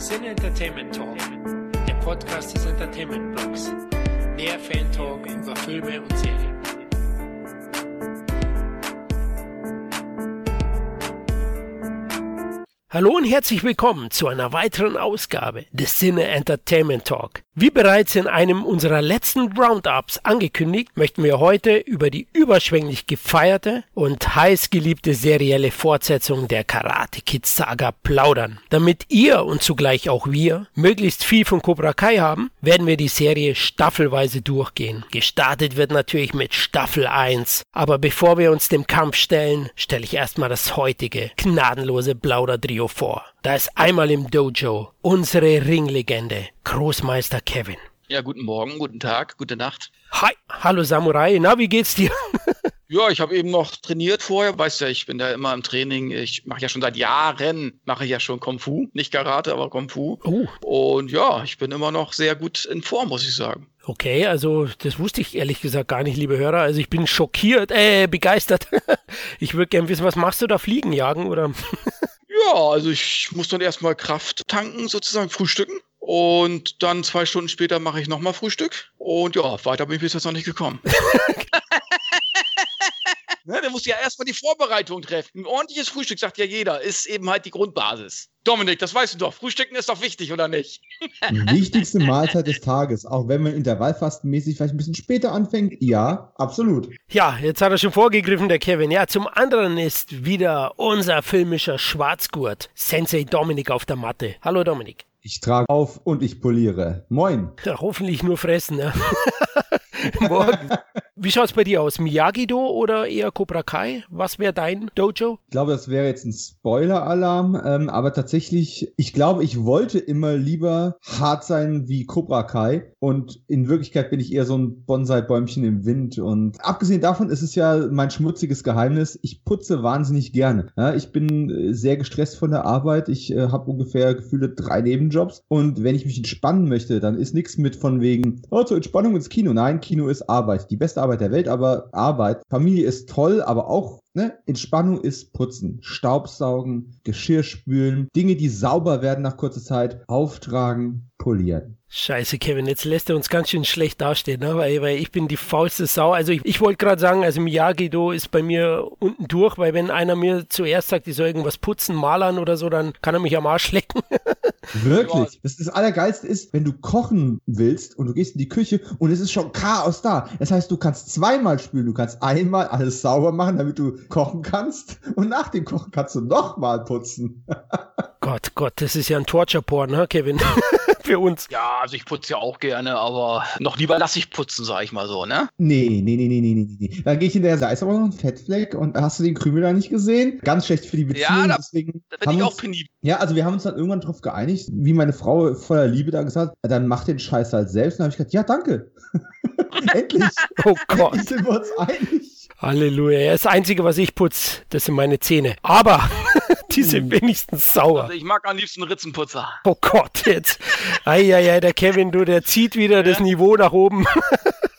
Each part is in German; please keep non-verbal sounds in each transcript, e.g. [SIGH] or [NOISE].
Sin Entertainment Talk, der Podcast des Entertainment Blogs. Mehr Fan Talk über Filme und Serien. Hallo und herzlich willkommen zu einer weiteren Ausgabe des Sinne Entertainment Talk. Wie bereits in einem unserer letzten Roundups angekündigt, möchten wir heute über die überschwänglich gefeierte und heiß geliebte serielle Fortsetzung der Karate Kid Saga plaudern. Damit ihr und zugleich auch wir möglichst viel von Cobra Kai haben, werden wir die Serie staffelweise durchgehen. Gestartet wird natürlich mit Staffel 1, aber bevor wir uns dem Kampf stellen, stelle ich erstmal das heutige gnadenlose Plauder-Trio Video vor. Da ist einmal im Dojo unsere Ringlegende, Großmeister Kevin. Ja, guten Morgen, guten Tag, gute Nacht. Hi, hallo Samurai, na, wie geht's dir? [LAUGHS] ja, ich habe eben noch trainiert vorher, weißt ja, ich bin da immer im Training. Ich mache ja schon seit Jahren, mache ich ja schon Kung Fu, nicht Karate, aber Kung Fu. Uh. Und ja, ich bin immer noch sehr gut in Form, muss ich sagen. Okay, also das wusste ich ehrlich gesagt gar nicht, liebe Hörer. Also ich bin schockiert, äh, begeistert. [LAUGHS] ich würde gerne wissen, was machst du da, Fliegen jagen oder? [LAUGHS] Ja, also ich muss dann erstmal Kraft tanken, sozusagen frühstücken. Und dann zwei Stunden später mache ich nochmal Frühstück. Und ja, weiter bin ich bis jetzt noch nicht gekommen. [LAUGHS] ne, der muss ja erstmal die Vorbereitung treffen. Ein ordentliches Frühstück, sagt ja jeder, ist eben halt die Grundbasis. Dominik, das weißt du doch. Frühstücken ist doch wichtig, oder nicht? Die wichtigste Mahlzeit des Tages, auch wenn man intervallfastenmäßig vielleicht ein bisschen später anfängt. Ja, absolut. Ja, jetzt hat er schon vorgegriffen, der Kevin. Ja, zum anderen ist wieder unser filmischer Schwarzgurt, Sensei Dominik auf der Matte. Hallo Dominik. Ich trage auf und ich poliere. Moin. Ja, hoffentlich nur fressen, ja. [LAUGHS] [LAUGHS] Morgen. Wie schaut es bei dir aus? Miyagi-Do oder eher Cobra Kai? Was wäre dein Dojo? Ich glaube, das wäre jetzt ein Spoiler-Alarm, ähm, aber tatsächlich, ich glaube, ich wollte immer lieber hart sein wie Cobra Kai und in Wirklichkeit bin ich eher so ein Bonsai-Bäumchen im Wind und abgesehen davon ist es ja mein schmutziges Geheimnis, ich putze wahnsinnig gerne. Ja, ich bin äh, sehr gestresst von der Arbeit, ich äh, habe ungefähr gefühlte drei Nebenjobs und wenn ich mich entspannen möchte, dann ist nichts mit von wegen, oh, zur Entspannung ins Kino. Nein, Kino ist Arbeit, die beste Arbeit Arbeit der Welt, aber Arbeit. Familie ist toll, aber auch ne, Entspannung ist Putzen, Staubsaugen, Geschirr spülen, Dinge, die sauber werden nach kurzer Zeit, auftragen, polieren. Scheiße, Kevin, jetzt lässt er uns ganz schön schlecht dastehen, ne? weil, weil ich bin die faulste Sau. Also ich, ich wollte gerade sagen, also Miyagi-Do ist bei mir unten durch, weil wenn einer mir zuerst sagt, ich soll irgendwas putzen, malern oder so, dann kann er mich am Arsch lecken. [LAUGHS] Wirklich. Das, das Allergeilste ist, wenn du kochen willst und du gehst in die Küche und es ist schon Chaos da. Das heißt, du kannst zweimal spülen. Du kannst einmal alles sauber machen, damit du kochen kannst und nach dem Kochen kannst du nochmal putzen. [LAUGHS] Gott, Gott, das ist ja ein Torture-Porn, ne, Kevin? [LAUGHS] Für uns. Ja, also ich putze ja auch gerne, aber noch lieber lasse ich putzen, sag ich mal so, ne? Nee, nee, nee, nee, nee, nee, nee. Dann gehe ich hinterher, da ist aber noch ein Fettfleck und hast du den Krümel da nicht gesehen? Ganz schlecht für die Beziehung. Ja, da, deswegen da bin ich auch penibel. Ja, also wir haben uns dann irgendwann darauf geeinigt, wie meine Frau voller Liebe da gesagt hat, dann mach den Scheiß halt selbst. Und dann habe ich gesagt, ja, danke. [LAUGHS] Endlich. [LAUGHS] Oh Gott. sind wir uns einig. Halleluja. Das Einzige, was ich putze, das sind meine Zähne. Aber [LAUGHS] die sind hm. wenigstens sauer. Also ich mag am liebsten Ritzenputzer. Oh Gott, jetzt. Eieiei, der Kevin, du, der zieht wieder ja. das Niveau nach oben. [LAUGHS]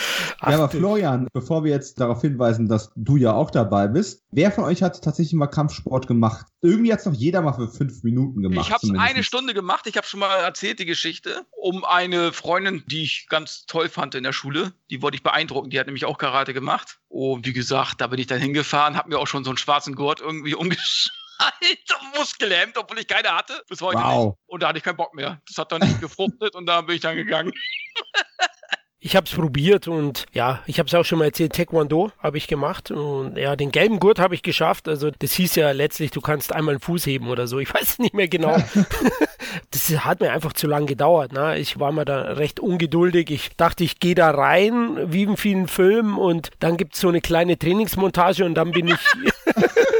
[LAUGHS] ja, aber Florian, bevor wir jetzt darauf hinweisen, dass du ja auch dabei bist, wer von euch hat tatsächlich mal Kampfsport gemacht? Irgendwie hat es noch jeder mal für fünf Minuten gemacht. Ich habe es eine Stunde gemacht. Ich habe schon mal erzählt die Geschichte um eine Freundin, die ich ganz toll fand in der Schule. Die wollte ich beeindrucken. Die hat nämlich auch Karate gemacht. Und wie gesagt, da bin ich dann hingefahren, habe mir auch schon so einen schwarzen Gurt irgendwie [LAUGHS] umgeschaltet und Muskelhemd, obwohl ich keine hatte. Bis heute wow. nicht. Und da hatte ich keinen Bock mehr. Das hat dann nicht gefruchtet und da bin ich dann gegangen. [LAUGHS] Ich habe es probiert und ja, ich habe es auch schon mal erzählt, Taekwondo habe ich gemacht und ja, den gelben Gurt habe ich geschafft. Also das hieß ja letztlich, du kannst einmal einen Fuß heben oder so. Ich [LAUGHS] weiß nicht mehr genau. [LAUGHS] das hat mir einfach zu lang gedauert. Ne? Ich war mal da recht ungeduldig. Ich dachte, ich gehe da rein, wie in vielen Filmen und dann gibt es so eine kleine Trainingsmontage und dann bin ich [LAUGHS]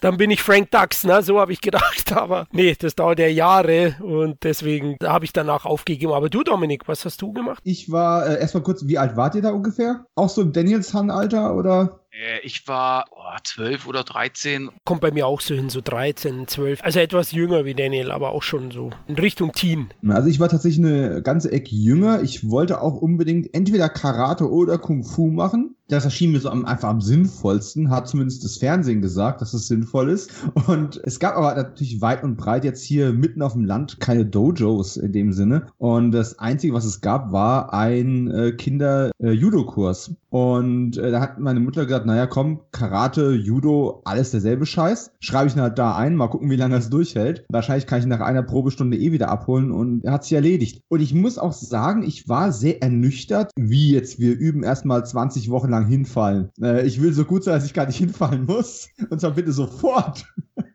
dann bin ich Frank Dux, ne? So habe ich gedacht. [LAUGHS] Aber nee, das dauert ja Jahre und deswegen habe ich danach aufgegeben. Aber du, Dominik, was hast du gemacht? Ich war äh, erstmal kurz, wie alt wart ihr da ungefähr? Auch so im Daniels-Han-Alter oder? Äh, ich war zwölf oh, oder 13. Kommt bei mir auch so hin, so 13, 12. Also etwas jünger wie Daniel, aber auch schon so in Richtung Teen. Also ich war tatsächlich eine ganze Ecke jünger. Ich wollte auch unbedingt entweder Karate oder Kung Fu machen. Das erschien mir so am, einfach am sinnvollsten, hat zumindest das Fernsehen gesagt, dass es sinnvoll ist. Und es gab aber natürlich weit und breit jetzt hier mitten auf dem Land keine Dojos in dem Sinne. Und das Einzige, was es gab, war ein äh, Kinder-Judo-Kurs. Äh, und äh, da hat meine Mutter gesagt, naja, komm, Karate, Judo, alles derselbe Scheiß. Schreibe ich ihn halt da ein, mal gucken, wie lange es durchhält. Wahrscheinlich kann ich nach einer Probestunde eh wieder abholen und er hat sich erledigt. Und ich muss auch sagen, ich war sehr ernüchtert, wie jetzt wir üben erstmal 20 Wochen lang hinfallen. Äh, ich will so gut sein, dass ich gar nicht hinfallen muss. Und zwar bitte sofort.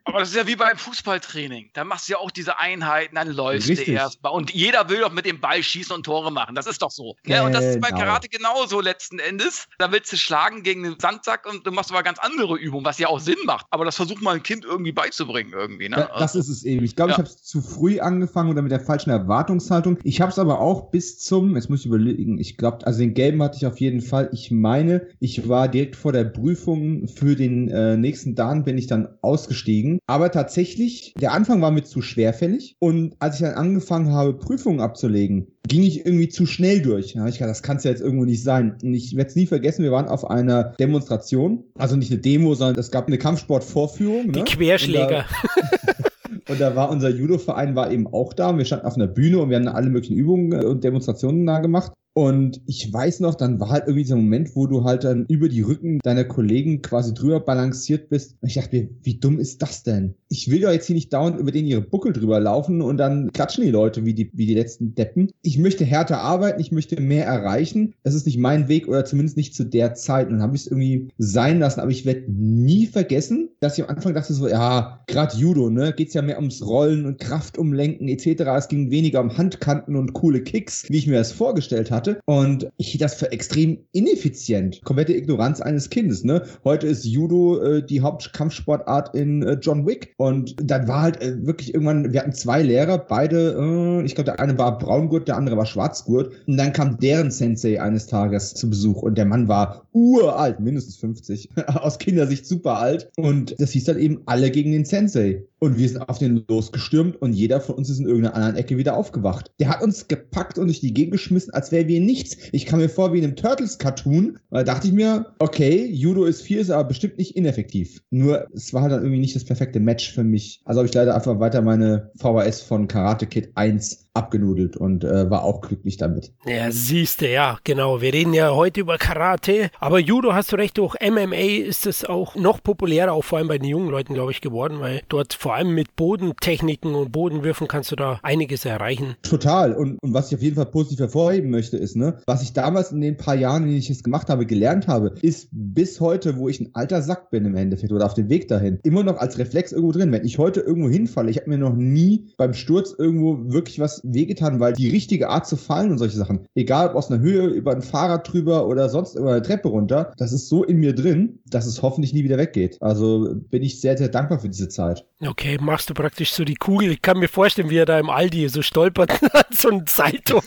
Aber das ist ja wie beim Fußballtraining. Da machst du ja auch diese Einheiten, dann läufst Richtig. du erstmal. Und jeder will doch mit dem Ball schießen und Tore machen. Das ist doch so. Ja, und das ist beim genau. Karate genauso letzten Endes. Da willst du schlagen gegen den Sandsack und du machst aber ganz andere Übungen, was ja auch Sinn macht. Aber das versucht mal ein Kind irgendwie beizubringen irgendwie. Ne? das ist es eben. Ich glaube, ja. ich habe zu früh angefangen oder mit der falschen Erwartungshaltung. Ich habe es aber auch bis zum, jetzt muss ich überlegen, ich glaube, also den gelben hatte ich auf jeden Fall. Ich meine, ich war direkt vor der Prüfung für den äh, nächsten Dan bin ich dann ausgestiegen aber tatsächlich, der Anfang war mir zu schwerfällig und als ich dann angefangen habe, Prüfungen abzulegen, ging ich irgendwie zu schnell durch. Da habe ich gedacht, das kann es ja jetzt irgendwo nicht sein. Und ich werde es nie vergessen, wir waren auf einer Demonstration, also nicht eine Demo, sondern es gab eine Kampfsportvorführung. Die ne? Querschläger. [LAUGHS] Und da war unser Judo-Verein war eben auch da. Wir standen auf einer Bühne und wir haben alle möglichen Übungen und Demonstrationen da gemacht. Und ich weiß noch, dann war halt irgendwie dieser Moment, wo du halt dann über die Rücken deiner Kollegen quasi drüber balanciert bist. Und ich dachte mir, wie dumm ist das denn? Ich will doch jetzt hier nicht dauernd über den ihre Buckel drüber laufen und dann klatschen die Leute wie die, wie die letzten Deppen. Ich möchte härter arbeiten, ich möchte mehr erreichen. Das ist nicht mein Weg oder zumindest nicht zu der Zeit. Und dann habe ich es irgendwie sein lassen. Aber ich werde nie vergessen, dass ich am Anfang dachte so, ja, gerade Judo, ne, geht's ja mehr ums Rollen und Kraft umlenken etc. Es ging weniger um Handkanten und coole Kicks, wie ich mir das vorgestellt hatte. Und ich hielt das für extrem ineffizient. Komplette Ignoranz eines Kindes, ne? Heute ist Judo äh, die Hauptkampfsportart in äh, John Wick. Und dann war halt äh, wirklich irgendwann, wir hatten zwei Lehrer, beide, äh, ich glaube, der eine war Braungurt, der andere war Schwarzgurt. Und dann kam deren Sensei eines Tages zu Besuch und der Mann war uralt, mindestens 50, [LAUGHS] aus Kindersicht super alt. Und das hieß dann eben alle gegen den Sensei. Und wir sind auf den losgestürmt und jeder von uns ist in irgendeiner anderen Ecke wieder aufgewacht. Der hat uns gepackt und durch die Gegend geschmissen, als wäre wir nichts. Ich kam mir vor wie in einem Turtles-Cartoon. Da dachte ich mir, okay, Judo ist viel, ist aber bestimmt nicht ineffektiv. Nur es war halt dann irgendwie nicht das perfekte Match für mich. Also habe ich leider einfach weiter meine VHS von Karate Kid 1 abgenudelt und äh, war auch glücklich damit. Ja, siehste, ja, genau. Wir reden ja heute über Karate, aber Judo hast du recht, durch MMA ist es auch noch populärer, auch vor allem bei den jungen Leuten, glaube ich, geworden, weil dort vor allem mit Bodentechniken und Bodenwürfen kannst du da einiges erreichen. Total. Und, und was ich auf jeden Fall positiv hervorheben möchte, ist, ne, was ich damals in den paar Jahren, in denen ich es gemacht habe, gelernt habe, ist bis heute, wo ich ein alter Sack bin im Endeffekt oder auf dem Weg dahin, immer noch als Reflex irgendwo drin. Wenn ich heute irgendwo hinfalle, ich habe mir noch nie beim Sturz irgendwo wirklich was wehgetan, weil die richtige Art zu fallen und solche Sachen, egal ob aus einer Höhe, über ein Fahrrad drüber oder sonst über eine Treppe runter, das ist so in mir drin, dass es hoffentlich nie wieder weggeht. Also bin ich sehr, sehr dankbar für diese Zeit. Okay, machst du praktisch so die Kugel. Ich kann mir vorstellen, wie er da im Aldi so stolpert, [LAUGHS] so ein Salto,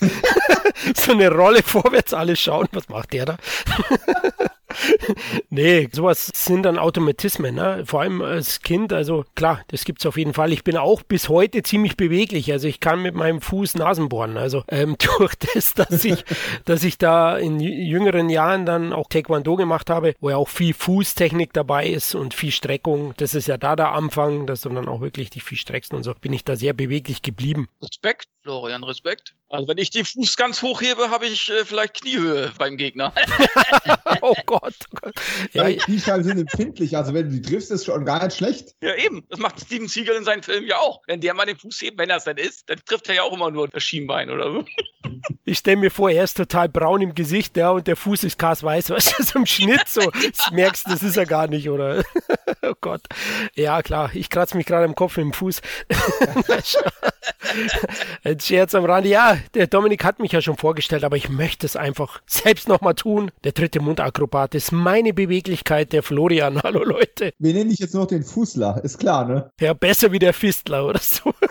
[LAUGHS] so eine Rolle vorwärts, alle schauen, was macht der da? [LAUGHS] [LAUGHS] nee, sowas sind dann Automatismen, ne? Vor allem als Kind, also klar, das gibt's auf jeden Fall. Ich bin auch bis heute ziemlich beweglich. Also ich kann mit meinem Fuß Nasen bohren. Also ähm, [LAUGHS] durch das, dass ich, dass ich da in jüngeren Jahren dann auch Taekwondo gemacht habe, wo ja auch viel Fußtechnik dabei ist und viel Streckung. Das ist ja da der Anfang, dass du dann auch wirklich dich viel streckst und so, bin ich da sehr beweglich geblieben. Respekt, Florian, Respekt. Also wenn ich den Fuß ganz hoch hebe, habe ich äh, vielleicht Kniehöhe beim Gegner. [LAUGHS] oh Gott. Oh Gott. Ja, ja, Kniescheiben sind empfindlich, also wenn du die triffst, ist schon gar nicht schlecht. Ja eben, das macht Steven Siegel in seinen Filmen ja auch. Wenn der mal den Fuß hebt, wenn er es dann ist, dann trifft er ja auch immer nur das Schienbein oder so. Ich stelle mir vor, er ist total braun im Gesicht, ja, und der Fuß ist weiß, [LAUGHS] weißt du, so im Schnitt so. Das merkst das ist er gar nicht, oder? [LAUGHS] oh Gott. Ja, klar, ich kratze mich gerade im Kopf mit dem Fuß. [LAUGHS] Ein Scherz am Rande. Ja, der Dominik hat mich ja schon vorgestellt, aber ich möchte es einfach selbst nochmal tun. Der dritte Mundakrobat ist meine Beweglichkeit, der Florian. [LAUGHS] Hallo Leute. Wir nennen dich jetzt noch den Fußler, ist klar, ne? Ja, besser wie der Fistler oder so. [LAUGHS]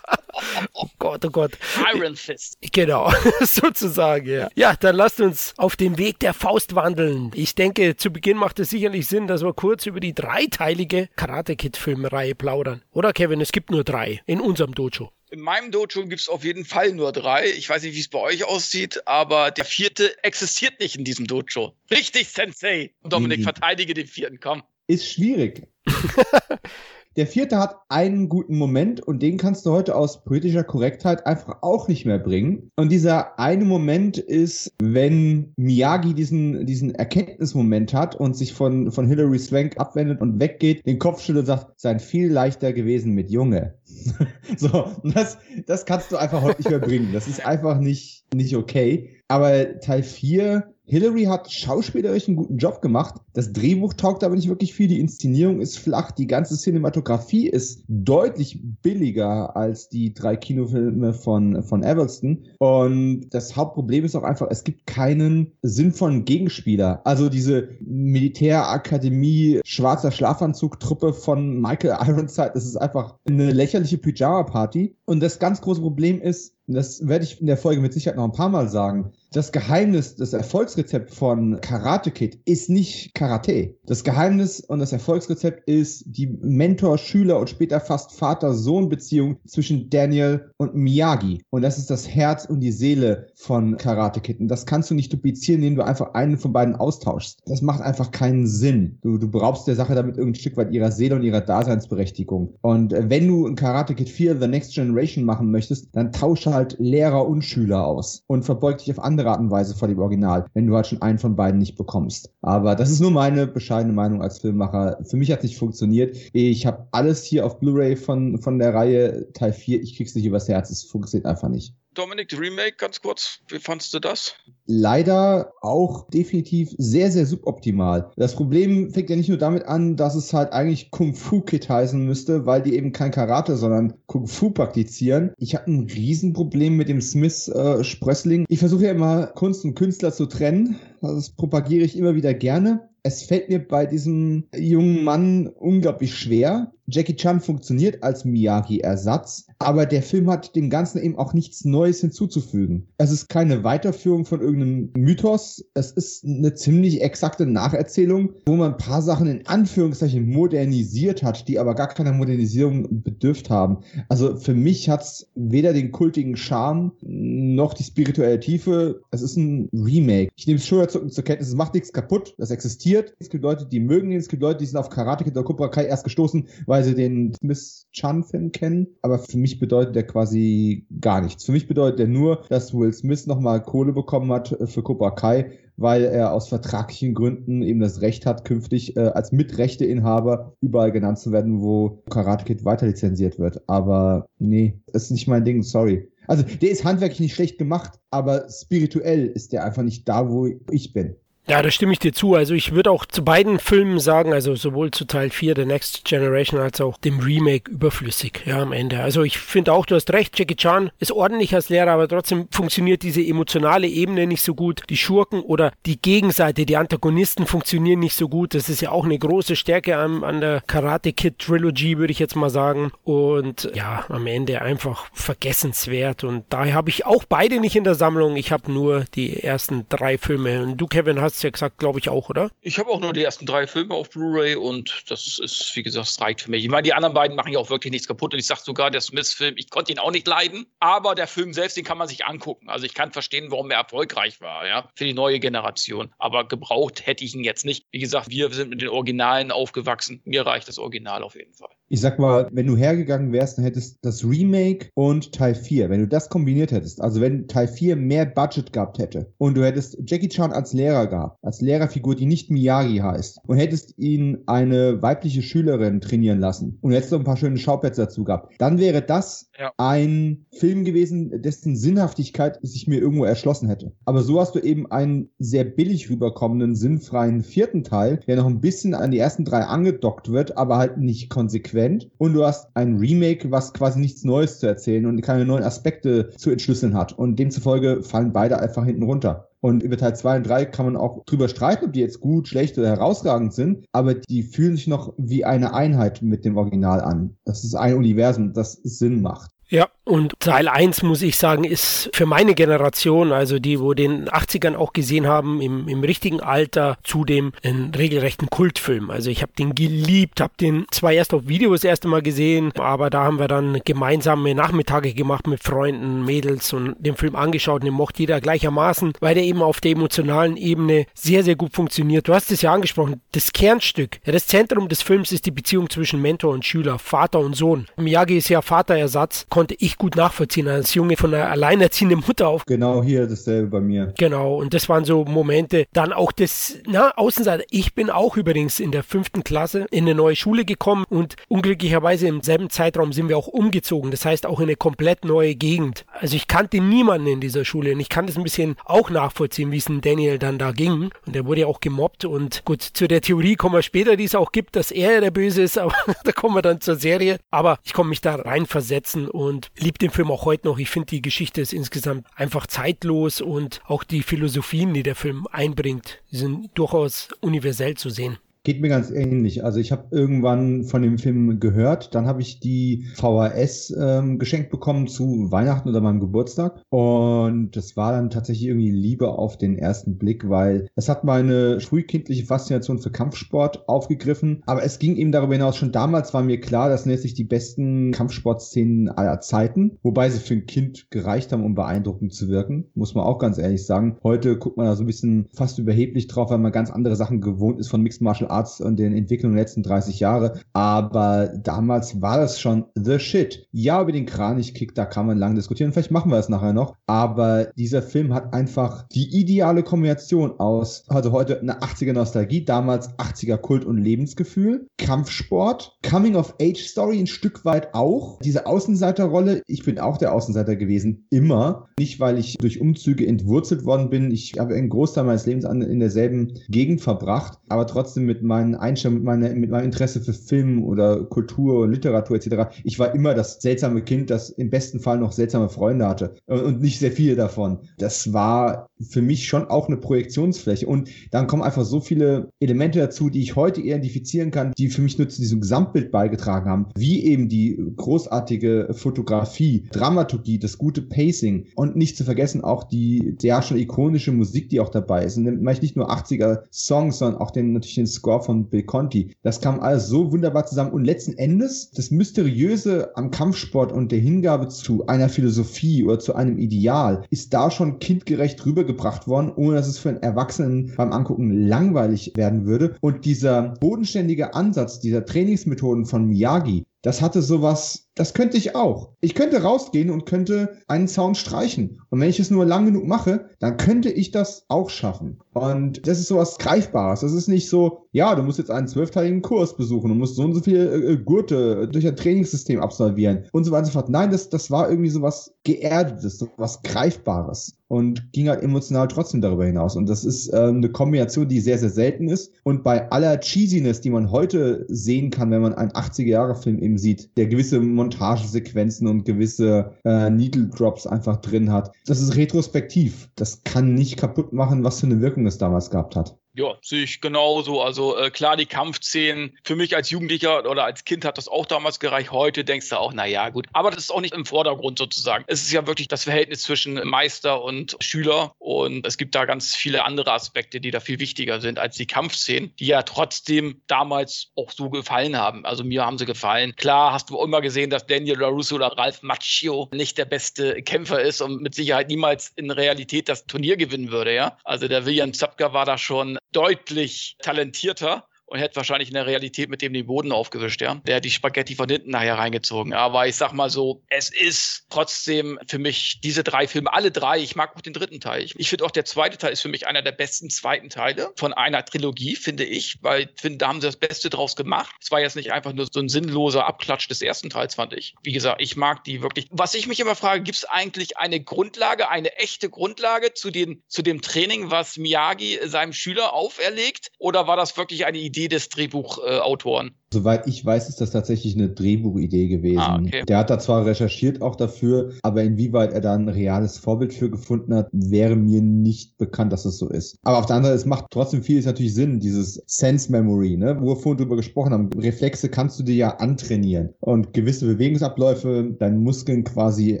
Oh Gott, oh Gott. Iron Fist. Genau, [LAUGHS] sozusagen, ja. Ja, dann lasst uns auf dem Weg der Faust wandeln. Ich denke, zu Beginn macht es sicherlich Sinn, dass wir kurz über die dreiteilige Karate Kid Filmreihe plaudern. Oder Kevin, es gibt nur drei in unserem Dojo. In meinem Dojo gibt es auf jeden Fall nur drei. Ich weiß nicht, wie es bei euch aussieht, aber der vierte existiert nicht in diesem Dojo. Richtig, Sensei. Dominik, verteidige den vierten, komm. Ist schwierig. [LAUGHS] Der vierte hat einen guten Moment und den kannst du heute aus politischer Korrektheit einfach auch nicht mehr bringen. Und dieser eine Moment ist, wenn Miyagi diesen, diesen Erkenntnismoment hat und sich von, von Hilary Swank abwendet und weggeht, den Kopf schüttelt und sagt, sein viel leichter gewesen mit Junge. [LAUGHS] so, das, das kannst du einfach heute nicht mehr bringen. Das ist einfach nicht, nicht okay. Aber Teil 4 Hillary hat schauspielerisch einen guten Job gemacht. Das Drehbuch taugt aber nicht wirklich viel. Die Inszenierung ist flach. Die ganze Cinematografie ist deutlich billiger als die drei Kinofilme von, von Everston. Und das Hauptproblem ist auch einfach, es gibt keinen sinnvollen Gegenspieler. Also diese Militärakademie schwarzer Schlafanzugtruppe von Michael Ironside, das ist einfach eine lächerliche Pyjama-Party. Und das ganz große Problem ist, das werde ich in der Folge mit Sicherheit noch ein paar Mal sagen, das Geheimnis, das Erfolgsrezept von Karate Kid ist nicht Karate. Das Geheimnis und das Erfolgsrezept ist die Mentor-Schüler und später fast Vater-Sohn-Beziehung zwischen Daniel und Miyagi. Und das ist das Herz und die Seele von Karate Kid. Und das kannst du nicht duplizieren, indem du einfach einen von beiden austauschst. Das macht einfach keinen Sinn. Du, du brauchst der Sache damit irgendein Stück weit ihrer Seele und ihrer Daseinsberechtigung. Und wenn du ein Karate Kid 4 The Next Generation machen möchtest, dann tausche halt Lehrer und Schüler aus und verbeug dich auf andere Art und Weise vor dem Original, wenn du halt schon einen von beiden nicht bekommst. Aber das ist nur meine bescheidene Meinung als Filmmacher. Für mich hat es nicht funktioniert. Ich habe alles hier auf Blu-ray von, von der Reihe Teil 4. Ich krieg's nicht übers Herz. Es funktioniert einfach nicht. Dominik, Remake, ganz kurz, wie fandest du das? Leider auch definitiv sehr, sehr suboptimal. Das Problem fängt ja nicht nur damit an, dass es halt eigentlich Kung Fu Kid heißen müsste, weil die eben kein Karate, sondern Kung Fu praktizieren. Ich habe ein Riesenproblem mit dem Smith-Sprössling. Äh, ich versuche ja immer Kunst und Künstler zu trennen. Das propagiere ich immer wieder gerne. Es fällt mir bei diesem jungen Mann unglaublich schwer, Jackie Chan funktioniert als Miyagi-Ersatz, aber der Film hat dem Ganzen eben auch nichts Neues hinzuzufügen. Es ist keine Weiterführung von irgendeinem Mythos, es ist eine ziemlich exakte Nacherzählung, wo man ein paar Sachen in Anführungszeichen modernisiert hat, die aber gar keiner Modernisierung bedürft haben. Also für mich hat es weder den kultigen Charme noch die spirituelle Tiefe. Es ist ein Remake. Ich nehme es schon zur Kenntnis, es macht nichts kaputt, das existiert. Es gibt Leute, die mögen ihn, es gibt Leute, die sind auf Karate oder Cobra Kai erst gestoßen, weil sie den Smith Chan-Film kennen. Aber für mich bedeutet der quasi gar nichts. Für mich bedeutet der nur, dass Will Smith nochmal Kohle bekommen hat für Cobra Kai, weil er aus vertraglichen Gründen eben das Recht hat, künftig äh, als Mitrechteinhaber überall genannt zu werden, wo Karate Kid weiter lizenziert wird. Aber nee, ist nicht mein Ding, sorry. Also der ist handwerklich nicht schlecht gemacht, aber spirituell ist der einfach nicht da, wo ich bin. Ja, da stimme ich dir zu. Also ich würde auch zu beiden Filmen sagen, also sowohl zu Teil 4 The Next Generation als auch dem Remake überflüssig, ja, am Ende. Also ich finde auch, du hast recht, Jackie Chan ist ordentlich als Lehrer, aber trotzdem funktioniert diese emotionale Ebene nicht so gut. Die Schurken oder die Gegenseite, die Antagonisten funktionieren nicht so gut. Das ist ja auch eine große Stärke an, an der Karate Kid Trilogy, würde ich jetzt mal sagen. Und ja, am Ende einfach vergessenswert. Und daher habe ich auch beide nicht in der Sammlung. Ich habe nur die ersten drei Filme. Und du, Kevin, hast hast ja gesagt, glaube ich auch, oder? Ich habe auch nur die ersten drei Filme auf Blu-ray und das ist, wie gesagt, das reicht für mich. Ich meine, die anderen beiden machen ja auch wirklich nichts kaputt und ich sage sogar, der Smith-Film, ich konnte ihn auch nicht leiden, aber der Film selbst, den kann man sich angucken. Also ich kann verstehen, warum er erfolgreich war, ja, für die neue Generation. Aber gebraucht hätte ich ihn jetzt nicht. Wie gesagt, wir sind mit den Originalen aufgewachsen. Mir reicht das Original auf jeden Fall. Ich sag mal, wenn du hergegangen wärst, dann hättest das Remake und Teil 4, wenn du das kombiniert hättest, also wenn Teil 4 mehr Budget gehabt hätte und du hättest Jackie Chan als Lehrer gehabt, als Lehrerfigur, die nicht Miyagi heißt, und hättest ihn eine weibliche Schülerin trainieren lassen und hättest noch ein paar schöne Schauplätze dazu gehabt, dann wäre das ja. ein Film gewesen, dessen Sinnhaftigkeit sich mir irgendwo erschlossen hätte. Aber so hast du eben einen sehr billig rüberkommenden, sinnfreien vierten Teil, der noch ein bisschen an die ersten drei angedockt wird, aber halt nicht konsequent. Und du hast ein Remake, was quasi nichts Neues zu erzählen und keine neuen Aspekte zu entschlüsseln hat. Und demzufolge fallen beide einfach hinten runter. Und über Teil 2 und 3 kann man auch drüber streiten, ob die jetzt gut, schlecht oder herausragend sind, aber die fühlen sich noch wie eine Einheit mit dem Original an. Das ist ein Universum, das Sinn macht. Ja, und Teil 1, muss ich sagen, ist für meine Generation, also die, wo den 80ern auch gesehen haben, im, im richtigen Alter zudem ein regelrechten Kultfilm. Also ich habe den geliebt, habe den zwar erst auf Video das erste Mal gesehen, aber da haben wir dann gemeinsame Nachmittage gemacht mit Freunden, Mädels und den Film angeschaut und den mochte jeder gleichermaßen, weil der eben auf der emotionalen Ebene sehr, sehr gut funktioniert. Du hast es ja angesprochen, das Kernstück, ja, das Zentrum des Films ist die Beziehung zwischen Mentor und Schüler, Vater und Sohn. Miyagi ist ja Vaterersatz, konnte ich gut nachvollziehen als Junge von einer alleinerziehenden Mutter auf. Genau hier dasselbe bei mir. Genau, und das waren so Momente. Dann auch das, na, Außenseiter. Ich bin auch übrigens in der fünften Klasse in eine neue Schule gekommen und unglücklicherweise im selben Zeitraum sind wir auch umgezogen. Das heißt auch in eine komplett neue Gegend. Also ich kannte niemanden in dieser Schule und ich kann das ein bisschen auch nachvollziehen, wie es in Daniel dann da ging. Und der wurde ja auch gemobbt und gut, zu der Theorie kommen wir später, die es auch gibt, dass er der Böse ist, [LAUGHS] aber da kommen wir dann zur Serie. Aber ich komme mich da reinversetzen und liebe den Film auch heute noch. Ich finde, die Geschichte ist insgesamt einfach zeitlos und auch die Philosophien, die der Film einbringt, sind durchaus universell zu sehen. Geht mir ganz ähnlich. Also ich habe irgendwann von dem Film gehört, dann habe ich die VHS ähm, geschenkt bekommen zu Weihnachten oder meinem Geburtstag und das war dann tatsächlich irgendwie Liebe auf den ersten Blick, weil es hat meine frühkindliche Faszination für Kampfsport aufgegriffen, aber es ging eben darüber hinaus, schon damals war mir klar, das sind jetzt die besten Kampfsportszenen aller Zeiten, wobei sie für ein Kind gereicht haben, um beeindruckend zu wirken, muss man auch ganz ehrlich sagen. Heute guckt man da so ein bisschen fast überheblich drauf, weil man ganz andere Sachen gewohnt ist von Mixed Martial Arts Arts und den Entwicklungen der letzten 30 Jahre. Aber damals war das schon the shit. Ja, über den Kranich-Kick, da kann man lang diskutieren. Vielleicht machen wir es nachher noch. Aber dieser Film hat einfach die ideale Kombination aus, also heute eine 80er Nostalgie, damals 80er Kult und Lebensgefühl, Kampfsport, Coming-of-Age-Story ein Stück weit auch. Diese Außenseiterrolle, ich bin auch der Außenseiter gewesen, immer. Nicht, weil ich durch Umzüge entwurzelt worden bin. Ich habe einen Großteil meines Lebens in derselben Gegend verbracht, aber trotzdem mit meinen Einstellungen, mit, meine, mit meinem Interesse für Film oder Kultur und Literatur etc. Ich war immer das seltsame Kind, das im besten Fall noch seltsame Freunde hatte und nicht sehr viele davon. Das war für mich schon auch eine Projektionsfläche und dann kommen einfach so viele Elemente dazu, die ich heute identifizieren kann, die für mich nur zu diesem Gesamtbild beigetragen haben, wie eben die großartige Fotografie, Dramaturgie, das gute Pacing und nicht zu vergessen auch die ja schon ikonische Musik, die auch dabei ist. Und dann mache ich nicht nur 80er Songs, sondern auch den natürlich den Score von Bill Conti. Das kam alles so wunderbar zusammen und letzten Endes das Mysteriöse am Kampfsport und der Hingabe zu einer Philosophie oder zu einem Ideal ist da schon kindgerecht rübergebracht worden, ohne dass es für einen Erwachsenen beim Angucken langweilig werden würde. Und dieser bodenständige Ansatz dieser Trainingsmethoden von Miyagi, das hatte sowas, das könnte ich auch. Ich könnte rausgehen und könnte einen Zaun streichen. Und wenn ich es nur lang genug mache, dann könnte ich das auch schaffen. Und das ist sowas Greifbares. Das ist nicht so, ja, du musst jetzt einen zwölfteiligen Kurs besuchen und musst so und so viele äh, Gurte durch ein Trainingssystem absolvieren und so weiter und so fort. Nein, das, das war irgendwie sowas Geerdetes, sowas Greifbares und ging halt emotional trotzdem darüber hinaus. Und das ist äh, eine Kombination, die sehr, sehr selten ist. Und bei aller Cheesiness, die man heute sehen kann, wenn man einen 80er-Jahre-Film eben sieht, der gewisse Montagesequenzen und gewisse äh, Needle Drops einfach drin hat, das ist retrospektiv. Das kann nicht kaputt machen, was für eine Wirkung es damals gehabt hat. Ja, sehe ich genauso. Also äh, klar, die Kampfszenen, für mich als Jugendlicher oder als Kind hat das auch damals gereicht. Heute denkst du auch, na ja, gut. Aber das ist auch nicht im Vordergrund sozusagen. Es ist ja wirklich das Verhältnis zwischen Meister und Schüler. Und es gibt da ganz viele andere Aspekte, die da viel wichtiger sind als die Kampfszenen, die ja trotzdem damals auch so gefallen haben. Also mir haben sie gefallen. Klar hast du immer gesehen, dass Daniel LaRusso oder Ralph Macchio nicht der beste Kämpfer ist und mit Sicherheit niemals in Realität das Turnier gewinnen würde, ja. Also der William Zapka war da schon deutlich talentierter und hätte wahrscheinlich in der Realität mit dem den Boden aufgewischt, ja. Der hat die Spaghetti von hinten nachher reingezogen. Aber ich sag mal so, es ist trotzdem für mich diese drei Filme, alle drei, ich mag auch den dritten Teil. Ich, finde auch der zweite Teil ist für mich einer der besten zweiten Teile von einer Trilogie, finde ich, weil ich finde, da haben sie das Beste draus gemacht. Es war jetzt nicht einfach nur so ein sinnloser Abklatsch des ersten Teils, fand ich. Wie gesagt, ich mag die wirklich. Was ich mich immer frage, gibt es eigentlich eine Grundlage, eine echte Grundlage zu, den, zu dem Training, was Miyagi seinem Schüler auferlegt? Oder war das wirklich eine Idee des Drehbuchautoren? Soweit ich weiß, ist das tatsächlich eine Drehbuchidee gewesen. Ah, okay. Der hat da zwar recherchiert auch dafür, aber inwieweit er da ein reales Vorbild für gefunden hat, wäre mir nicht bekannt, dass das so ist. Aber auf der anderen Seite, es macht trotzdem vieles natürlich Sinn, dieses Sense Memory, ne, wo wir vorhin drüber gesprochen haben. Reflexe kannst du dir ja antrainieren und gewisse Bewegungsabläufe, deinen Muskeln quasi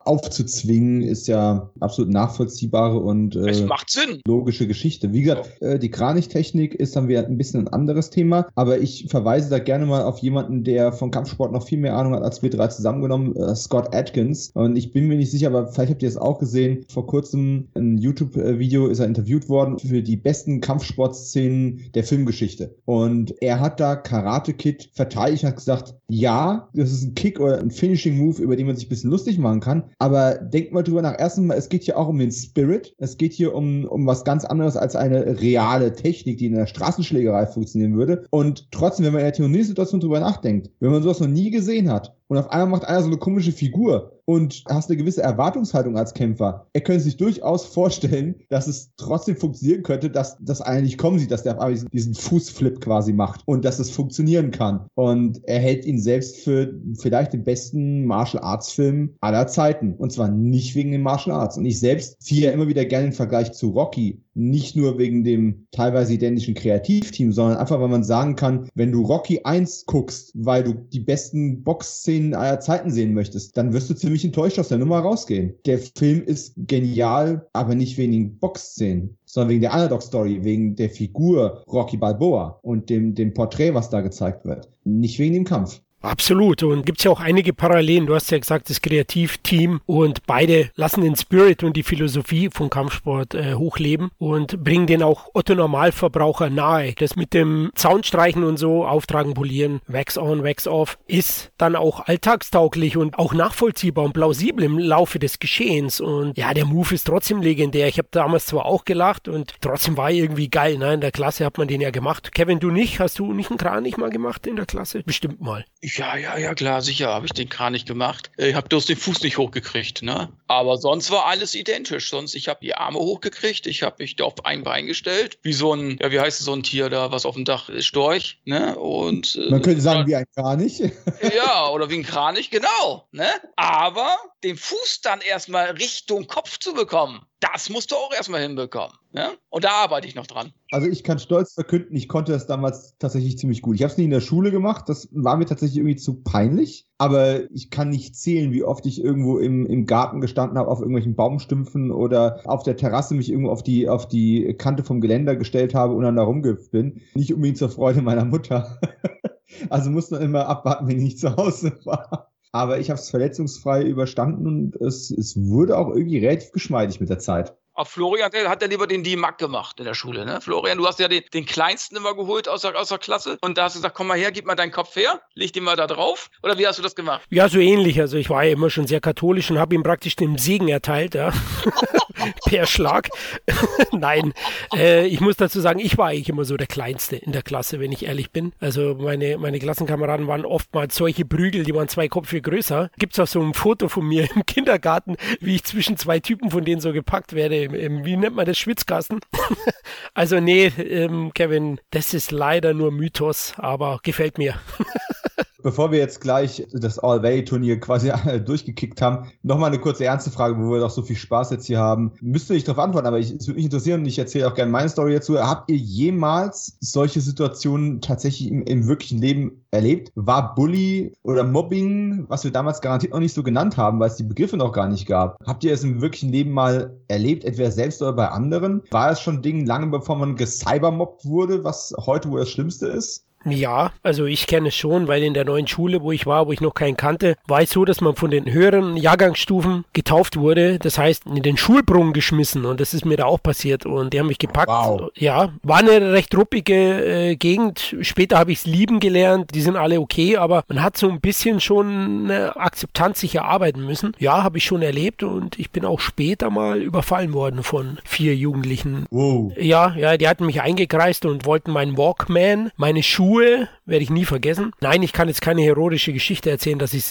aufzuzwingen, ist ja absolut nachvollziehbare und äh, Es macht Sinn. logische Geschichte. Wie gesagt, äh, die Kranichtechnik ist dann wieder ein bisschen ein anderes Thema, aber ich verweise da gerne mal auf jemanden, der von Kampfsport noch viel mehr Ahnung hat als wir drei zusammengenommen, äh, Scott Atkins. Und ich bin mir nicht sicher, aber vielleicht habt ihr es auch gesehen. Vor kurzem ein YouTube-Video ist er interviewt worden für die besten Kampfsportszenen der Filmgeschichte. Und er hat da Karate Kid verteidigt und hat gesagt, ja, das ist ein Kick oder ein Finishing Move, über den man sich ein bisschen lustig machen kann. Aber denkt mal drüber nach. Erstens mal, es geht hier auch um den Spirit. Es geht hier um, um was ganz anderes als eine reale Technik, die in der Straßenschlägerei funktionieren würde. Und trotzdem, wenn man in der Turniersituation drüber nachdenkt, wenn man sowas noch nie gesehen hat und auf einmal macht einer so eine komische Figur und hast eine gewisse Erwartungshaltung als Kämpfer, er könnte sich durchaus vorstellen, dass es trotzdem funktionieren könnte, dass das einer nicht kommen sieht, dass der diesen, Fußflip quasi macht und dass es funktionieren kann. Und er hält ihn selbst für vielleicht den besten Martial Arts Film aller Zeiten. Und zwar nicht wegen den Martial Arts. Und ich selbst ziehe ja immer wieder gerne den Vergleich zu Rocky. Nicht nur wegen dem teilweise identischen Kreativteam, sondern einfach, weil man sagen kann, wenn du Rocky 1 guckst, weil du die besten Boxszenen aller Zeiten sehen möchtest, dann wirst du ziemlich enttäuscht aus der Nummer rausgehen. Der Film ist genial, aber nicht wegen den Boxszenen, sondern wegen der Underdog-Story, wegen der Figur Rocky Balboa und dem, dem Porträt, was da gezeigt wird. Nicht wegen dem Kampf. Absolut. Und gibt's ja auch einige Parallelen. Du hast ja gesagt, das Kreativteam und beide lassen den Spirit und die Philosophie von Kampfsport äh, hochleben und bringen den auch Otto Normalverbraucher nahe. Das mit dem Zaunstreichen und so, auftragen, polieren, wax on, wax off, ist dann auch alltagstauglich und auch nachvollziehbar und plausibel im Laufe des Geschehens. Und ja, der Move ist trotzdem legendär. Ich habe damals zwar auch gelacht und trotzdem war irgendwie geil. Ne? In der Klasse hat man den ja gemacht. Kevin, du nicht? Hast du nicht einen Kranich mal gemacht in der Klasse? Bestimmt mal. Ja, ja, ja, klar, sicher habe ich den Kran nicht gemacht. Ich habe bloß den Fuß nicht hochgekriegt, ne? Aber sonst war alles identisch. Sonst, ich habe die Arme hochgekriegt, ich habe mich auf ein Bein gestellt, wie so ein, ja, wie heißt so ein Tier da, was auf dem Dach ist, Storch, ne? Und äh, Man könnte sagen, wie ein Kranich. [LAUGHS] ja, oder wie ein Kranich, genau, ne? Aber den Fuß dann erstmal Richtung Kopf zu bekommen, das musst du auch erstmal hinbekommen, ne? Und da arbeite ich noch dran. Also ich kann stolz verkünden, ich konnte das damals tatsächlich ziemlich gut. Ich habe es nie in der Schule gemacht, das war mir tatsächlich irgendwie zu peinlich. Aber ich kann nicht zählen, wie oft ich irgendwo im, im Garten gestanden habe, auf irgendwelchen Baumstümpfen oder auf der Terrasse mich irgendwo auf die, auf die Kante vom Geländer gestellt habe und dann da rumgehüpft bin. Nicht unbedingt zur Freude meiner Mutter. [LAUGHS] also muss man immer abwarten, wenn ich nicht zu Hause war. Aber ich habe es verletzungsfrei überstanden und es, es wurde auch irgendwie relativ geschmeidig mit der Zeit. Auf Florian hat ja lieber den D-Mac gemacht in der Schule, ne? Florian, du hast ja den, den kleinsten immer geholt aus der, aus der Klasse und da hast du gesagt, komm mal her, gib mal deinen Kopf her, leg den mal da drauf. Oder wie hast du das gemacht? Ja, so ähnlich. Also ich war ja immer schon sehr katholisch und habe ihm praktisch den Segen erteilt, ja. [LAUGHS] per Schlag. [LAUGHS] Nein, äh, ich muss dazu sagen, ich war eigentlich immer so der Kleinste in der Klasse, wenn ich ehrlich bin. Also meine, meine Klassenkameraden waren oftmals solche Prügel, die waren zwei Köpfe größer. Gibt's auch so ein Foto von mir [LAUGHS] im Kindergarten, wie ich zwischen zwei Typen von denen so gepackt werde, im, im wie nennt man das, Schwitzkasten. [LAUGHS] also nee, ähm, Kevin, das ist leider nur Mythos, aber gefällt mir. [LAUGHS] Bevor wir jetzt gleich das All-Way-Turnier quasi [LAUGHS] durchgekickt haben, nochmal eine kurze ernste Frage, wo wir doch so viel Spaß jetzt hier haben. Müsst ihr nicht darauf antworten, aber ich, es würde mich interessieren und ich erzähle auch gerne meine Story dazu. Habt ihr jemals solche Situationen tatsächlich im, im wirklichen Leben erlebt? War Bully oder Mobbing, was wir damals garantiert noch nicht so genannt haben, weil es die Begriffe noch gar nicht gab? Habt ihr es im wirklichen Leben mal erlebt, entweder selbst oder bei anderen? War es schon Ding lange bevor man gecybermobbt wurde, was heute wohl das Schlimmste ist? Ja, also ich kenne es schon, weil in der neuen Schule, wo ich war, wo ich noch keinen kannte, war es so, dass man von den höheren Jahrgangsstufen getauft wurde. Das heißt, in den Schulbrunnen geschmissen und das ist mir da auch passiert und die haben mich gepackt. Wow. Ja, war eine recht ruppige äh, Gegend. Später habe ich es lieben gelernt. Die sind alle okay, aber man hat so ein bisschen schon eine Akzeptanz sich erarbeiten müssen. Ja, habe ich schon erlebt und ich bin auch später mal überfallen worden von vier Jugendlichen. Wow. Ja, ja, die hatten mich eingekreist und wollten meinen Walkman, meine Schuhe, werde ich nie vergessen. Nein, ich kann jetzt keine heroische Geschichte erzählen, dass ich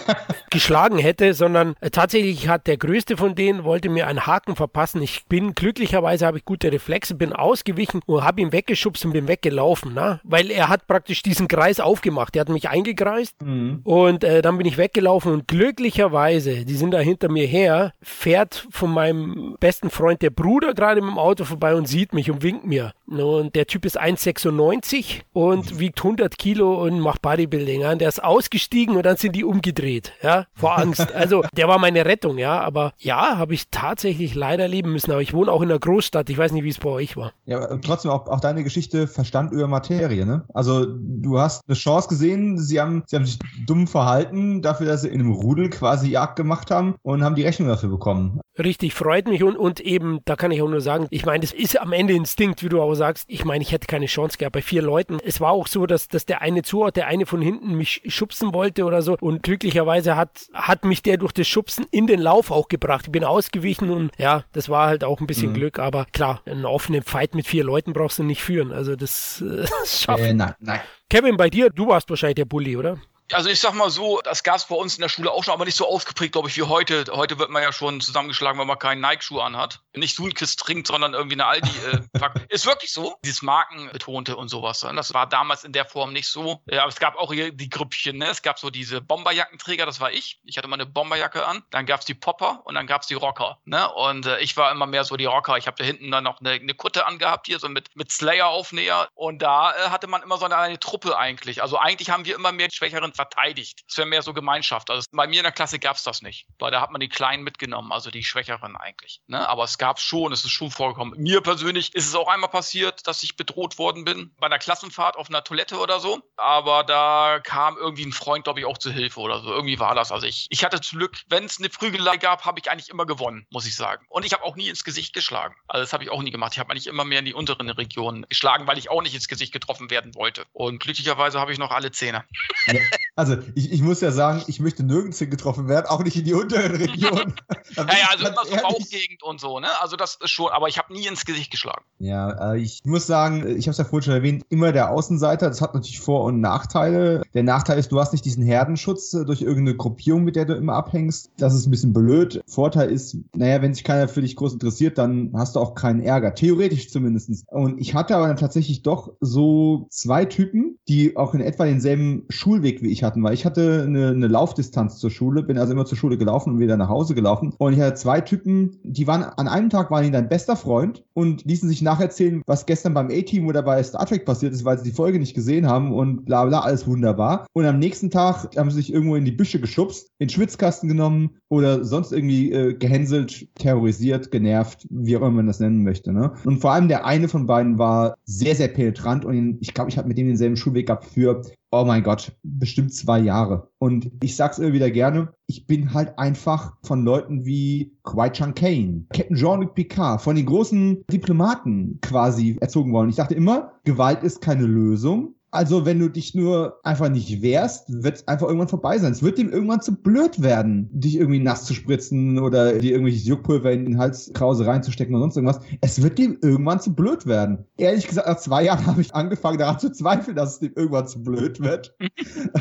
[LAUGHS] geschlagen hätte, sondern äh, tatsächlich hat der größte von denen wollte mir einen Haken verpassen. Ich bin glücklicherweise habe ich gute Reflexe, bin ausgewichen und habe ihn weggeschubst und bin weggelaufen, ne? weil er hat praktisch diesen Kreis aufgemacht. Er hat mich eingekreist mhm. und äh, dann bin ich weggelaufen und glücklicherweise, die sind da hinter mir her, fährt von meinem besten Freund der Bruder gerade mit dem Auto vorbei und sieht mich und winkt mir. Und der Typ ist 1,96 und wiegt 100 Kilo und macht Bodybuilding. Ja? Und der ist ausgestiegen und dann sind die umgedreht, ja, vor Angst. [LAUGHS] Also der war meine Rettung, ja. Aber ja, habe ich tatsächlich leider leben müssen. Aber ich wohne auch in einer Großstadt. Ich weiß nicht, wie es bei euch war. Ja, aber trotzdem auch, auch deine Geschichte Verstand über Materie, ne? Also du hast eine Chance gesehen, sie haben, sie haben sich dumm verhalten, dafür, dass sie in einem Rudel quasi Jagd gemacht haben und haben die Rechnung dafür bekommen. Richtig, freut mich und, und eben, da kann ich auch nur sagen, ich meine, das ist am Ende Instinkt, wie du auch sagst. Ich meine, ich hätte keine Chance gehabt bei vier Leuten. Es war auch so, dass, dass der eine zuhaut, der eine von hinten mich schubsen wollte oder so und glücklicherweise hat, hat mich der durch das Schubsen in den Lauf auch gebracht. Ich bin ausgewichen und ja, das war halt auch ein bisschen mhm. Glück, aber klar, einen offenen Fight mit vier Leuten brauchst du nicht führen. Also das, äh, [LAUGHS] das schafft. Äh, nein, nein. Kevin, bei dir, du warst wahrscheinlich der Bully, oder? Also ich sag mal so, das gab es bei uns in der Schule auch schon, aber nicht so ausgeprägt, glaube ich, wie heute. Heute wird man ja schon zusammengeschlagen, wenn man keinen Nike-Schuh anhat. Nicht Sunkist trinkt, sondern irgendwie eine Aldi. Äh, [LAUGHS] ist wirklich so. Dieses Markenbetonte und sowas. Ne? Das war damals in der Form nicht so. Ja, aber es gab auch hier die Grüppchen. Ne? Es gab so diese Bomberjackenträger, das war ich. Ich hatte mal eine Bomberjacke an. Dann gab es die Popper und dann gab es die Rocker. Ne? Und äh, ich war immer mehr so die Rocker. Ich habe da hinten dann noch eine, eine, Kutte angehabt, hier so mit, mit Slayer-Aufnäher. Und da äh, hatte man immer so eine, eine Truppe eigentlich. Also eigentlich haben wir immer mehr die Schwächeren verteidigt. Es wäre mehr so Gemeinschaft. Also bei mir in der Klasse gab es das nicht. Weil da hat man die Kleinen mitgenommen, also die Schwächeren eigentlich. Ne? Aber es gab schon, es ist schon vorgekommen. Mir persönlich ist es auch einmal passiert, dass ich bedroht worden bin bei einer Klassenfahrt auf einer Toilette oder so. Aber da kam irgendwie ein Freund, glaube ich, auch zu Hilfe oder so. Irgendwie war das. Also ich, ich hatte zum Glück, wenn es eine Prügelei gab, habe ich eigentlich immer gewonnen, muss ich sagen. Und ich habe auch nie ins Gesicht geschlagen. Also das habe ich auch nie gemacht. Ich habe eigentlich immer mehr in die unteren Regionen geschlagen, weil ich auch nicht ins Gesicht getroffen werden wollte. Und glücklicherweise habe ich noch alle Zähne. Ja, also ich, ich muss ja sagen, ich möchte nirgends getroffen werden, auch nicht in die unteren Regionen. [LAUGHS] [LAUGHS] ja, ja, also immer so Bauchgegend und so, ne? Also das ist schon, aber ich habe nie ins Gesicht geschlagen. Ja, äh, ich muss sagen, ich habe es ja vorhin schon erwähnt, immer der Außenseiter. Das hat natürlich Vor- und Nachteile. Der Nachteil ist, du hast nicht diesen Herdenschutz äh, durch irgendeine Gruppierung, mit der du immer abhängst. Das ist ein bisschen blöd. Vorteil ist, naja, wenn sich keiner für dich groß interessiert, dann hast du auch keinen Ärger. Theoretisch zumindestens. Und ich hatte aber dann tatsächlich doch so zwei Typen, die auch in etwa denselben Schulweg wie ich hatten, weil ich hatte eine, eine Laufdistanz zur Schule, bin also immer zur Schule gelaufen und wieder nach Hause gelaufen. Und ich hatte zwei Typen, die waren an einem Tag waren die dein bester Freund und ließen sich nacherzählen, was gestern beim A-Team oder bei Star Trek passiert ist, weil sie die Folge nicht gesehen haben und bla bla, alles wunderbar. Und am nächsten Tag haben sie sich irgendwo in die Büsche geschubst, in den Schwitzkasten genommen oder sonst irgendwie äh, gehänselt, terrorisiert, genervt, wie auch immer man das nennen möchte. Ne? Und vor allem der eine von beiden war sehr, sehr penetrant und ich glaube, ich habe mit dem denselben Schulweg gehabt für oh mein Gott, bestimmt zwei Jahre. Und ich sag's immer wieder gerne, ich bin halt einfach von Leuten wie Kwai Chang Kane, Captain Jean-Luc Picard, von den großen Diplomaten quasi erzogen worden. Ich dachte immer, Gewalt ist keine Lösung. Also, wenn du dich nur einfach nicht wehrst, wird es einfach irgendwann vorbei sein. Es wird dem irgendwann zu blöd werden, dich irgendwie nass zu spritzen oder dir irgendwelches Juckpulver in den Halskrause reinzustecken oder sonst irgendwas. Es wird dem irgendwann zu blöd werden. Ehrlich gesagt, nach zwei Jahren [LAUGHS] habe ich angefangen daran zu zweifeln, dass es dem irgendwann zu blöd wird. [LAUGHS]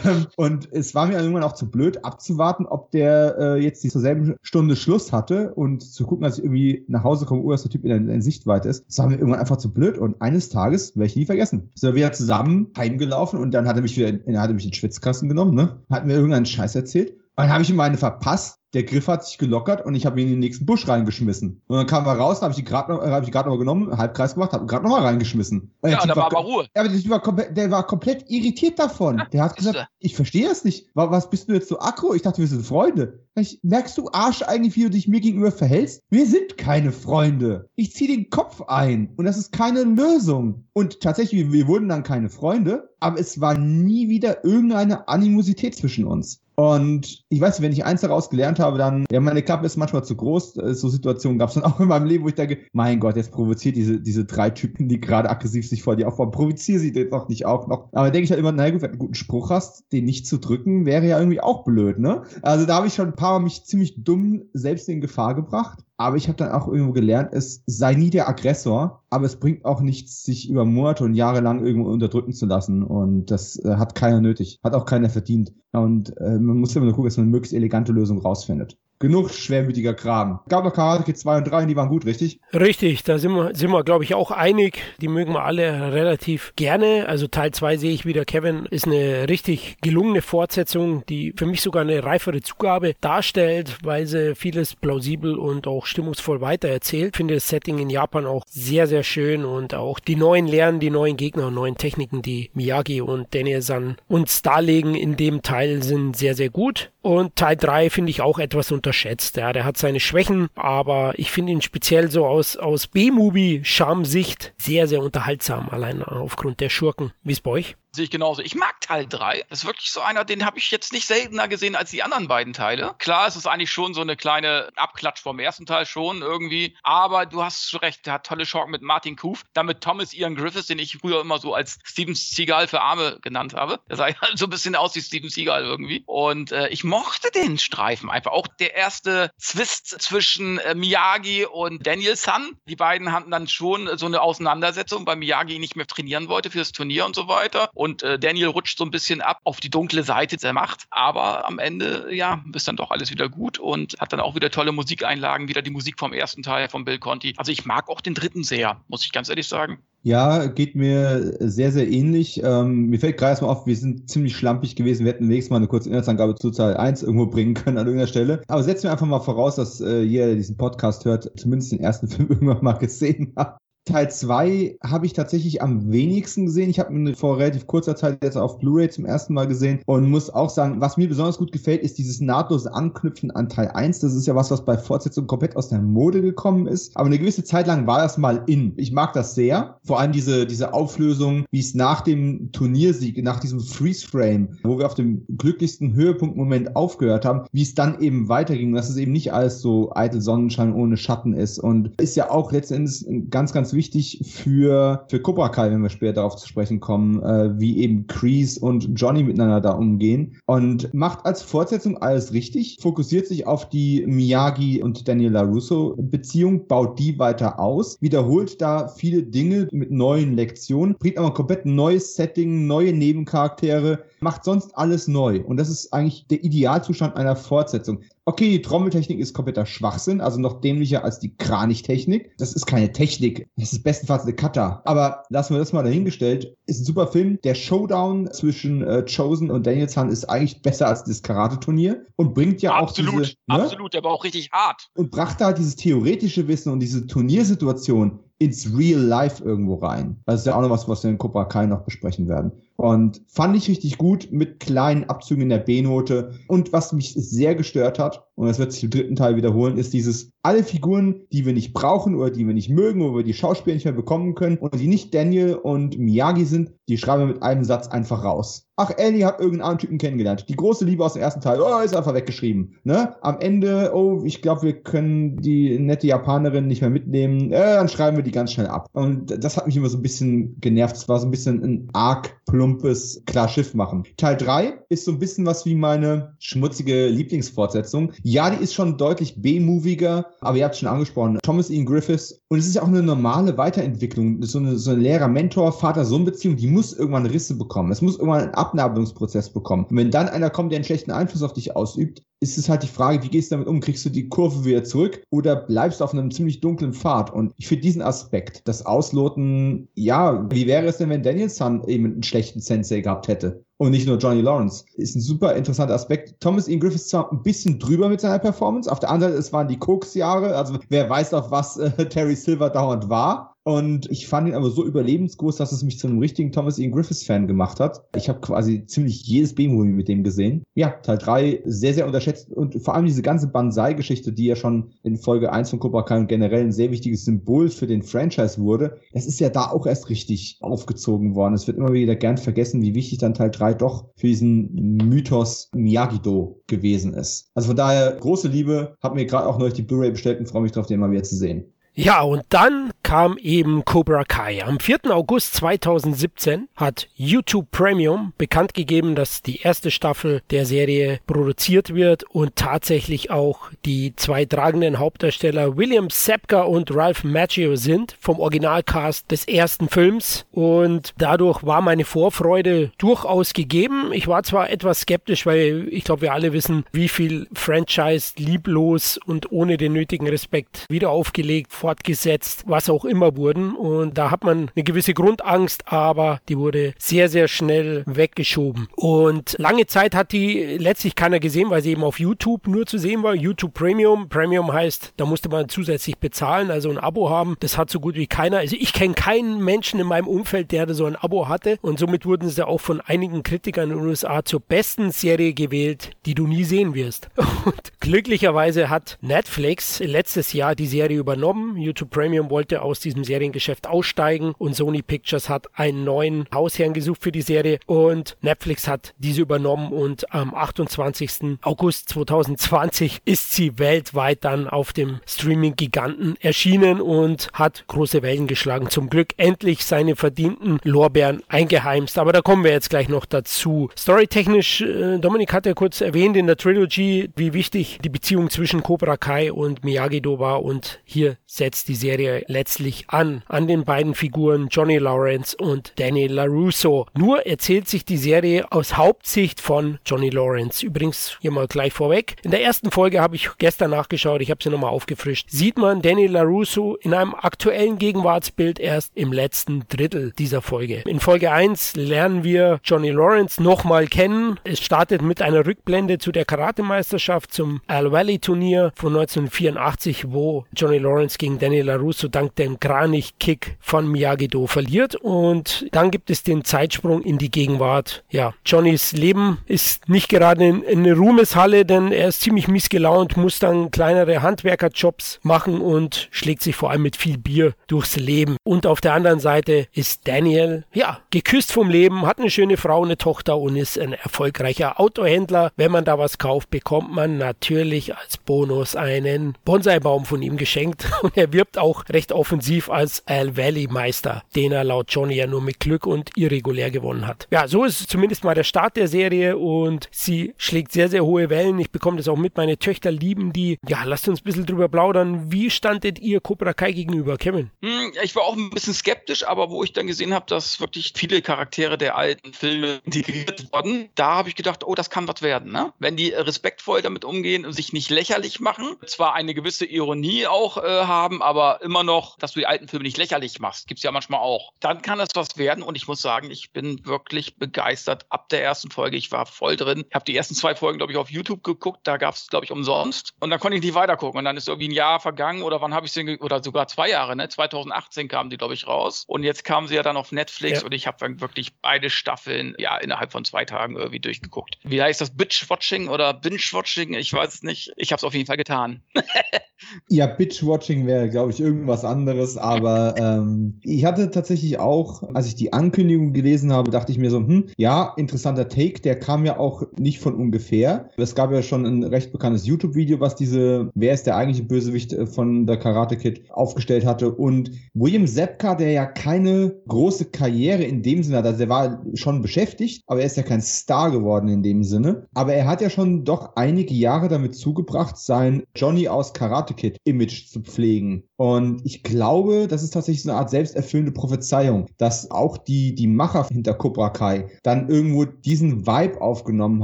Ähm, und es war mir irgendwann auch zu blöd, abzuwarten, ob der äh, jetzt die zur selben Stunde Schluss hatte und zu gucken, dass ich irgendwie nach Hause komme, oh, dass der Typ in, in Sichtweite ist. Das war mir irgendwann einfach zu blöd. Und eines Tages werde ich nie vergessen. So, wir zusammen heimgelaufen und dann hat er mich wieder in, er hatte mich in den Schwitzkasten genommen, ne? Hat mir irgendeinen Scheiß erzählt. Dann habe ich ihm eine verpasst der Griff hat sich gelockert und ich habe ihn in den nächsten Busch reingeschmissen. Und dann kam er raus, habe ich die gerade noch, hab ich gerade noch genommen, Halbkreis gemacht, habe gerade noch mal reingeschmissen. Und ja, da war aber Ruhe. Ja, aber der war, der war komplett irritiert davon. der hat gesagt, ich verstehe es nicht. Was bist du jetzt so aggro? Ich dachte, wir sind Freunde. Ich, merkst du, Arsch, eigentlich, wie du dich mir gegenüber verhältst? Wir sind keine Freunde. Ich ziehe den Kopf ein und das ist keine Lösung. Und tatsächlich, wir wurden dann keine Freunde, aber es war nie wieder irgendeine Animosität zwischen uns. Und ich weiß, wenn ich eins daraus gelernt habe, dann, ja, meine Klappe ist manchmal zu groß. So Situationen gab es dann [LAUGHS] auch in meinem Leben, wo ich denke, mein Gott, jetzt provoziert diese, diese drei Typen, die gerade aggressiv sich vor dir aufbauen, provoziere sie doch nicht auch noch. Aber denke ich halt immer, naja, gut, wenn du einen guten Spruch hast, den nicht zu drücken, wäre ja irgendwie auch blöd, ne? Also da habe ich schon ein paar Mal mich ziemlich dumm selbst in Gefahr gebracht. Aber ich habe dann auch irgendwo gelernt, es sei nie der Aggressor, aber es bringt auch nichts, sich über Monate und Jahre lang irgendwo unterdrücken zu lassen. Und das äh, hat keiner nötig, hat auch keiner verdient. Und äh, man muss immer nur gucken, dass man eine möglichst elegante Lösung rausfindet genug schwermütiger Kram. Gab noch Karate Kid 2 und 3 und die waren gut, richtig? Richtig, da sind wir, sind wir glaube ich, auch einig. Die mögen wir alle relativ gerne. Also Teil 2 sehe ich wieder, Kevin, ist eine richtig gelungene Fortsetzung, die für mich sogar eine reifere Zugabe darstellt, weil sie vieles plausibel und auch stimmungsvoll weitererzählt. Ich finde das Setting in Japan auch sehr, sehr schön und auch die neuen Lernen, die neuen Gegner und neuen Techniken, die Miyagi und Daniel-san uns darlegen in dem Teil sind sehr, sehr gut. Und Teil 3 finde ich auch etwas unterschätzt. Ja, der hat seine Schwächen, aber ich finde ihn speziell so aus, aus B-Movie-Schamsicht sehr, sehr unterhaltsam, allein aufgrund der Schurken. Wie ist bei euch? Sehe ich genauso. Ich mag Teil 3. Das ist wirklich so einer, den habe ich jetzt nicht seltener gesehen als die anderen beiden Teile. Klar, es ist eigentlich schon so eine kleine Abklatsch vom ersten Teil schon irgendwie. Aber du hast recht, der hat tolle Chancen mit Martin Kuf, damit Thomas Ian Griffiths, den ich früher immer so als Steven Seagal für Arme genannt habe. Der sah [LAUGHS] halt so ein bisschen aus wie Steven Seagal irgendwie. Und äh, ich mochte den Streifen einfach. Auch der erste Zwist zwischen äh, Miyagi und Daniel Sun. Die beiden hatten dann schon so eine Auseinandersetzung, weil Miyagi nicht mehr trainieren wollte für das Turnier und so weiter. Und äh, Daniel rutscht so ein bisschen ab auf die dunkle Seite der Macht. Aber am Ende, ja, ist dann doch alles wieder gut und hat dann auch wieder tolle Musikeinlagen, wieder die Musik vom ersten Teil von Bill Conti. Also ich mag auch den dritten sehr, muss ich ganz ehrlich sagen. Ja, geht mir sehr, sehr ähnlich. Ähm, mir fällt gerade erstmal auf, wir sind ziemlich schlampig gewesen. Wir hätten wenigstens mal eine kurze Inhaltsangabe zu Zahl 1 irgendwo bringen können an irgendeiner Stelle. Aber setzen wir einfach mal voraus, dass äh, jeder, der diesen Podcast hört, zumindest den ersten [LAUGHS] Film irgendwann mal gesehen hat. Teil 2 habe ich tatsächlich am wenigsten gesehen. Ich habe ihn vor relativ kurzer Zeit jetzt auf Blu-ray zum ersten Mal gesehen und muss auch sagen, was mir besonders gut gefällt, ist dieses nahtlose Anknüpfen an Teil 1. Das ist ja was, was bei Fortsetzung komplett aus der Mode gekommen ist. Aber eine gewisse Zeit lang war das mal in. Ich mag das sehr. Vor allem diese, diese Auflösung, wie es nach dem Turniersieg, nach diesem Freeze-Frame, wo wir auf dem glücklichsten Höhepunktmoment aufgehört haben, wie es dann eben weiterging, dass es eben nicht alles so eitel Sonnenschein ohne Schatten ist. Und ist ja auch letztendlich ganz, ganz wichtig, wichtig für, für Cobra Kai, wenn wir später darauf zu sprechen kommen, äh, wie eben Kreese und Johnny miteinander da umgehen. Und macht als Fortsetzung alles richtig, fokussiert sich auf die Miyagi und Daniel LaRusso Beziehung, baut die weiter aus, wiederholt da viele Dinge mit neuen Lektionen, bringt aber komplett neues Setting, neue Nebencharaktere, macht sonst alles neu. Und das ist eigentlich der Idealzustand einer Fortsetzung. Okay, die Trommeltechnik ist kompletter Schwachsinn, also noch dämlicher als die Kranichtechnik. Das ist keine Technik, das ist bestenfalls eine Kata. Aber lassen wir das mal dahingestellt. Ist ein super Film. Der Showdown zwischen äh, Chosen und Danielson ist eigentlich besser als das Karate-Turnier und bringt ja absolut, auch diese... Ne? Absolut, aber auch richtig hart. Und brachte halt dieses theoretische Wissen und diese Turniersituation ins Real Life irgendwo rein. Das ist ja auch noch was, was wir in Cobra Kai noch besprechen werden. Und fand ich richtig gut mit kleinen Abzügen in der B-Note. Und was mich sehr gestört hat, und das wird sich im dritten Teil wiederholen, ist dieses, alle Figuren, die wir nicht brauchen oder die wir nicht mögen, wo wir die Schauspieler nicht mehr bekommen können und die nicht Daniel und Miyagi sind, die schreiben wir mit einem Satz einfach raus. Ach, Ellie hat irgendeinen anderen Typen kennengelernt. Die große Liebe aus dem ersten Teil, oh, ist einfach weggeschrieben. Ne? Am Ende, oh, ich glaube, wir können die nette Japanerin nicht mehr mitnehmen. Äh, dann schreiben wir die ganz schnell ab. Und das hat mich immer so ein bisschen genervt. Es war so ein bisschen ein arg plumpes klar Schiff machen. Teil 3 ist so ein bisschen was wie meine schmutzige Lieblingsfortsetzung. Ja, die ist schon deutlich B-moviger, aber ihr habt es schon angesprochen. Thomas Ian Griffiths. Und es ist ja auch eine normale Weiterentwicklung. So eine, so eine Lehrer-Mentor, Vater-Sohn-Beziehung, die muss irgendwann Risse bekommen. Es muss irgendwann ein Abnabelungsprozess bekommen. Und wenn dann einer kommt, der einen schlechten Einfluss auf dich ausübt, ist es halt die Frage, wie gehst du damit um? Kriegst du die Kurve wieder zurück oder bleibst du auf einem ziemlich dunklen Pfad? Und ich finde diesen Aspekt, das Ausloten, ja, wie wäre es denn, wenn Daniel Sun eben einen schlechten Sensei gehabt hätte? Und nicht nur Johnny Lawrence. Ist ein super interessanter Aspekt. Thomas Ian Griffiths zwar ein bisschen drüber mit seiner Performance, auf der anderen Seite, es waren die Koks-Jahre, also wer weiß auf was äh, [LAUGHS] Terry Silver dauernd war. Und ich fand ihn aber so überlebensgroß, dass es mich zu einem richtigen Thomas Ian Griffiths-Fan gemacht hat. Ich habe quasi ziemlich jedes B-Movie mit dem gesehen. Ja, Teil 3 sehr, sehr unterschätzt. Und vor allem diese ganze Banzai-Geschichte, die ja schon in Folge 1 von Cobra Kai generell ein sehr wichtiges Symbol für den Franchise wurde, das ist ja da auch erst richtig aufgezogen worden. Es wird immer wieder gern vergessen, wie wichtig dann Teil 3 doch für diesen Mythos Miyagi-Do gewesen ist. Also von daher große Liebe, habe mir gerade auch neulich die Blu-ray bestellt und freue mich drauf, den mal wieder zu sehen. Ja, und dann kam eben Cobra Kai. Am 4. August 2017 hat YouTube Premium bekannt gegeben, dass die erste Staffel der Serie produziert wird und tatsächlich auch die zwei tragenden Hauptdarsteller William Sepka und Ralph Macchio sind vom Originalcast des ersten Films und dadurch war meine Vorfreude durchaus gegeben. Ich war zwar etwas skeptisch, weil ich glaube, wir alle wissen, wie viel Franchise lieblos und ohne den nötigen Respekt wieder aufgelegt, fortgesetzt, was auch immer wurden. Und da hat man eine gewisse Grundangst, aber die wurde sehr, sehr schnell weggeschoben. Und lange Zeit hat die letztlich keiner gesehen, weil sie eben auf YouTube nur zu sehen war. YouTube Premium. Premium heißt, da musste man zusätzlich bezahlen, also ein Abo haben. Das hat so gut wie keiner. Also ich kenne keinen Menschen in meinem Umfeld, der so ein Abo hatte. Und somit wurden sie auch von einigen Kritikern in den USA zur besten Serie gewählt, die du nie sehen wirst. [LAUGHS] Und glücklicherweise hat Netflix letztes Jahr die Serie übernommen. YouTube Premium wollte aus diesem Seriengeschäft aussteigen und Sony Pictures hat einen neuen Hausherrn gesucht für die Serie und Netflix hat diese übernommen und am 28. August 2020 ist sie weltweit dann auf dem Streaming-Giganten erschienen und hat große Wellen geschlagen. Zum Glück endlich seine verdienten Lorbeeren eingeheimst. Aber da kommen wir jetzt gleich noch dazu. Storytechnisch, äh, Dominik hat ja kurz erwähnt in der Trilogy, wie wichtig die Beziehung zwischen Cobra Kai und Miyagi-Do war und hier setzt die Serie letztlich an, an den beiden Figuren Johnny Lawrence und Danny LaRusso. Nur erzählt sich die Serie aus Hauptsicht von Johnny Lawrence. Übrigens hier mal gleich vorweg. In der ersten Folge habe ich gestern nachgeschaut, ich habe sie nochmal aufgefrischt. Sieht man Danny LaRusso in einem aktuellen Gegenwartsbild erst im letzten Drittel dieser Folge. In Folge 1 lernen wir Johnny Lawrence nochmal kennen. Es startet mit einer Rückblende zu der Karatemeisterschaft zum Al Valley Turnier von 1984, wo Johnny Lawrence gegen Danny LaRusso dank dem Kranich-Kick von Miyagi-Do verliert. Und dann gibt es den Zeitsprung in die Gegenwart. Ja, Johnnys Leben ist nicht gerade in, in eine Ruhmeshalle, denn er ist ziemlich missgelaunt, muss dann kleinere Handwerkerjobs machen und schlägt sich vor allem mit viel Bier durchs Leben. Und auf der anderen Seite ist Daniel, ja, geküsst vom Leben, hat eine schöne Frau, eine Tochter und ist ein erfolgreicher Autohändler. Wenn man da was kauft, bekommt man natürlich als Bonus einen Bonsai-Baum von ihm geschenkt [LAUGHS] und er wirbt auch recht offensiv als Al Valley Meister, den er laut Johnny ja nur mit Glück und irregulär gewonnen hat. Ja, so ist zumindest mal der Start der Serie und sie schlägt sehr, sehr hohe Wellen. Ich bekomme das auch mit. Meine Töchter lieben die. Ja, lasst uns ein bisschen drüber plaudern. Wie standet ihr Cobra Kai gegenüber, Kevin? Hm, ich war auch ein bisschen skeptisch, aber wo ich dann gesehen habe, dass wirklich viele Charaktere der alten Filme integriert wurden, da habe ich gedacht, oh, das kann was werden. Ne? Wenn die respektvoll damit umgehen und sich nicht lächerlich machen, zwar eine gewisse Ironie auch äh, haben, aber immer noch, dass du die alten Filme nicht lächerlich machst, gibt es ja manchmal auch. Dann kann es was werden und ich muss sagen, ich bin wirklich begeistert ab der ersten Folge. Ich war voll drin. Ich habe die ersten zwei Folgen, glaube ich, auf YouTube geguckt. Da gab es, glaube ich, umsonst. Und dann konnte ich nicht weitergucken. Und dann ist irgendwie ein Jahr vergangen oder wann habe ich sie, oder sogar zwei Jahre, ne? 2018 kamen die, glaube ich, raus. Und jetzt kamen sie ja dann auf Netflix ja. und ich habe dann wirklich beide Staffeln, ja, innerhalb von zwei Tagen irgendwie durchgeguckt. Wie heißt das? Bitch-Watching oder Binge-Watching? Ich weiß es nicht. Ich habe es auf jeden Fall getan. [LAUGHS] ja, Bitch-Watching wäre, glaube ich, irgendwas anderes. Aber ähm, ich hatte tatsächlich auch, als ich die Ankündigung gelesen habe, dachte ich mir so, hm, ja, interessanter Take. Der kam ja auch nicht von ungefähr. Es gab ja schon ein recht bekanntes YouTube-Video, was diese, wer ist der eigentliche Bösewicht äh, von der Karate Kid aufgestellt hatte. Und William Zepka, der ja keine große Karriere in dem Sinne hat, also der war schon beschäftigt, aber er ist ja kein Star geworden in dem Sinne. Aber er hat ja schon doch einige Jahre damit zugebracht, sein Johnny aus Karate Kid Image zu pflegen. Und ich glaube, das ist tatsächlich so eine Art selbsterfüllende Prophezeiung, dass auch die, die Macher hinter Cobra Kai dann irgendwo diesen Vibe aufgenommen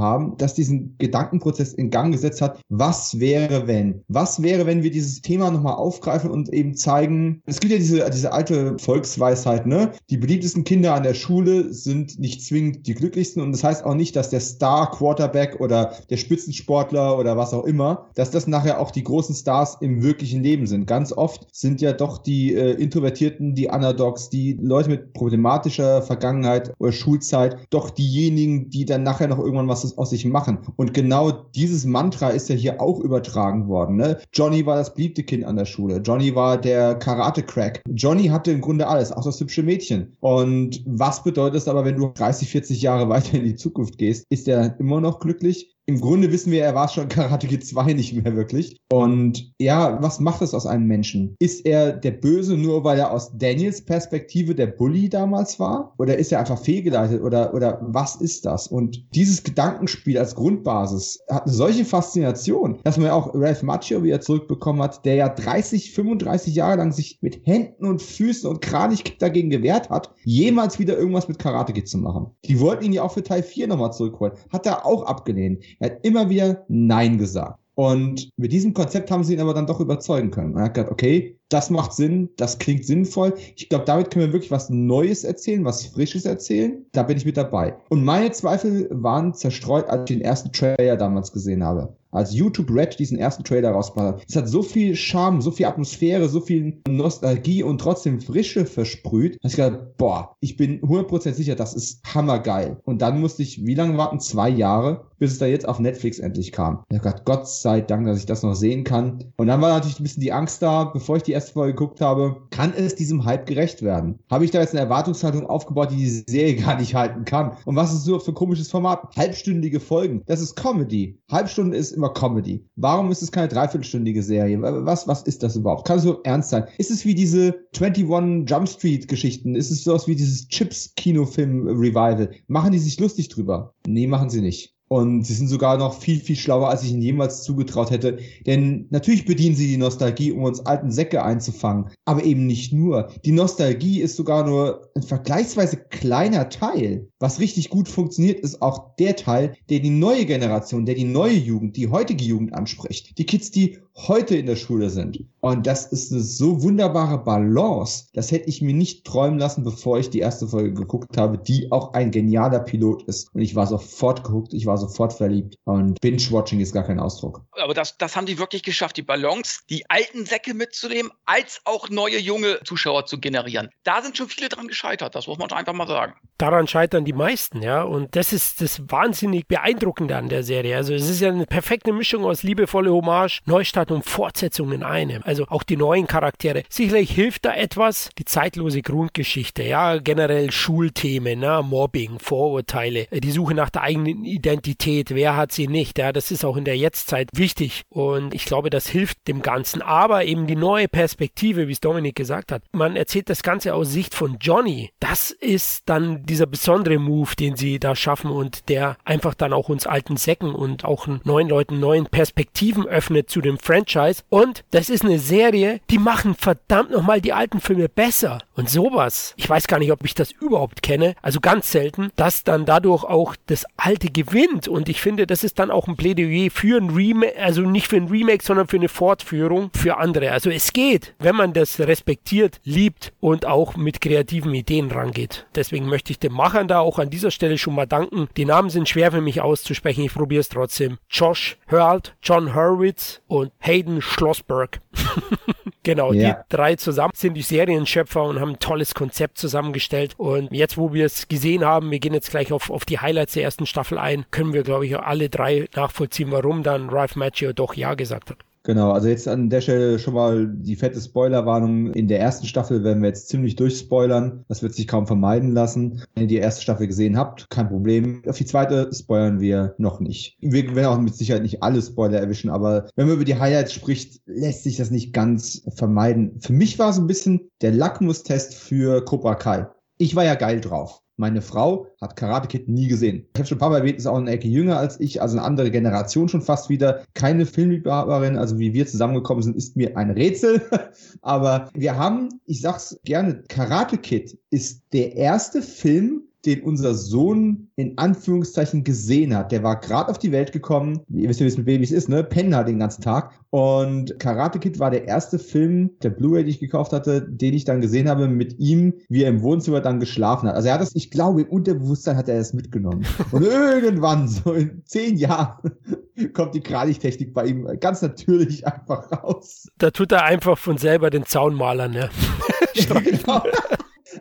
haben, dass diesen Gedankenprozess in Gang gesetzt hat, was wäre wenn? Was wäre, wenn wir dieses Thema nochmal aufgreifen und eben zeigen, es gibt ja diese, diese alte Volksweisheit, ne? Die beliebtesten Kinder an der Schule sind nicht zwingend die glücklichsten und das heißt auch nicht, dass der Star Quarterback oder der Spitzensportler oder was auch immer, dass das nachher auch die großen Stars im wirklichen Leben sind. Ganz oft sind ja doch die äh, Introvertierten, die Underdogs, die Leute mit problematischer Vergangenheit oder Schulzeit, doch diejenigen, die dann nachher noch irgendwann was aus sich machen. Und genau dieses Mantra ist ja hier auch übertragen worden. Ne? Johnny war das beliebte Kind an der Schule. Johnny war der Karate-Crack. Johnny hatte im Grunde alles, auch das hübsche Mädchen. Und was bedeutet es aber, wenn du 30, 40 Jahre weiter in die Zukunft gehst? Ist er immer noch glücklich? Im Grunde wissen wir, er war schon [LAUGHS] Karate Kid 2 nicht mehr wirklich. Und ja, was macht das aus einem Menschen? Ist er der Böse nur, weil er aus Daniels Perspektive der Bully damals war? Oder ist er einfach fehlgeleitet? Oder, oder was ist das? Und dieses Gedankenspiel als Grundbasis hat eine solche Faszination, dass man ja auch Ralph Macchio wieder zurückbekommen hat, der ja 30, 35 Jahre lang sich mit Händen und Füßen und Kranich dagegen gewehrt hat, jemals wieder irgendwas mit Karate Kid zu machen. Die wollten ihn ja auch für Teil 4 nochmal zurückholen. Hat er auch abgelehnt. Er hat immer wieder Nein gesagt. Und mit diesem Konzept haben sie ihn aber dann doch überzeugen können. Er hat gesagt, okay, das macht Sinn, das klingt sinnvoll. Ich glaube, damit können wir wirklich was Neues erzählen, was Frisches erzählen. Da bin ich mit dabei. Und meine Zweifel waren zerstreut, als ich den ersten Trailer damals gesehen habe als YouTube Red diesen ersten Trailer rausgebracht hat. Es hat so viel Charme, so viel Atmosphäre, so viel Nostalgie und trotzdem Frische versprüht, dass ich gedacht, boah, ich bin 100% sicher, das ist hammergeil. Und dann musste ich, wie lange warten? Zwei Jahre, bis es da jetzt auf Netflix endlich kam. Ich habe gedacht, Gott sei Dank, dass ich das noch sehen kann. Und dann war natürlich ein bisschen die Angst da, bevor ich die erste Folge geguckt habe, kann es diesem Hype gerecht werden? Habe ich da jetzt eine Erwartungshaltung aufgebaut, die die Serie [LAUGHS] gar nicht halten kann? Und was ist so für ein komisches Format? Halbstündige Folgen. Das ist Comedy. Halbstunde ist immer Comedy. Warum ist es keine dreiviertelstündige Serie? Was, was ist das überhaupt? Kann es so ernst sein? Ist es wie diese 21 Jump Street Geschichten? Ist es sowas wie dieses Chips Kinofilm Revival? Machen die sich lustig drüber? Nee, machen sie nicht. Und sie sind sogar noch viel, viel schlauer, als ich ihnen jemals zugetraut hätte. Denn natürlich bedienen sie die Nostalgie, um uns alten Säcke einzufangen. Aber eben nicht nur. Die Nostalgie ist sogar nur ein vergleichsweise kleiner Teil. Was richtig gut funktioniert, ist auch der Teil, der die neue Generation, der die neue Jugend, die heutige Jugend anspricht. Die Kids, die heute in der Schule sind. Und das ist eine so wunderbare Balance. Das hätte ich mir nicht träumen lassen, bevor ich die erste Folge geguckt habe, die auch ein genialer Pilot ist. Und ich war sofort geguckt, ich war sofort verliebt. Und Binge-Watching ist gar kein Ausdruck. Aber das, das haben die wirklich geschafft, die Balance, die alten Säcke mitzunehmen, als auch neue junge Zuschauer zu generieren. Da sind schon viele dran gescheitert, das muss man einfach mal sagen. Daran scheitern die meisten, ja. Und das ist das wahnsinnig beeindruckende an der Serie. Also es ist ja eine perfekte Mischung aus liebevolle Hommage, Neustart Fortsetzung und Fortsetzung in einem. Also auch die neuen Charaktere. Sicherlich hilft da etwas die zeitlose Grundgeschichte, ja, generell Schulthemen, ne? Mobbing, Vorurteile, die Suche nach der eigenen Identität, wer hat sie nicht, ja, das ist auch in der Jetztzeit wichtig und ich glaube, das hilft dem Ganzen. Aber eben die neue Perspektive, wie es Dominik gesagt hat, man erzählt das Ganze aus Sicht von Johnny. Das ist dann dieser besondere Move, den sie da schaffen und der einfach dann auch uns alten Säcken und auch neuen Leuten neuen Perspektiven öffnet zu dem Franchise Franchise und das ist eine Serie, die machen verdammt nochmal die alten Filme besser. Und sowas, ich weiß gar nicht, ob ich das überhaupt kenne, also ganz selten, dass dann dadurch auch das alte gewinnt. Und ich finde, das ist dann auch ein Plädoyer für ein Remake, also nicht für ein Remake, sondern für eine Fortführung für andere. Also es geht, wenn man das respektiert, liebt und auch mit kreativen Ideen rangeht. Deswegen möchte ich den Machern da auch an dieser Stelle schon mal danken. Die Namen sind schwer für mich auszusprechen, ich probiere es trotzdem. Josh Hurlt, John Hurwitz und Hayden Schlossberg. [LAUGHS] genau, ja. die drei zusammen sind die Serienschöpfer und haben ein tolles Konzept zusammengestellt. Und jetzt, wo wir es gesehen haben, wir gehen jetzt gleich auf, auf die Highlights der ersten Staffel ein, können wir, glaube ich, alle drei nachvollziehen, warum dann Ralph Macchio doch Ja gesagt hat. Genau, also jetzt an der Stelle schon mal die fette Spoilerwarnung. In der ersten Staffel werden wir jetzt ziemlich durchspoilern. Das wird sich kaum vermeiden lassen. Wenn ihr die erste Staffel gesehen habt, kein Problem. Auf die zweite spoilern wir noch nicht. Wir werden auch mit Sicherheit nicht alle Spoiler erwischen, aber wenn man über die Highlights spricht, lässt sich das nicht ganz vermeiden. Für mich war so ein bisschen der Lackmustest für Cobra Kai. Ich war ja geil drauf. Meine Frau hat Karate Kid nie gesehen. Ich habe schon ein paar Mal erwähnt, ist auch eine Ecke jünger als ich, also eine andere Generation schon fast wieder. Keine Filmliebhaberin, also wie wir zusammengekommen sind, ist mir ein Rätsel. [LAUGHS] Aber wir haben, ich sag's gerne, Karate Kid ist der erste Film, den unser Sohn in Anführungszeichen gesehen hat. Der war gerade auf die Welt gekommen. Ihr wisst ja, wie es mit Babys ist, ne? Pennen halt den ganzen Tag. Und Karate Kid war der erste Film, der Blu-ray, die ich gekauft hatte, den ich dann gesehen habe mit ihm, wie er im Wohnzimmer dann geschlafen hat. Also er hat das, ich glaube, im Unterbewusstsein hat er es mitgenommen. [LAUGHS] Und irgendwann, so in zehn Jahren, [LAUGHS] kommt die Kranichtechnik bei ihm ganz natürlich einfach raus. Da tut er einfach von selber den Zaun malern, ne? [LAUGHS] genau.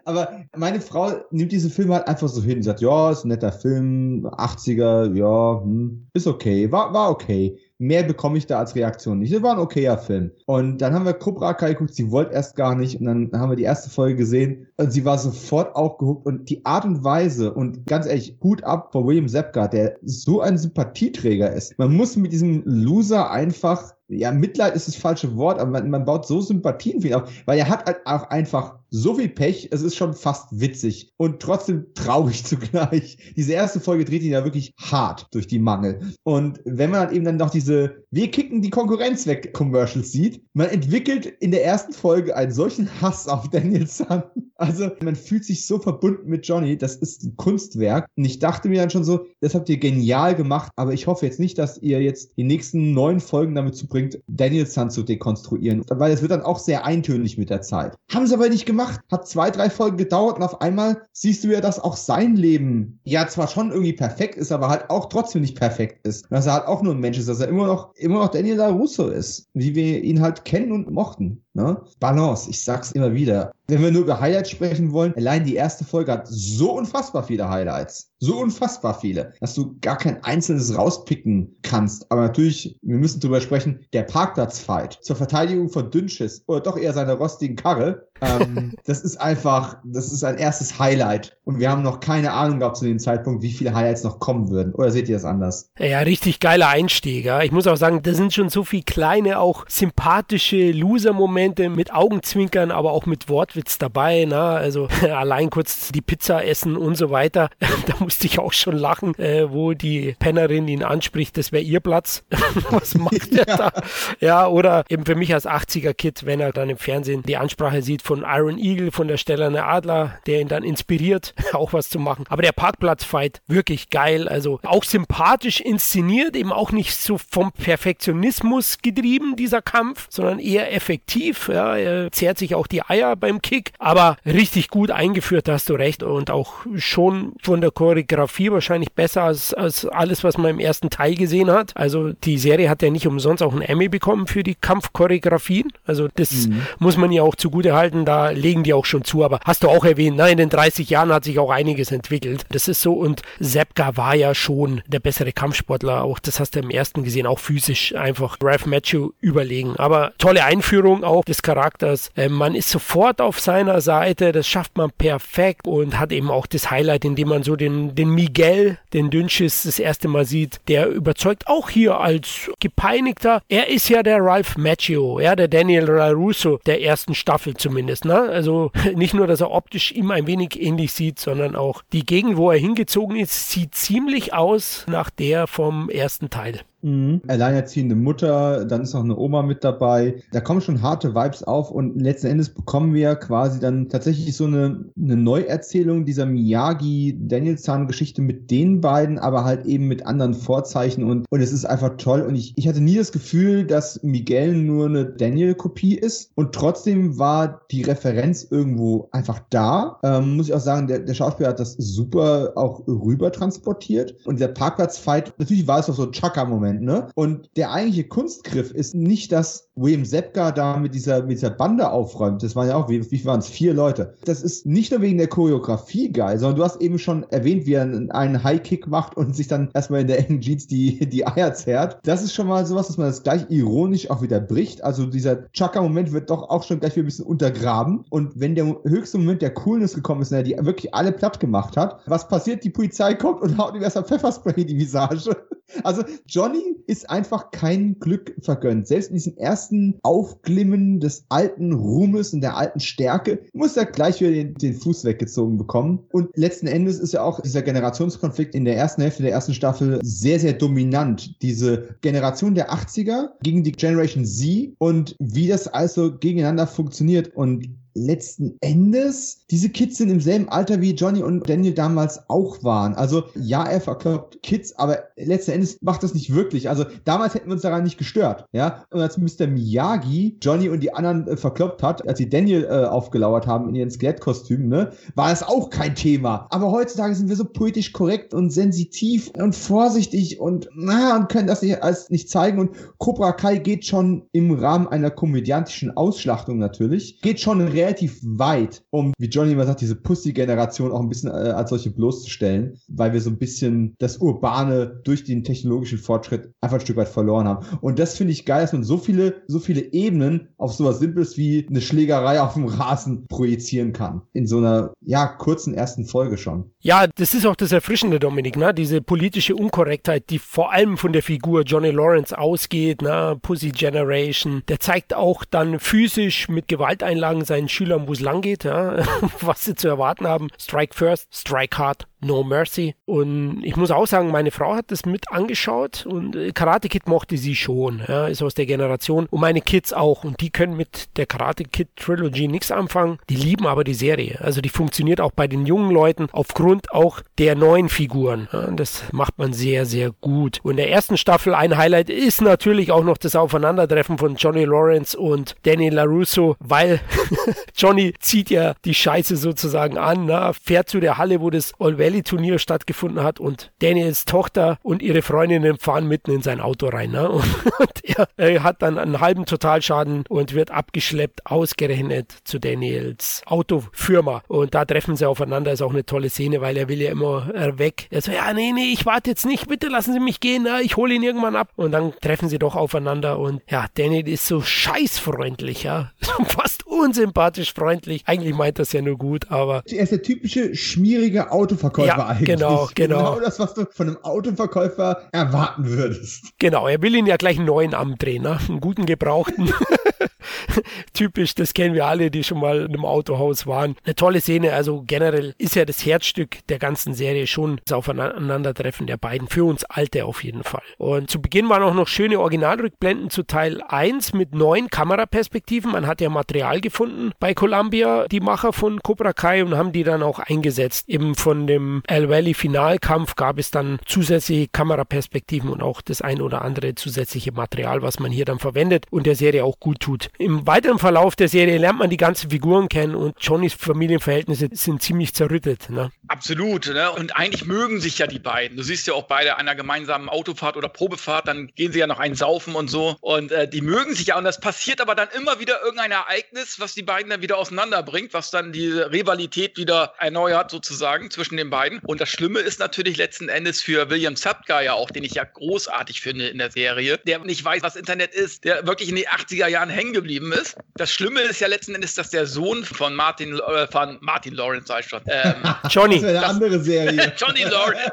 Aber meine Frau nimmt diesen Film halt einfach so hin. Sagt, ja, ist ein netter Film, 80er, ja, hm, ist okay, war, war okay. mehr bekomme ich da als Reaktion nicht. Das war ein okayer Film. Und dann haben wir Cobra Kai geguckt, sie wollte erst gar nicht. Und dann haben wir die erste Folge gesehen und sie war sofort auch gehuckt. Und die Art und Weise und ganz ehrlich, Hut ab vor William Zepka, der so ein Sympathieträger ist. Man muss mit diesem Loser einfach ja, Mitleid ist das falsche Wort, aber man, man baut so Sympathien für ihn auf, weil er hat halt auch einfach so viel Pech, es ist schon fast witzig und trotzdem traurig [LAUGHS] zugleich. Diese erste Folge dreht ihn ja wirklich hart durch die Mangel. Und wenn man halt eben dann noch diese Wir kicken die Konkurrenz weg Commercials sieht, man entwickelt in der ersten Folge einen solchen Hass auf Daniel Sun. Also man fühlt sich so verbunden mit Johnny, das ist ein Kunstwerk. Und ich dachte mir dann schon so, das habt ihr genial gemacht, aber ich hoffe jetzt nicht, dass ihr jetzt die nächsten neun Folgen damit zubringt, Daniel Sun zu dekonstruieren, weil es wird dann auch sehr eintönig mit der Zeit. Haben sie aber nicht gemacht, hat zwei, drei Folgen gedauert und auf einmal siehst du ja, dass auch sein Leben ja zwar schon irgendwie perfekt ist, aber halt auch trotzdem nicht perfekt ist. Dass er halt auch nur ein Mensch ist, dass er immer noch, immer noch Daniel LaRusso ist, wie wir ihn halt kennen und mochten. Ne? Balance, ich sag's immer wieder. Wenn wir nur über Highlights sprechen wollen, allein die erste Folge hat so unfassbar viele Highlights. So unfassbar viele, dass du gar kein einzelnes rauspicken kannst. Aber natürlich, wir müssen drüber sprechen, der Parkplatzfight zur Verteidigung von Dünnschiss oder doch eher seiner rostigen Karre. Ähm, [LAUGHS] das ist einfach, das ist ein erstes Highlight. Und wir haben noch keine Ahnung gehabt zu dem Zeitpunkt, wie viele Highlights noch kommen würden. Oder seht ihr das anders? Ja, richtig geiler Einstieg. Ja. Ich muss auch sagen, da sind schon so viele kleine, auch sympathische Loser-Momente mit Augenzwinkern, aber auch mit Wortwitz dabei. Na? Also [LAUGHS] allein kurz die Pizza essen und so weiter. [LAUGHS] da musste ich auch schon lachen, äh, wo die Pennerin ihn anspricht, das wäre ihr Platz. [LAUGHS] Was macht er ja. da? Ja, oder eben für mich als 80er-Kid, wenn er dann im Fernsehen die Ansprache sieht von Iron Eagle, von der Stellerne Adler, der ihn dann inspiriert, auch was zu machen. Aber der Parkplatz-Fight, wirklich geil. Also auch sympathisch inszeniert, eben auch nicht so vom Perfektionismus getrieben, dieser Kampf, sondern eher effektiv. Ja, er zehrt sich auch die Eier beim Kick, aber richtig gut eingeführt, hast du recht. Und auch schon von der Choreografie wahrscheinlich besser als, als alles, was man im ersten Teil gesehen hat. Also die Serie hat ja nicht umsonst auch einen Emmy bekommen für die Kampfchoreografien. Also das mhm. muss man ja auch zugute halten, da legen die auch schon zu. Aber hast du auch erwähnt, nein, in den 30 Jahren hat sich auch einiges entwickelt. Das ist so und Sepka war ja schon der bessere Kampfsportler. Auch das hast du im ersten gesehen, auch physisch einfach Ralph Matthew überlegen. Aber tolle Einführung auch des Charakters. Ähm, man ist sofort auf seiner Seite, das schafft man perfekt und hat eben auch das Highlight, indem man so den, den Miguel, den Dünnschiss, das erste Mal sieht. Der überzeugt auch hier als gepeinigter. Er ist ja der Ralph Macchio, ja, der Daniel LaRusso der ersten Staffel zumindest. Ne? Also [LAUGHS] nicht nur, dass er optisch ihm ein wenig ähnlich sieht, sondern auch die Gegend, wo er hingezogen ist, sieht ziemlich aus nach der vom ersten Teil. Mhm. Alleinerziehende Mutter, dann ist noch eine Oma mit dabei. Da kommen schon harte Vibes auf und letzten Endes bekommen wir quasi dann tatsächlich so eine, eine Neuerzählung dieser Miyagi-Danielzahn-Geschichte mit den beiden, aber halt eben mit anderen Vorzeichen und, und es ist einfach toll. Und ich, ich hatte nie das Gefühl, dass Miguel nur eine Daniel-Kopie ist und trotzdem war die Referenz irgendwo einfach da. Ähm, muss ich auch sagen, der, der Schauspieler hat das super auch rüber transportiert und der Parkplatz-Fight, natürlich war es doch so ein Chaka-Moment Moment, ne? Und der eigentliche Kunstgriff ist nicht, dass William Zepka da mit dieser, mit dieser Bande aufräumt. Das waren ja auch, wie, wie waren es? Vier Leute. Das ist nicht nur wegen der Choreografie geil, sondern du hast eben schon erwähnt, wie er einen High-Kick macht und sich dann erstmal in der engen Jeans die, die Eier zerrt. Das ist schon mal sowas, dass man das gleich ironisch auch wieder bricht. Also dieser Chaka-Moment wird doch auch schon gleich wieder ein bisschen untergraben. Und wenn der höchste Moment der Coolness gekommen ist, der die wirklich alle platt gemacht hat, was passiert? Die Polizei kommt und haut ihm erstmal Pfefferspray in die Visage. [LAUGHS] Also Johnny ist einfach kein Glück vergönnt. Selbst in diesem ersten Aufglimmen des alten Ruhmes und der alten Stärke muss er gleich wieder den, den Fuß weggezogen bekommen. Und letzten Endes ist ja auch dieser Generationskonflikt in der ersten Hälfte der ersten Staffel sehr, sehr dominant. Diese Generation der 80er gegen die Generation Z und wie das also gegeneinander funktioniert. Und letzten Endes, diese Kids sind im selben Alter wie Johnny und Daniel damals auch waren. Also ja, er verkörpert Kids, aber letzten Endes macht das nicht wirklich. Also damals hätten wir uns daran nicht gestört. Ja, und als Mr. Miyagi Johnny und die anderen äh, verkloppt hat, als sie Daniel äh, aufgelauert haben in ihren Skelettkostümen, ne, war das auch kein Thema. Aber heutzutage sind wir so poetisch korrekt und sensitiv und vorsichtig und na und können das nicht als nicht zeigen. Und Cobra Kai geht schon im Rahmen einer komödiantischen Ausschlachtung natürlich, geht schon relativ relativ weit, um, wie Johnny immer sagt, diese Pussy-Generation auch ein bisschen äh, als solche bloßzustellen, weil wir so ein bisschen das Urbane durch den technologischen Fortschritt einfach ein Stück weit verloren haben. Und das finde ich geil, dass man so viele, so viele Ebenen auf sowas Simples wie eine Schlägerei auf dem Rasen projizieren kann. In so einer, ja, kurzen ersten Folge schon. Ja, das ist auch das Erfrischende, Dominik, ne? Diese politische Unkorrektheit, die vor allem von der Figur Johnny Lawrence ausgeht, ne? Pussy Generation. Der zeigt auch dann physisch mit Gewalteinlagen seinen Schülern, wo es lang geht, ja? [LAUGHS] was sie zu erwarten haben. Strike first, strike hard, No Mercy. Und ich muss auch sagen, meine Frau hat das mit angeschaut und äh, Karate Kid mochte sie schon, ja, ist aus der Generation und meine Kids auch und die können mit der Karate Kid Trilogy nichts anfangen, die lieben aber die Serie. Also die funktioniert auch bei den jungen Leuten aufgrund auch der neuen Figuren. Ja, das macht man sehr, sehr gut. Und in der ersten Staffel ein Highlight ist natürlich auch noch das Aufeinandertreffen von Johnny Lawrence und Danny LaRusso, weil [LAUGHS] Johnny zieht ja die Scheiße sozusagen an, na, fährt zu der Halle, wo das All Valley Rallye-Turnier stattgefunden hat und Daniels Tochter und ihre Freundinnen fahren mitten in sein Auto rein. Ne? Und, [LAUGHS] und er, er, hat dann einen halben Totalschaden und wird abgeschleppt, ausgerechnet zu Daniels Autofirma. Und da treffen sie aufeinander, ist auch eine tolle Szene, weil er will ja immer weg. Er so, ja, nee, nee, ich warte jetzt nicht, bitte lassen Sie mich gehen, na, ich hole ihn irgendwann ab. Und dann treffen sie doch aufeinander und ja, Daniel ist so scheißfreundlich, ja. [LAUGHS] Fast unsympathisch freundlich. Eigentlich meint das ja nur gut, aber. Er ist der typische schmierige Autoverkäufer ja, eigentlich. Genau, genau. Genau das, was du von einem Autoverkäufer erwarten würdest. Genau, er will ihn ja gleich einen neuen Amt drehen, ne? einen guten gebrauchten. [LAUGHS] [LAUGHS] Typisch, das kennen wir alle, die schon mal in einem Autohaus waren. Eine tolle Szene, also generell ist ja das Herzstück der ganzen Serie schon das Aufeinandertreffen der beiden, für uns Alte auf jeden Fall. Und zu Beginn waren auch noch schöne Originalrückblenden zu Teil 1 mit neuen Kameraperspektiven. Man hat ja Material gefunden bei Columbia, die Macher von Cobra Kai, und haben die dann auch eingesetzt. Eben von dem El Valley Finalkampf gab es dann zusätzliche Kameraperspektiven und auch das ein oder andere zusätzliche Material, was man hier dann verwendet und der Serie auch gut tut. Im weiteren Verlauf der Serie lernt man die ganzen Figuren kennen und Johnnys Familienverhältnisse sind ziemlich zerrüttet. Ne? Absolut. Ne? Und eigentlich mögen sich ja die beiden. Du siehst ja auch beide einer gemeinsamen Autofahrt oder Probefahrt, dann gehen sie ja noch einen saufen und so. Und äh, die mögen sich ja. Und das passiert aber dann immer wieder irgendein Ereignis, was die beiden dann wieder auseinanderbringt, was dann diese Rivalität wieder erneuert sozusagen zwischen den beiden. Und das Schlimme ist natürlich letzten Endes für William Sapka ja auch, den ich ja großartig finde in der Serie, der nicht weiß, was Internet ist, der wirklich in den 80er Jahren hängen geblieben ist. Das Schlimme ist ja letzten Endes, dass der Sohn von Martin, äh, von Martin Lawrence, sag ich schon, ähm, [LAUGHS] Johnny, das eine andere Serie. [LAUGHS] Johnny Lawrence,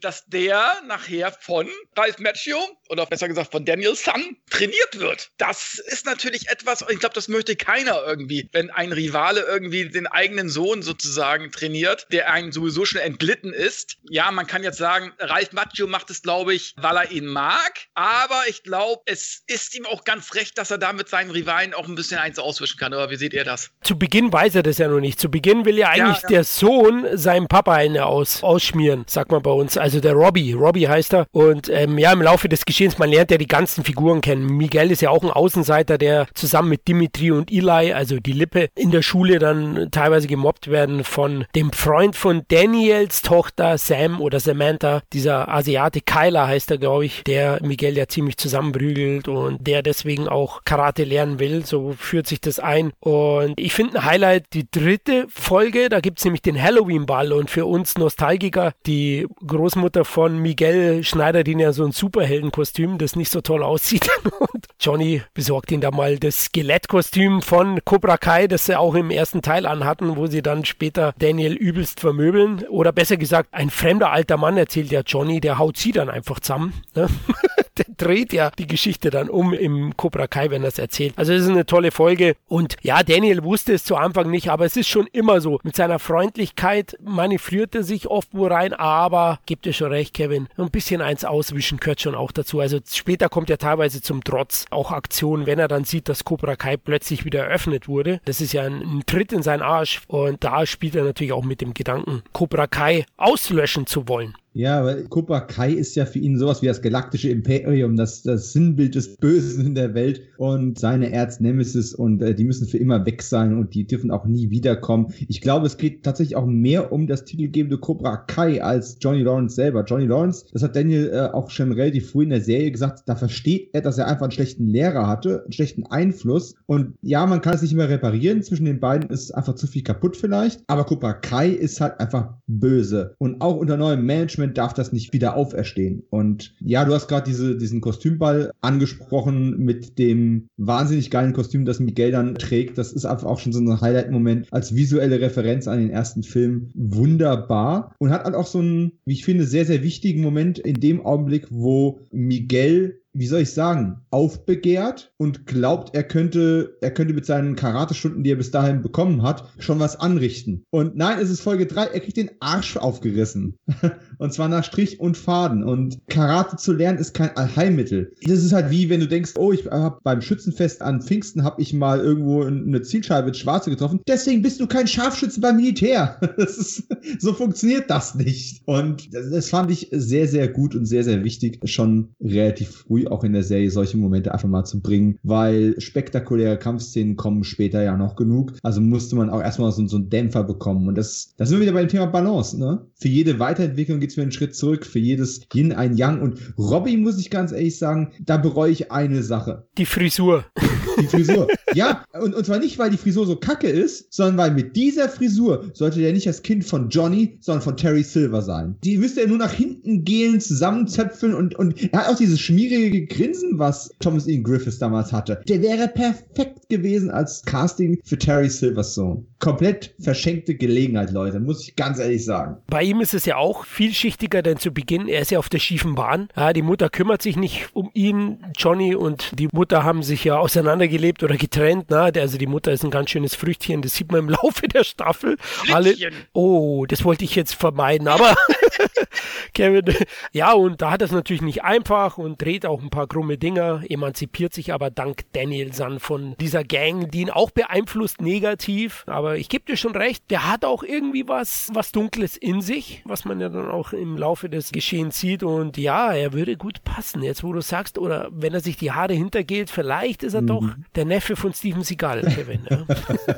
dass der nachher von Ralph Macchio oder besser gesagt von Daniel Sun trainiert wird. Das ist natürlich etwas, ich glaube, das möchte keiner irgendwie, wenn ein Rivale irgendwie den eigenen Sohn sozusagen trainiert, der einem sowieso schon entglitten ist. Ja, man kann jetzt sagen, Ralph Macchio macht es, glaube ich, weil er ihn mag, aber ich glaube, es ist ihm auch ganz recht, dass er damit seinen Rivalen auch ein bisschen eins auswischen kann. Oder wie seht ihr das? Zu Beginn weiß er das ja noch nicht. Zu Beginn will ja eigentlich ja, ja. der Sohn seinem Papa eine aus, ausschmieren, sagt man bei uns. Also der Robbie. Robbie heißt er. Und ähm, ja, im Laufe des Geschehens, man lernt ja die ganzen Figuren kennen. Miguel ist ja auch ein Außenseiter, der zusammen mit Dimitri und Eli, also die Lippe, in der Schule dann teilweise gemobbt werden von dem Freund von Daniels Tochter Sam oder Samantha, dieser Asiate Kyler heißt er, glaube ich, der Miguel ja ziemlich zusammenprügelt und der deswegen auch Karate lernen will. So führt sich das ein. Und ich finde ein Highlight die dritte Folge, da gibt es nämlich den Halloween-Ball und für uns Nostalgiker, die Großmutter von Miguel schneidet ihn ja so ein Superheldenkostüm, das nicht so toll aussieht. [LAUGHS] Und Johnny besorgt ihn da mal das Skelettkostüm von Cobra Kai, das sie auch im ersten Teil anhatten, wo sie dann später Daniel übelst vermöbeln. Oder besser gesagt, ein fremder alter Mann erzählt ja Johnny, der haut sie dann einfach zusammen. Ne? [LAUGHS] der dreht ja die Geschichte dann um im Cobra Kai, wenn er es erzählt. Also es ist eine tolle Folge. Und ja, Daniel wusste es zu Anfang nicht, aber es ist schon immer so. Mit seiner Freundlichkeit manövriert er sich oft wo rein, aber gibt es schon recht, Kevin. Ein bisschen eins auswischen gehört schon auch dazu. Also später kommt er teilweise zum Trotz auch Aktionen, wenn er dann sieht, dass Cobra Kai plötzlich wieder eröffnet wurde. Das ist ja ein, ein Tritt in seinen Arsch. Und da spielt er natürlich auch mit dem Gedanken, Cobra Kai auslöschen zu wollen. Ja, weil Cobra Kai ist ja für ihn sowas wie das galaktische Imperium, das, das Sinnbild des Bösen in der Welt und seine Erznemesis und äh, die müssen für immer weg sein und die dürfen auch nie wiederkommen. Ich glaube, es geht tatsächlich auch mehr um das titelgebende Cobra Kai als Johnny Lawrence selber. Johnny Lawrence, das hat Daniel äh, auch schon relativ früh in der Serie gesagt, da versteht er, dass er einfach einen schlechten Lehrer hatte, einen schlechten Einfluss und ja, man kann es nicht immer reparieren. Zwischen den beiden ist einfach zu viel kaputt vielleicht, aber Cobra Kai ist halt einfach böse und auch unter neuem Management darf das nicht wieder auferstehen. Und ja, du hast gerade diese, diesen Kostümball angesprochen mit dem wahnsinnig geilen Kostüm, das Miguel dann trägt. Das ist einfach auch schon so ein Highlight-Moment als visuelle Referenz an den ersten Film. Wunderbar. Und hat halt auch so einen, wie ich finde, sehr, sehr wichtigen Moment in dem Augenblick, wo Miguel wie soll ich sagen, aufbegehrt und glaubt, er könnte, er könnte mit seinen Karatestunden, die er bis dahin bekommen hat, schon was anrichten. Und nein, es ist Folge 3, er kriegt den Arsch aufgerissen. [LAUGHS] und zwar nach Strich und Faden. Und Karate zu lernen ist kein Allheilmittel. Das ist halt wie, wenn du denkst, oh, ich habe beim Schützenfest an Pfingsten habe ich mal irgendwo eine Zielscheibe ins Schwarze getroffen. Deswegen bist du kein Scharfschütze beim Militär. [LAUGHS] Ist, so funktioniert das nicht. Und das fand ich sehr, sehr gut und sehr, sehr wichtig, schon relativ früh auch in der Serie solche Momente einfach mal zu bringen, weil spektakuläre Kampfszenen kommen später ja noch genug. Also musste man auch erstmal so, so einen Dämpfer bekommen. Und das, das sind wir wieder bei dem Thema Balance, ne? Für jede Weiterentwicklung geht es mir einen Schritt zurück, für jedes Yin ein Yang. Und Robbie, muss ich ganz ehrlich sagen, da bereue ich eine Sache. Die Frisur. [LAUGHS] Die Frisur. ja, und, und zwar nicht, weil die Frisur so kacke ist, sondern weil mit dieser Frisur sollte der nicht das Kind von Johnny, sondern von Terry Silver sein. Die müsste er nur nach hinten gehen, zusammenzöpfeln und, und er hat auch dieses schmierige Grinsen, was Thomas Ian Griffiths damals hatte. Der wäre perfekt gewesen als Casting für Terry Silvers Sohn. Komplett verschenkte Gelegenheit, Leute, muss ich ganz ehrlich sagen. Bei ihm ist es ja auch vielschichtiger, denn zu Beginn, er ist ja auf der schiefen Bahn. Ja, die Mutter kümmert sich nicht um ihn, Johnny, und die Mutter haben sich ja auseinandergelebt oder getrennt. Na? Also die Mutter ist ein ganz schönes Früchtchen, das sieht man im [LAUGHS] Laufe der Staffel. Alle, oh, das wollte ich jetzt vermeiden, aber [LAUGHS] Kevin, ja, und da hat er es natürlich nicht einfach und dreht auch ein paar krumme Dinger, emanzipiert sich aber dank Danielson von dieser Gang, die ihn auch beeinflusst negativ. Aber ich gebe dir schon recht, der hat auch irgendwie was, was Dunkles in sich, was man ja dann auch im Laufe des Geschehens sieht. Und ja, er würde gut passen, jetzt wo du sagst, oder wenn er sich die Haare hintergeht, vielleicht ist er mhm. doch der Neffe von Steven Seagal, Kevin. ja.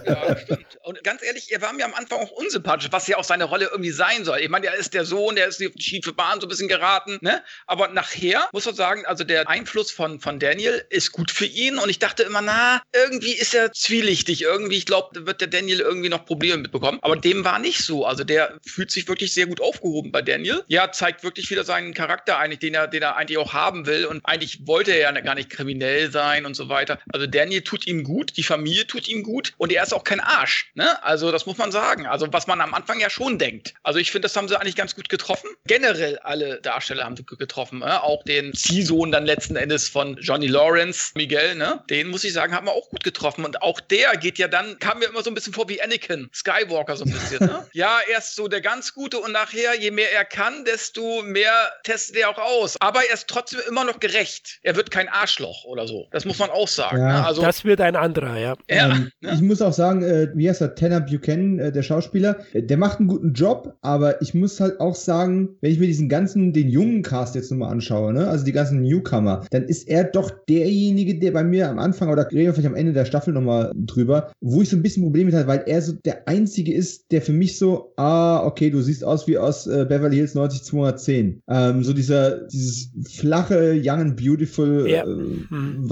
ja, stimmt. Und ganz ehrlich, er war mir am Anfang auch unsympathisch, was ja auch seine Rolle irgendwie sein soll. Ich meine, er ist der Sohn, der ist auf die schiefe Bahn so ein bisschen geraten, ne? Aber nachher muss man sagen, also der der Einfluss von, von Daniel ist gut für ihn und ich dachte immer, na, irgendwie ist er zwielichtig. Irgendwie, ich glaube, wird der Daniel irgendwie noch Probleme mitbekommen. Aber dem war nicht so. Also der fühlt sich wirklich sehr gut aufgehoben bei Daniel. Ja, zeigt wirklich wieder seinen Charakter eigentlich, den er, den er eigentlich auch haben will. Und eigentlich wollte er ja gar nicht kriminell sein und so weiter. Also Daniel tut ihm gut, die Familie tut ihm gut und er ist auch kein Arsch. Ne? Also das muss man sagen. Also was man am Anfang ja schon denkt. Also ich finde, das haben sie eigentlich ganz gut getroffen. Generell alle Darsteller haben sie getroffen. Ne? Auch den Ziehsohn dann letzten Endes von Johnny Lawrence, Miguel, ne? Den muss ich sagen, haben wir auch gut getroffen. Und auch der geht ja dann, kam mir immer so ein bisschen vor wie Anakin, Skywalker so ein bisschen, ne? [LAUGHS] Ja, erst so der ganz Gute und nachher, je mehr er kann, desto mehr testet er auch aus. Aber er ist trotzdem immer noch gerecht. Er wird kein Arschloch oder so. Das muss man auch sagen. Ja, ne? Also, das wird ein anderer, ja. ja ähm, ne? Ich muss auch sagen, äh, wie heißt er, Tanner Buchanan, äh, der Schauspieler, äh, der macht einen guten Job, aber ich muss halt auch sagen, wenn ich mir diesen ganzen, den jungen Cast jetzt nochmal anschaue, ne? also die ganzen Newcomer, dann ist er doch derjenige, der bei mir am Anfang, oder reden wir vielleicht am Ende der Staffel nochmal drüber, wo ich so ein bisschen Probleme mit hatte, weil er so der Einzige ist, der für mich so, ah, okay, du siehst aus wie aus äh, Beverly Hills 90210. Ähm, so dieser, dieses flache, young and beautiful ja. äh, mhm.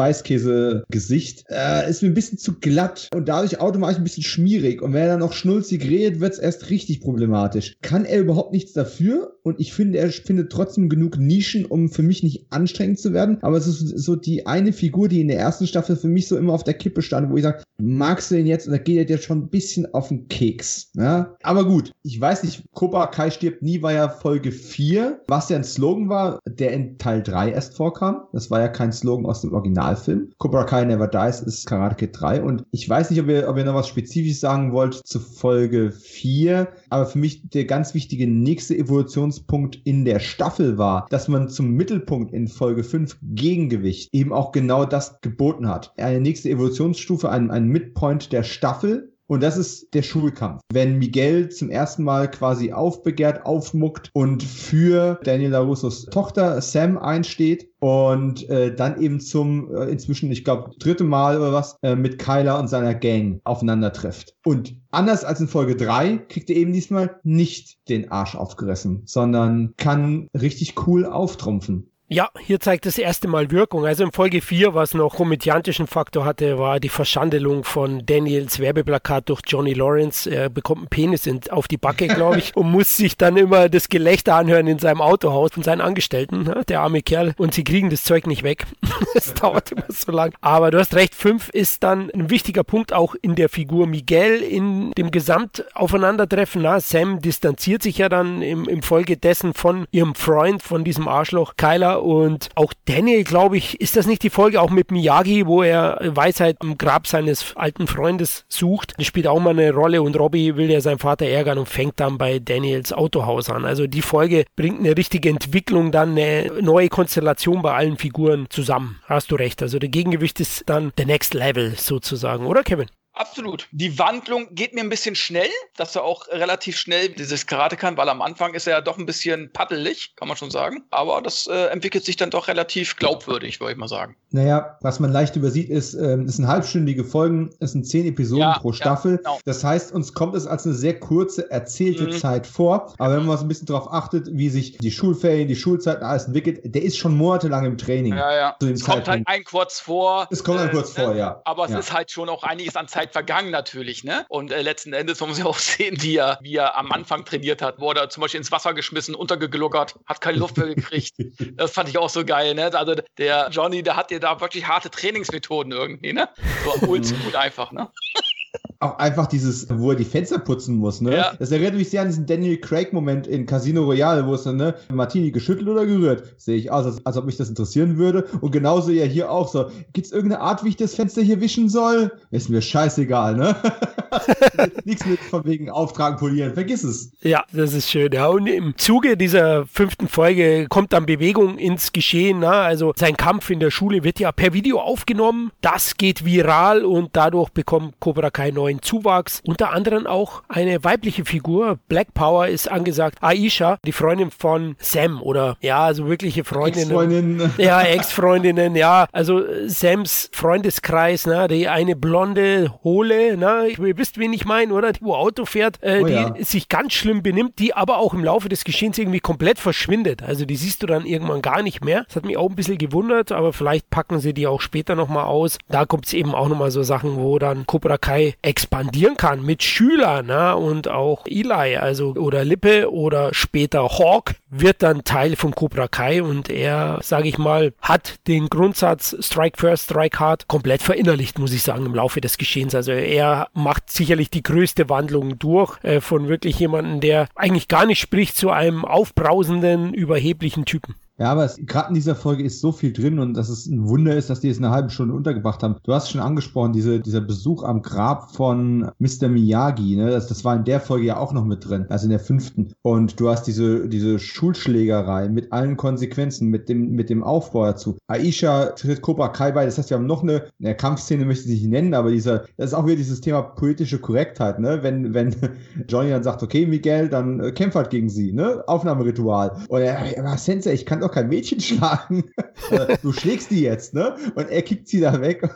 Weißkäse-Gesicht äh, ist mir ein bisschen zu glatt und dadurch automatisch ein bisschen schmierig. Und wenn er dann noch schnulzig redet, wird es erst richtig problematisch. Kann er überhaupt nichts dafür? Und ich finde, er findet trotzdem genug Nischen, um für mich nicht anstrengend zu werden. Aber es ist so die eine Figur, die in der ersten Staffel für mich so immer auf der Kippe stand, wo ich sage, magst du den jetzt? Und da geht er dir schon ein bisschen auf den Keks. Ja? Aber gut, ich weiß nicht, Cobra Kai stirbt nie war ja Folge 4, was ja ein Slogan war, der in Teil 3 erst vorkam. Das war ja kein Slogan aus dem Originalfilm. Cobra Kai Never Dies ist Karate Kid 3 und ich weiß nicht, ob ihr, ob ihr noch was Spezifisches sagen wollt zu Folge 4, aber für mich der ganz wichtige nächste Evolutionspunkt in der Staffel war, dass man zum Mittelpunkt in Folge 5 Gegengewicht eben auch genau das geboten hat. Eine nächste Evolutionsstufe, ein, ein Midpoint der Staffel, Und das ist der Schulkampf. Wenn Miguel zum ersten Mal quasi aufbegehrt, aufmuckt und für Daniel LaRussos Tochter Sam einsteht und äh, dann eben zum äh, inzwischen, ich glaube, dritte Mal oder was, äh, mit Kyler und seiner Gang aufeinander trifft. Und anders als in Folge 3 kriegt er eben diesmal nicht den Arsch aufgerissen, sondern kann richtig cool auftrumpfen. Ja, hier zeigt das erste Mal Wirkung. Also in Folge 4, was noch komödiantischen Faktor hatte, war die Verschandelung von Daniels Werbeplakat durch Johnny Lawrence. Er bekommt einen Penis in, auf die Backe, glaube ich, [LAUGHS] und muss sich dann immer das Gelächter anhören in seinem Autohaus von seinen Angestellten, ne? der arme Kerl. Und sie kriegen das Zeug nicht weg. [LAUGHS] Es dauert immer so lang. Aber du hast recht, 5 ist dann ein wichtiger Punkt auch in der Figur Miguel in dem Gesamtaufeinandertreffen. Na, Sam distanziert sich ja dann im, im Folge dessen von ihrem Freund, von diesem Arschloch Kyler und auch Daniel, glaube ich, ist das nicht die Folge auch mit Miyagi, wo er Weisheit im Grab seines alten Freundes sucht? Das spielt auch mal eine Rolle und Robbie will ja seinen Vater ärgern und fängt dann bei Daniels Autohaus an. Also die Folge bringt eine richtige Entwicklung, dann eine neue Konstellation bei allen Figuren zusammen. Hast du recht. Also der Gegengewicht ist dann der Next Level sozusagen, oder Kevin? Absolut. Die Wandlung geht mir ein bisschen schnell, dass er auch relativ schnell dieses Karate kann, weil am Anfang ist er ja doch ein bisschen paddelig, kann man schon sagen. Aber das äh, entwickelt sich dann doch relativ glaubwürdig, würde ich mal sagen. Naja, was man leicht übersieht, ist, ähm, es sind halbstündige Folgen, es sind zehn Episoden ja, pro Staffel. Ja, genau. Das heißt, uns kommt es als eine sehr kurze erzählte mhm. Zeit vor. Aber wenn man so ein bisschen darauf achtet, wie sich die Schulferien, die Schulzeiten alles entwickelt, der ist schon monatelang im Training. Ja, ja. es kommt halt ein kurz vor. Es kommt ein kurz äh, vor, ja. Aber es ja. ist halt schon auch einiges an Zeit Zeit vergangen natürlich, ne? Und äh, letzten Endes muss man auch [LAUGHS] sehen, wie er, wie er am Anfang trainiert hat. Wurde er zum Beispiel ins Wasser geschmissen, untergegluckert, hat keine Luft mehr gekriegt. [LAUGHS] das fand ich auch so geil, ne? Also der Johnny, der hat ja da wirklich harte Trainingsmethoden irgendwie, ne? So [LAUGHS] oldschool einfach, ne? Auch einfach dieses, wo er die Fenster putzen muss, ne? Ja. Das erinnert mich sehr an diesen Daniel Craig-Moment in Casino Royale, wo es dann, ne, Martini geschüttelt oder gerührt? Sehe ich aus, als, als, ob mich das interessieren würde. Und genauso ja hier auch so. Gibt's irgendeine Art, wie ich das Fenster hier wischen soll? Ist mir scheißegal, ne? [LAUGHS] Nichts mit von wegen Auftragen polieren, vergiss es. Ja, das ist schön, ja. Und im Zuge dieser fünften Folge kommt dann Bewegung ins Geschehen, ne? Also sein Kampf in der Schule wird ja per Video aufgenommen. Das geht viral und dadurch bekommt Cobra Kai neu neuen Zuwachs. Unter anderem auch eine weibliche Figur. Black Power ist angesagt. Aisha, die Freundin von Sam oder ja, also wirkliche Freundinnen. Ex-Freundinnen. Ja, Ex-Freundinnen, ja. Also Sams Freundeskreis, ne, die eine blonde, hohle, ne, ihr wisst, wen ich meine, oder? Die wo Auto fährt, äh, oh, die ja. sich ganz schlimm benimmt, die aber auch im Laufe des Geschehens irgendwie komplett verschwindet. Also die siehst du dann irgendwann gar nicht mehr. Das hat mich auch ein bisschen gewundert, aber vielleicht packen sie die auch später nochmal aus. Da kommt es eben auch nochmal so Sachen, wo dann Cobra Kai expandieren kann mit Schülern ne? und auch Eli, also oder Lippe oder später Hawk wird dann Teil von Cobra Kai und er, sage ich mal, hat den Grundsatz Strike First, Strike Hard komplett verinnerlicht, muss ich sagen, im Laufe des Geschehens. Also er macht sicherlich die größte Wandlung durch äh, von wirklich jemandem, der eigentlich gar nicht spricht, zu einem aufbrausenden, überheblichen Typen. Ja, aber gerade in dieser Folge ist so viel drin und dass es ein Wunder ist, dass die es eine halbe Stunde untergebracht haben. Du hast schon angesprochen, diese, dieser Besuch am Grab von Mr. Miyagi, ne? Das, das war in der Folge ja auch noch mit drin, also in der fünften. Und du hast diese, diese Schulschlägerei mit allen Konsequenzen, mit dem, mit dem Aufbau dazu. Aisha tritt Cobra Kai bei, das heißt, wir haben noch eine, eine Kampfszene, möchte ich nicht nennen, aber dieser, das ist auch wieder dieses Thema politische Korrektheit, ne? Wenn, wenn [LAUGHS] Johnny dann sagt, okay, Miguel, dann äh, kämpf halt gegen sie, ne? Aufnahmeritual. Und er, ja, Sensei, ich kann doch kein Mädchen [LAUGHS] schlagen. Du schlägst die jetzt, ne? Und er kickt sie da weg.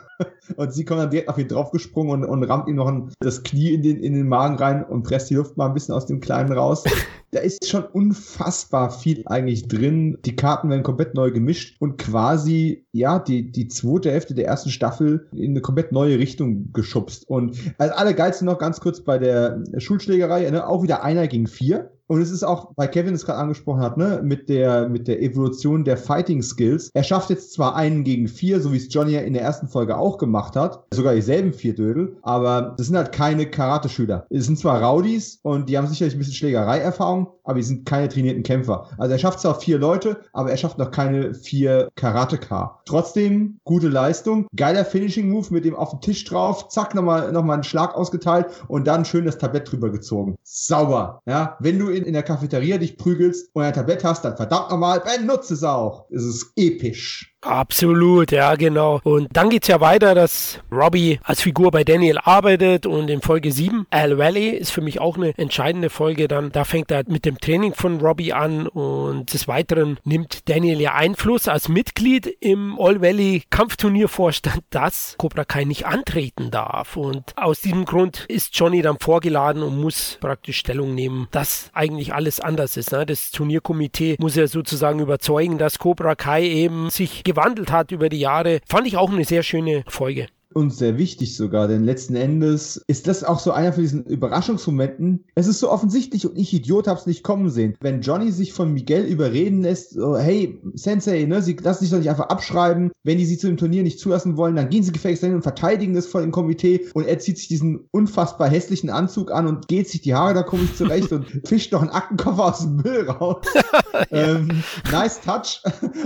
Und sie kommt dann direkt auf ihn draufgesprungen und, und rammt ihm noch ein, das Knie in den, in den Magen rein und presst die Luft mal ein bisschen aus dem Kleinen raus. Da ist schon unfassbar viel eigentlich drin. Die Karten werden komplett neu gemischt und quasi, ja, die, die zweite Hälfte der ersten Staffel in eine komplett neue Richtung geschubst. Und als alle Geizen noch ganz kurz bei der Schulschlägerei, ne, auch wieder einer gegen vier. Und es ist auch, weil Kevin es gerade angesprochen hat, ne, mit der, mit der Evolution der Fighting Skills. Er schafft jetzt zwar einen gegen vier, so wie es Johnny ja in der ersten Folge auch gemacht hat, sogar dieselben vier Dödel, aber das sind halt keine Karate-Schüler. Es sind zwar Rowdies und die haben sicherlich ein bisschen Schlägerei-Erfahrung, aber die sind keine trainierten Kämpfer. Also er schafft zwar vier Leute, aber er schafft noch keine vier Karate-K. Trotzdem gute Leistung, geiler Finishing-Move mit dem auf den Tisch drauf, zack, nochmal, nochmal einen Schlag ausgeteilt und dann schön das Tablett drüber gezogen. Sauber, ja. Wenn du in in, in der Cafeteria dich prügelst und ein Tablett hast, dann verdammt nochmal, benutze es auch. Es ist episch. Absolut, ja, genau. Und dann geht's ja weiter, dass Robbie als Figur bei Daniel arbeitet und in Folge 7, Al Valley ist für mich auch eine entscheidende Folge dann. Da fängt er mit dem Training von Robbie an und des Weiteren nimmt Daniel ja Einfluss als Mitglied im All Valley Kampfturniervorstand, dass Cobra Kai nicht antreten darf. Und aus diesem Grund ist Johnny dann vorgeladen und muss praktisch Stellung nehmen, dass eigentlich alles anders ist. Ne? Das Turnierkomitee muss ja sozusagen überzeugen, dass Cobra Kai eben sich gewandelt hat über die Jahre, fand ich auch eine sehr schöne Folge und sehr wichtig sogar, denn letzten Endes ist das auch so einer von diesen Überraschungsmomenten. Es ist so offensichtlich und ich Idiot hab's nicht kommen sehen. Wenn Johnny sich von Miguel überreden lässt, so, hey, Sensei, ne, sie lassen sich doch nicht einfach abschreiben. Wenn die sie zu dem Turnier nicht zulassen wollen, dann gehen sie gefälligst hin und verteidigen das vor dem Komitee und er zieht sich diesen unfassbar hässlichen Anzug an und geht sich die Haare da komisch zurecht und [LAUGHS] fischt noch einen Aktenkoffer aus dem Müll raus. [LAUGHS] ähm, nice touch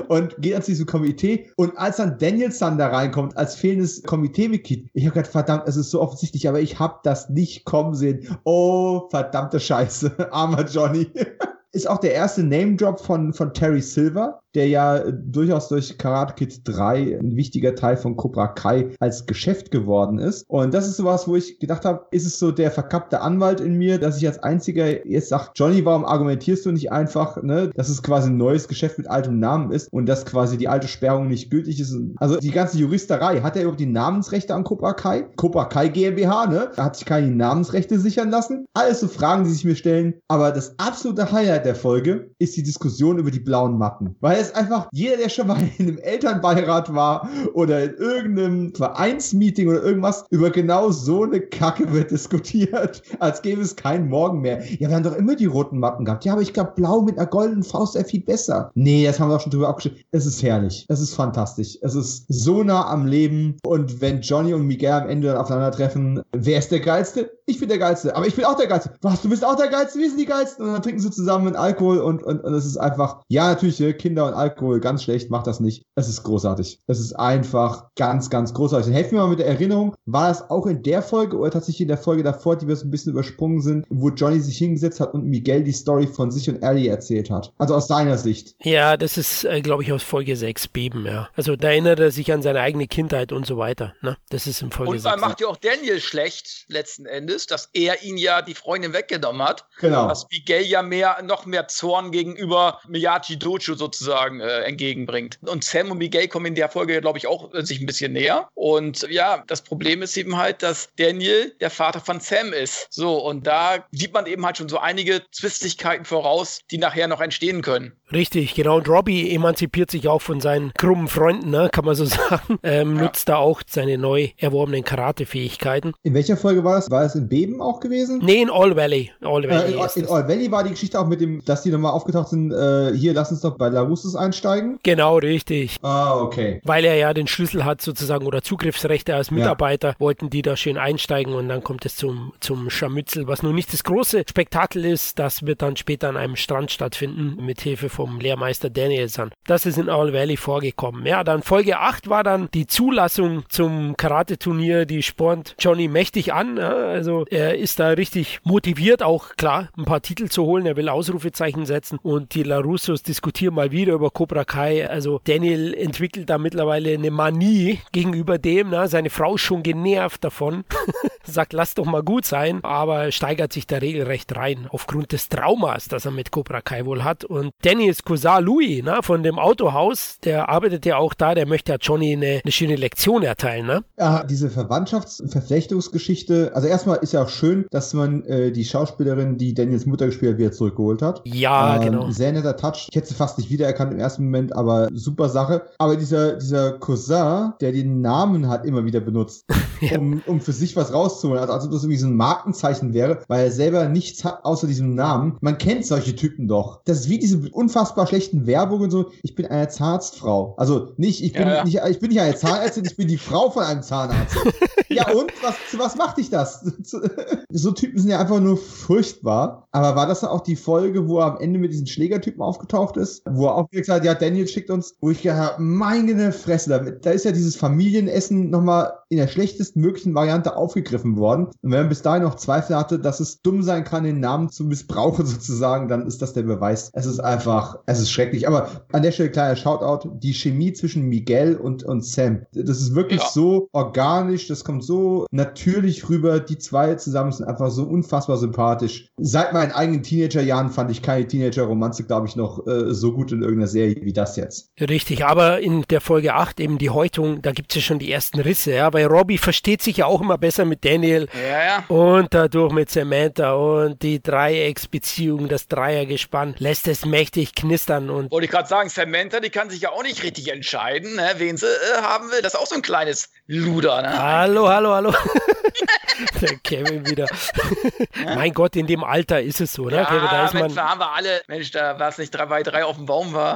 und geht zu diesem Komitee und als dann Danielson da reinkommt, als fehlendes Komitee TV-Kit. Ich habe gedacht, verdammt, es ist so offensichtlich, aber ich habe das nicht kommen sehen. Oh, verdammte Scheiße. [LAUGHS] Armer Johnny. [LAUGHS] ist auch der erste Name-Drop von, von Terry Silver, der ja durchaus durch Karate Kid 3 ein wichtiger Teil von Cobra Kai als Geschäft geworden ist. Und das ist sowas, wo ich gedacht habe, ist es so der verkappte Anwalt in mir, dass ich als einziger jetzt sage, Johnny, warum argumentierst du nicht einfach, ne, dass es quasi ein neues Geschäft mit altem Namen ist und dass quasi die alte Sperrung nicht gültig ist. Also die ganze Juristerei, hat er überhaupt die Namensrechte an Cobra Kai? Cobra Kai GmbH, ne? Er hat sich keine Namensrechte sichern lassen. Alles so Fragen, die sich mir stellen. Aber das absolute Highlight der Folge ist die Diskussion über die blauen Matten. Weil es einfach, jeder, der schon mal in einem Elternbeirat war oder in irgendeinem Vereinsmeeting oder irgendwas, über genau so eine Kacke wird diskutiert, [LAUGHS] als gäbe es keinen Morgen mehr. Ja, wir haben doch immer die roten Matten gehabt. Ja, aber ich glaube, blau mit einer goldenen Faust wäre viel besser. Nee, das haben wir auch schon drüber abgeschrieben. Es ist herrlich. Es ist fantastisch. Es ist so nah am Leben. Und wenn Johnny und Miguel am Ende dann aufeinandertreffen, wer ist der Geilste? Ich bin der Geilste. Aber ich bin auch der Geilste. Was, du bist auch der Geilste? Wir sind die Geilsten. Und dann trinken sie zusammen Alkohol und, und, und es ist einfach, ja, natürlich, Kinder und Alkohol, ganz schlecht, macht das nicht. Es ist großartig. Es ist einfach ganz, ganz großartig. Helfen mir mal mit der Erinnerung, war das auch in der Folge oder tatsächlich in der Folge davor, die wir so ein bisschen übersprungen sind, wo Johnny sich hingesetzt hat und Miguel die Story von sich und Ellie erzählt hat? Also aus seiner Sicht. Ja, das ist, äh, glaube ich, aus Folge 6 Beben, ja. Also da erinnert er sich an seine eigene Kindheit und so weiter. Ne? Das ist in Folge und 6. Und man macht ja auch Daniel schlecht, letzten Endes, dass er ihn ja die Freundin weggenommen hat. Genau. Dass Miguel ja mehr, noch mehr Zorn gegenüber Miyagi Dojo sozusagen äh, entgegenbringt. Und Sam und Miguel kommen in der Folge, glaube ich, auch äh, sich ein bisschen näher. Und ja, das Problem ist eben halt, dass Daniel der Vater von Sam ist. So, und da sieht man eben halt schon so einige Zwistigkeiten voraus, die nachher noch entstehen können. Richtig, genau. Und Robbie emanzipiert sich auch von seinen krummen Freunden, ne, kann man so [LAUGHS] sagen. Ähm, ja. Nutzt da auch seine neu erworbenen Karate-Fähigkeiten. In welcher Folge war das? War es in Beben auch gewesen? Nee, in All Valley. All Valley äh, in, in All Valley war die Geschichte auch mit dem, dass die nochmal aufgetaucht sind, äh, hier, lass uns doch bei Larussus einsteigen. Genau, richtig. Ah, okay. Weil er ja den Schlüssel hat sozusagen oder Zugriffsrechte als Mitarbeiter, ja. wollten die da schön einsteigen und dann kommt es zum, zum Scharmützel, was nun nicht das große Spektakel ist, das wird dann später an einem Strand stattfinden, mit Hilfe vom Lehrmeister Danielson. Das ist in All Valley vorgekommen. Ja, dann Folge 8 war dann die Zulassung zum Karate-Turnier, die spornt Johnny mächtig an. Also er ist da richtig motiviert, auch klar, ein paar Titel zu holen. Er will Ausrufezeichen setzen und die LaRussos diskutieren mal wieder über Cobra Kai. Also Daniel entwickelt da mittlerweile eine Manie gegenüber dem. Na? Seine Frau ist schon genervt davon. [LAUGHS] Sagt, lass doch mal gut sein, aber steigert sich da regelrecht rein aufgrund des Traumas, das er mit Cobra Kai wohl hat. Und Daniels Cousin Louis na, von dem Autohaus, der arbeitet ja auch da, der möchte ja Johnny eine, eine schöne Lektion erteilen. Ne? Ja, diese Verwandtschafts- und Verflechtungsgeschichte. Also erstmal ist ja auch schön, dass man äh, die Schauspielerin, die Daniels Mutter gespielt hat, wieder zurückgeholt hat. Ja, ähm, genau. Sehr netter Touch. Ich hätte sie fast nicht wiedererkannt im ersten Moment, aber super Sache. Aber dieser, dieser Cousin, der den Namen hat immer wieder benutzt, [LAUGHS] um, um für sich was rauszuholen. Also als ob das irgendwie so ein Markenzeichen wäre, weil er selber nichts hat außer diesem Namen. Man kennt solche Typen doch. Das ist wie diese unfassbar schlechten Werbungen so. Ich bin eine Zahnarztfrau. Also nicht, ich bin ja, ja. nicht, ich bin nicht eine Zahnärztin, ich bin die Frau von einem Zahnarzt. [LAUGHS] ja, und? Was, was macht dich das? [LAUGHS] so Typen sind ja einfach nur furchtbar. Aber war das dann auch die Folge, wo er am Ende mit diesen Schlägertypen aufgetaucht ist? Wo er auch gesagt ja, Daniel schickt uns, wo ich habe, meine Fresse, da, da ist ja dieses Familienessen nochmal in der schlechtesten möglichen Variante aufgegriffen worden. Und wenn man bis dahin noch Zweifel hatte, dass es dumm sein kann, den Namen zu missbrauchen [LAUGHS] sozusagen, dann ist das der Beweis. Es ist einfach, es ist schrecklich. Aber an der Stelle kleiner Shoutout, die Chemie zwischen Miguel und, und Sam, das ist wirklich ja. so organisch, das kommt so natürlich rüber. Die zwei zusammen sind einfach so unfassbar sympathisch. Seit meinen eigenen Teenagerjahren fand ich keine Teenager-Romanze, glaube ich, noch äh, so gut in irgendeiner Serie wie das jetzt. Richtig, aber in der Folge 8 eben die Häutung, da gibt es ja schon die ersten Risse, ja, weil Robbie versteht sich ja auch immer besser mit Daniel ja, ja. und dadurch mit Samantha und die Dreiecksbeziehung, das Dreiergespann lässt es mächtig knistern und wollte ich gerade sagen, Samantha, die kann sich ja auch nicht richtig entscheiden, ne, wen sie äh, haben will. Das ist auch so ein kleines Luder, ne? Hallo, hallo, hallo. [LAUGHS] der Kevin wieder. mein Gott, in dem Alter ist es so, ne? Ja, Kevin, da ist Mensch, man. Da haben wir alle, Mensch, da war es nicht drei, weil drei auf dem Baum war.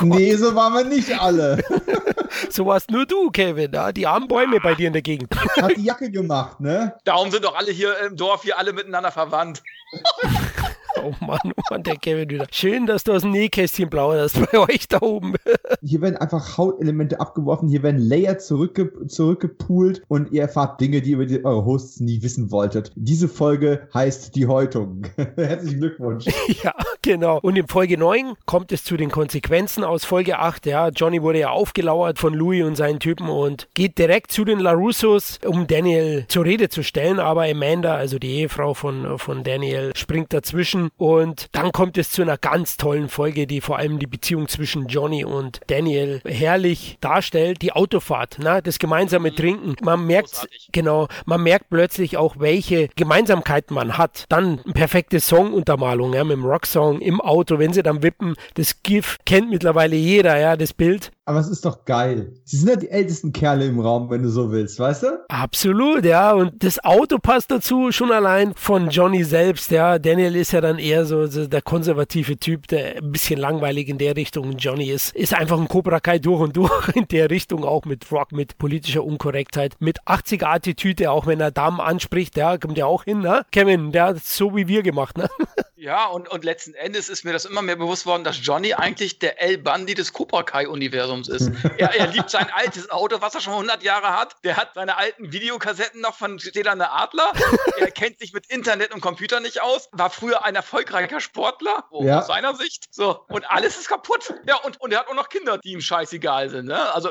Oh [LAUGHS] nee, so waren wir nicht alle. [LAUGHS] so warst nur du, Kevin, da? die armen Bäume bei dir in der Gegend. Hat die Jacke gemacht, ne? Darum sind doch alle hier im Dorf hier alle miteinander verwandt. [LAUGHS] [LAUGHS] Oh Mann, oh Mann, der Kevin wieder. Schön, dass du aus dem Nähkästchen plauderst bei [LAUGHS] euch da oben. Hier werden einfach Hautelemente abgeworfen, hier werden Layer zurückge zurückgepoolt und ihr erfahrt Dinge, die ihr über die, eure Hosts nie wissen wolltet. Diese Folge heißt die Häutung. [LAUGHS] Herzlichen Glückwunsch. Ja, genau. Und in Folge 9 kommt es zu den Konsequenzen aus Folge 8. Ja, Johnny wurde ja aufgelauert von Louis und seinen Typen und geht direkt zu den LaRussos, um Daniel zur Rede zu stellen. Aber Amanda, also die Ehefrau von, von Daniel, springt dazwischen und dann kommt es zu einer ganz tollen Folge, die vor allem die Beziehung zwischen Johnny und Daniel herrlich darstellt. Die Autofahrt, ne? das gemeinsame mhm. Trinken. Man merkt, Großartig. genau, man merkt plötzlich auch, welche Gemeinsamkeiten man hat. Dann perfekte Songuntermalung, ja, mit dem Rocksong im Auto, wenn sie dann wippen. Das GIF kennt mittlerweile jeder, ja, das Bild. Aber es ist doch geil. Sie sind ja die ältesten Kerle im Raum, wenn du so willst, weißt du? Absolut, ja. Und das Auto passt dazu schon allein von Johnny selbst, ja. Daniel ist ja dann eher so, so der konservative Typ, der ein bisschen langweilig in der Richtung. Johnny ist, ist einfach ein Cobra Kai durch und durch in der Richtung, auch mit Rock, mit politischer Unkorrektheit, mit 80er-Attitüde, auch wenn er Damen anspricht, ja, kommt ja auch hin, ne? Kevin, der hat so wie wir gemacht, ne? [LAUGHS] Ja, und, und letzten Endes ist mir das immer mehr bewusst worden, dass Johnny eigentlich der El Bandi des Cobra Kai-Universums ist. [LAUGHS] er, er liebt sein altes Auto, was er schon 100 Jahre hat. Der hat seine alten Videokassetten noch von Städterne Adler. er kennt sich mit Internet und Computer nicht aus. War früher ein erfolgreicher Sportler, oh, ja. aus seiner Sicht. So, und alles ist kaputt. Ja, und, und er hat auch noch Kinder, die ihm scheißegal sind. Ne? Also,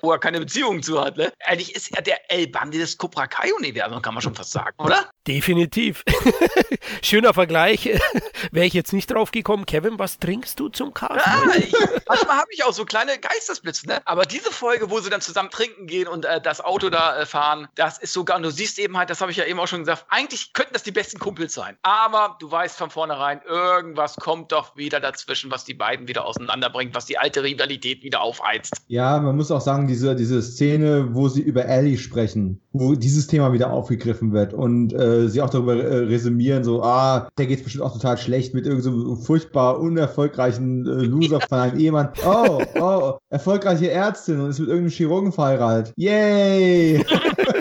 wo er keine Beziehung zu hat. Ne? Eigentlich ist er der El Bandi des Cobra Kai-Universums, kann man schon fast sagen, oder? Definitiv. [LAUGHS] Schöner Vergleich. [LAUGHS] Wäre ich jetzt nicht drauf gekommen. Kevin, was trinkst du zum Kaffee? Ja, manchmal habe ich auch so kleine Geistesblitze, ne? Aber diese Folge, wo sie dann zusammen trinken gehen und äh, das Auto da äh, fahren, das ist sogar, und du siehst eben halt, das habe ich ja eben auch schon gesagt, eigentlich könnten das die besten Kumpels sein. Aber du weißt von vornherein, irgendwas kommt doch wieder dazwischen, was die beiden wieder auseinanderbringt, was die alte Rivalität wieder aufheizt. Ja, man muss auch sagen, diese, diese Szene, wo sie über Ellie sprechen, wo dieses Thema wieder aufgegriffen wird und äh, sie auch darüber äh, resümieren, so, ah, der geht bestimmt auch total schlecht mit irgendeinem so furchtbar unerfolgreichen äh, Loser von einem Ehemann. Oh, oh, erfolgreiche Ärztin und ist mit irgendeinem Chirurgen verheiratet. Yay! [LAUGHS]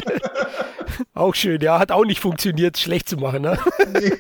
Auch schön, ja, hat auch nicht funktioniert, schlecht zu machen, ne? Nee.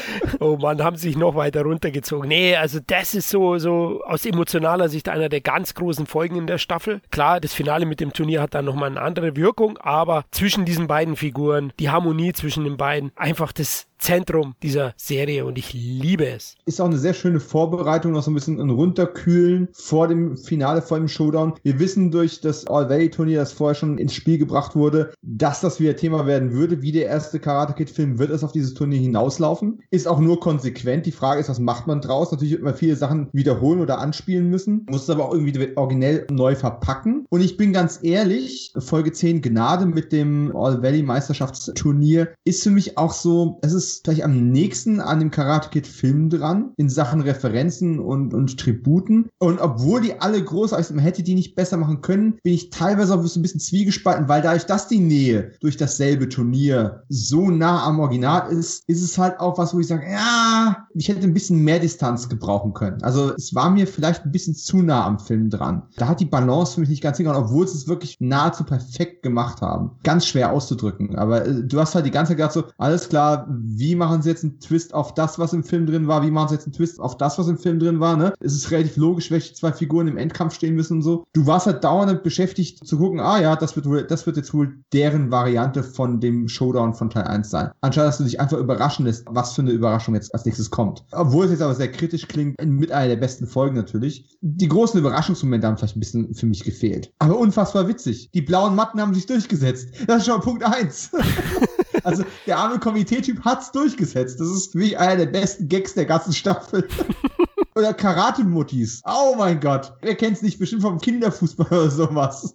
[LAUGHS] oh Mann, haben sich noch weiter runtergezogen. Nee, also das ist so, so aus emotionaler Sicht einer der ganz großen Folgen in der Staffel. Klar, das Finale mit dem Turnier hat dann nochmal eine andere Wirkung, aber zwischen diesen beiden Figuren, die Harmonie zwischen den beiden, einfach das Zentrum dieser Serie und ich liebe es. Ist auch eine sehr schöne Vorbereitung, noch so ein bisschen ein Runterkühlen vor dem Finale, vor dem Showdown. Wir wissen durch das All-Valley-Turnier, das vorher schon ins Spiel gebracht wurde, dass das wieder Thema werden würde. Wie der erste Karate Kid-Film wird es auf dieses Turnier hinauslaufen. Ist auch nur konsequent. Die Frage ist, was macht man draus? Natürlich wird man viele Sachen wiederholen oder anspielen müssen. Muss es aber auch irgendwie originell neu verpacken. Und ich bin ganz ehrlich, Folge 10 Gnade mit dem All-Valley-Meisterschaftsturnier ist für mich auch so, es ist ist gleich am nächsten an dem Karate Kid Film dran, in Sachen Referenzen und, und Tributen. Und obwohl die alle großartig sind, man hätte die nicht besser machen können, bin ich teilweise auch ein bisschen zwiegespalten, weil dadurch, dass die Nähe durch dasselbe Turnier so nah am Original ist, ist es halt auch was, wo ich sage, ja, ich hätte ein bisschen mehr Distanz gebrauchen können. Also es war mir vielleicht ein bisschen zu nah am Film dran. Da hat die Balance für mich nicht ganz hingehauen, obwohl sie es wirklich nahezu perfekt gemacht haben. Ganz schwer auszudrücken. Aber äh, du hast halt die ganze Zeit gesagt so, alles klar, wie machen sie jetzt einen Twist auf das, was im Film drin war, wie machen sie jetzt einen Twist auf das, was im Film drin war, ne? Es ist relativ logisch, welche zwei Figuren im Endkampf stehen müssen und so. Du warst halt dauernd beschäftigt zu gucken, ah ja, das wird wohl, das wird jetzt wohl deren Variante von dem Showdown von Teil 1 sein. Anstatt dass du dich einfach überraschen lässt, was für eine Überraschung jetzt als nächstes kommt. Obwohl es jetzt aber sehr kritisch klingt, mit einer der besten Folgen natürlich. Die großen Überraschungsmomente haben vielleicht ein bisschen für mich gefehlt. Aber unfassbar witzig. Die blauen Matten haben sich durchgesetzt. Das ist schon Punkt 1. [LAUGHS] also der arme Komitee-Typ hat's durchgesetzt. Das ist für mich einer der besten Gags der ganzen Staffel. [LAUGHS] Oder Karate-Muttis. Oh mein Gott. Wer kennt's nicht? Bestimmt vom Kinderfußball oder sowas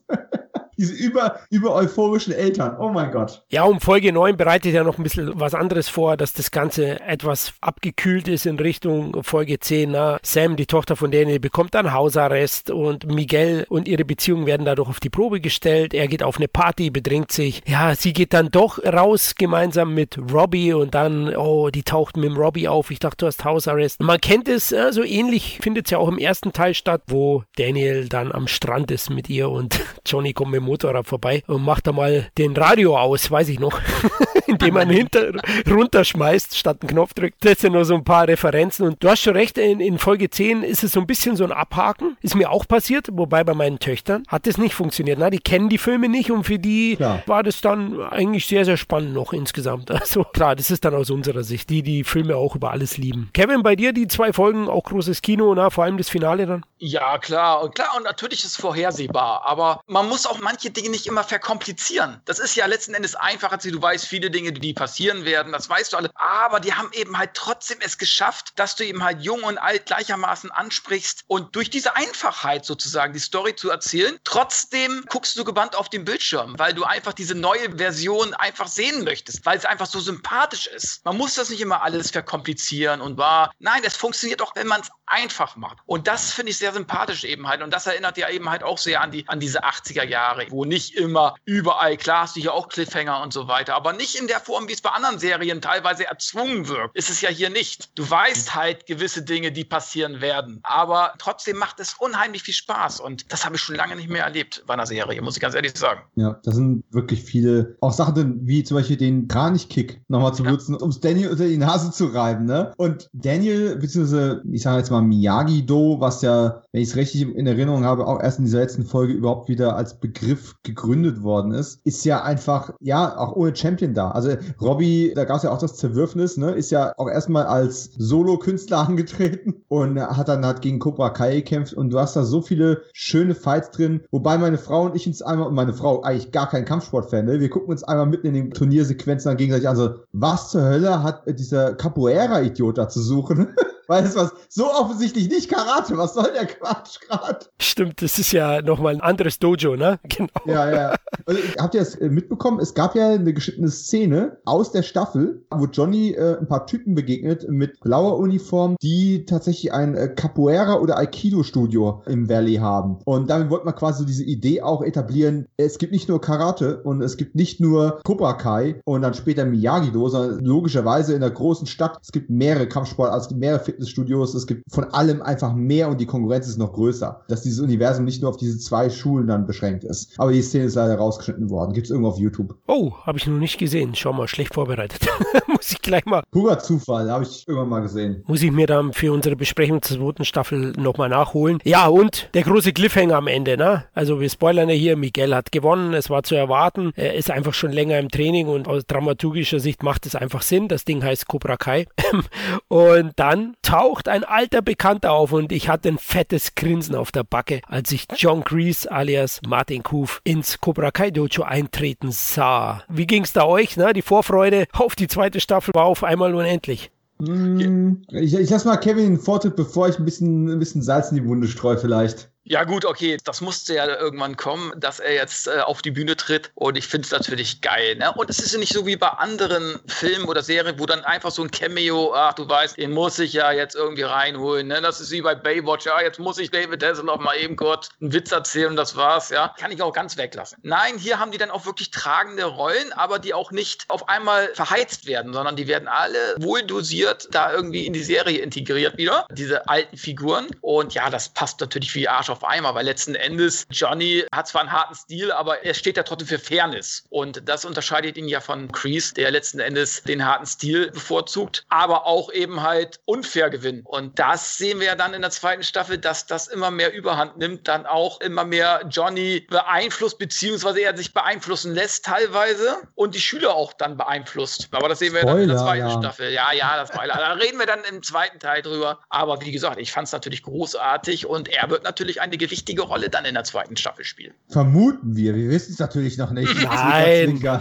diese über, über euphorischen Eltern. Oh mein Gott. Ja, um Folge 9 bereitet ja noch ein bisschen was anderes vor, dass das Ganze etwas abgekühlt ist in Richtung Folge 10. Na, Sam, die Tochter von Daniel, bekommt dann Hausarrest und Miguel und ihre Beziehung werden dadurch auf die Probe gestellt. Er geht auf eine Party, bedrängt sich. Ja, sie geht dann doch raus gemeinsam mit Robbie und dann, oh, die taucht mit dem Robbie auf. Ich dachte, du hast Hausarrest. Man kennt es, äh, so ähnlich findet es ja auch im ersten Teil statt, wo Daniel dann am Strand ist mit ihr und [LAUGHS] Johnny kommt mit dem Motorrad vorbei und macht da mal den Radio aus, weiß ich noch, [LAUGHS] indem man hinter runterschmeißt, statt einen Knopf drückt. Das sind nur so ein paar Referenzen und du hast schon recht, in, in Folge 10 ist es so ein bisschen so ein Abhaken, ist mir auch passiert, wobei bei meinen Töchtern hat es nicht funktioniert. Na, die kennen die Filme nicht und für die klar. war das dann eigentlich sehr, sehr spannend noch insgesamt. [LAUGHS] Also klar, das ist dann aus unserer Sicht, die die Filme auch über alles lieben. Kevin, bei dir die zwei Folgen auch großes Kino, na, vor allem das Finale dann? Ja, klar, und klar, und natürlich ist es vorhersehbar, aber man muss auch manche Dinge nicht immer verkomplizieren. Das ist ja letzten Endes einfacher, du weißt viele Dinge, die passieren werden, das weißt du alle. Aber die haben eben halt trotzdem es geschafft, dass du eben halt jung und alt gleichermaßen ansprichst und durch diese Einfachheit sozusagen die Story zu erzählen, trotzdem guckst du gebannt auf den Bildschirm, weil du einfach diese neue Version einfach sehen möchtest, weil es einfach so sympathisch ist. Man muss das nicht immer alles verkomplizieren und war. Nein, es funktioniert auch, wenn man es einfach macht. Und das finde ich sehr sympathisch eben halt. Und das erinnert ja eben halt auch sehr an die, an diese 80er Jahre wo nicht immer überall, klar hast du hier auch Cliffhanger und so weiter, aber nicht in der Form, wie es bei anderen Serien teilweise erzwungen wirkt. Ist es ja hier nicht. Du weißt halt gewisse Dinge, die passieren werden, aber trotzdem macht es unheimlich viel Spaß und das habe ich schon lange nicht mehr erlebt bei einer Serie, muss ich ganz ehrlich sagen. Ja, das sind wirklich viele, auch Sachen wie zum Beispiel den Kranich-Kick nochmal zu ja. nutzen, um es Daniel unter die Nase zu reiben, ne? Und Daniel, beziehungsweise, ich sage jetzt mal Miyagi-Do, was ja, wenn ich es richtig in Erinnerung habe, auch erst in dieser letzten Folge überhaupt wieder als Begriff gegründet worden ist, ist ja einfach, ja, auch ohne Champion da. Also Robbie, da gab es ja auch das Zerwürfnis, ne, ist ja auch erstmal als Solo-Künstler [LAUGHS] angetreten und hat dann halt gegen Cobra Kai gekämpft und du hast da so viele schöne Fights drin, wobei meine Frau und ich uns einmal, und meine Frau eigentlich gar kein Kampfsportfan, ne, wir gucken uns einmal mitten in den Turniersequenzen dann gegenseitig an, so, was zur Hölle hat dieser Capoeira-Idiot da zu suchen? [LAUGHS] Weil es was so offensichtlich nicht Karate. Was soll der Quatsch gerade? Stimmt, das ist ja nochmal ein anderes Dojo, ne? [LAUGHS] Genau. Ja, ja. Und habt ihr das äh, mitbekommen? Es gab ja eine geschnittene Szene aus der Staffel, wo Johnny äh, ein paar Typen begegnet mit blauer Uniform, die tatsächlich ein äh, Capoeira oder Aikido-Studio im Valley haben. Und damit wollte man quasi diese Idee auch etablieren. Es gibt nicht nur Karate und es gibt nicht nur Cobra Kai und dann später Miyagi-Do, sondern logischerweise in der großen Stadt, es gibt mehrere Kampfsport, also es gibt mehrere Fitnessstudios, es gibt von allem einfach mehr und die Konkurrenz ist noch größer. Dass dieses Universum nicht nur auf diese zwei Schulen dann beschränkt ist. Aber die Szene ist leider rausgeschnitten worden. Gibt es irgendwo auf YouTube. Oh, habe ich noch nicht gesehen. Schau mal, schlecht vorbereitet. [LAUGHS] Muss ich gleich mal. Purer Zufall, habe ich irgendwann mal gesehen. Muss ich mir dann für unsere Besprechung zur zweiten Staffel nochmal nachholen. Ja, und der große Cliffhanger am Ende, ne? Also wir spoilern ja hier, Miguel hat gewonnen, es war zu erwarten. Er ist einfach schon länger im Training und aus dramaturgischer Sicht macht es einfach Sinn. Das Ding heißt Cobra Kai. [LAUGHS] und dann taucht ein alter Bekannter auf und ich hatte ein fettes Grinsen auf der Backe, als ich John Grease alias Martin Kuf ins Cobra Kai Dojo eintreten sah. Wie ging's da euch? Ne? Die Vorfreude auf die zweite Staffel war auf einmal unendlich. Hm, ich, ich lass mal Kevin den Vortritt, bevor ich ein bisschen, ein bisschen Salz in die Wunde streue vielleicht. Ja gut, okay, das musste ja irgendwann kommen, dass er jetzt äh, auf die Bühne tritt und ich finde es natürlich geil. Ne? Und es ist ja nicht so wie bei anderen Filmen oder Serien, wo dann einfach so ein Cameo, ach du weißt, den muss ich ja jetzt irgendwie reinholen. Ne? Das ist wie bei Baywatch, ja, jetzt muss ich David Hasselhoff mal eben kurz einen Witz erzählen und das war's, ja. Kann ich auch ganz weglassen. Nein, hier haben die dann auch wirklich tragende Rollen, aber die auch nicht auf einmal verheizt werden, sondern die werden alle wohl dosiert da irgendwie in die Serie integriert wieder, diese alten Figuren. Und ja, das passt natürlich wie Arsch auf auf einmal, weil letzten Endes Johnny hat zwar einen harten Stil, aber er steht ja trotzdem für Fairness. Und das unterscheidet ihn ja von Kreese, der letzten Endes den harten Stil bevorzugt, aber auch eben halt unfair gewinnt. Und das sehen wir ja dann in der zweiten Staffel, dass das immer mehr Überhand nimmt, dann auch immer mehr Johnny beeinflusst, beziehungsweise er sich beeinflussen lässt teilweise und die Schüler auch dann beeinflusst. Aber das sehen wir Spoiler, dann in der zweiten ja. Staffel. Ja, ja, das Spoiler. da reden wir dann im zweiten Teil drüber. Aber wie gesagt, ich fand es natürlich großartig und er wird natürlich eine gewichtige Rolle dann in der zweiten Staffel spielen. Vermuten wir. Wir wissen es natürlich noch nicht. Nein. [LAUGHS]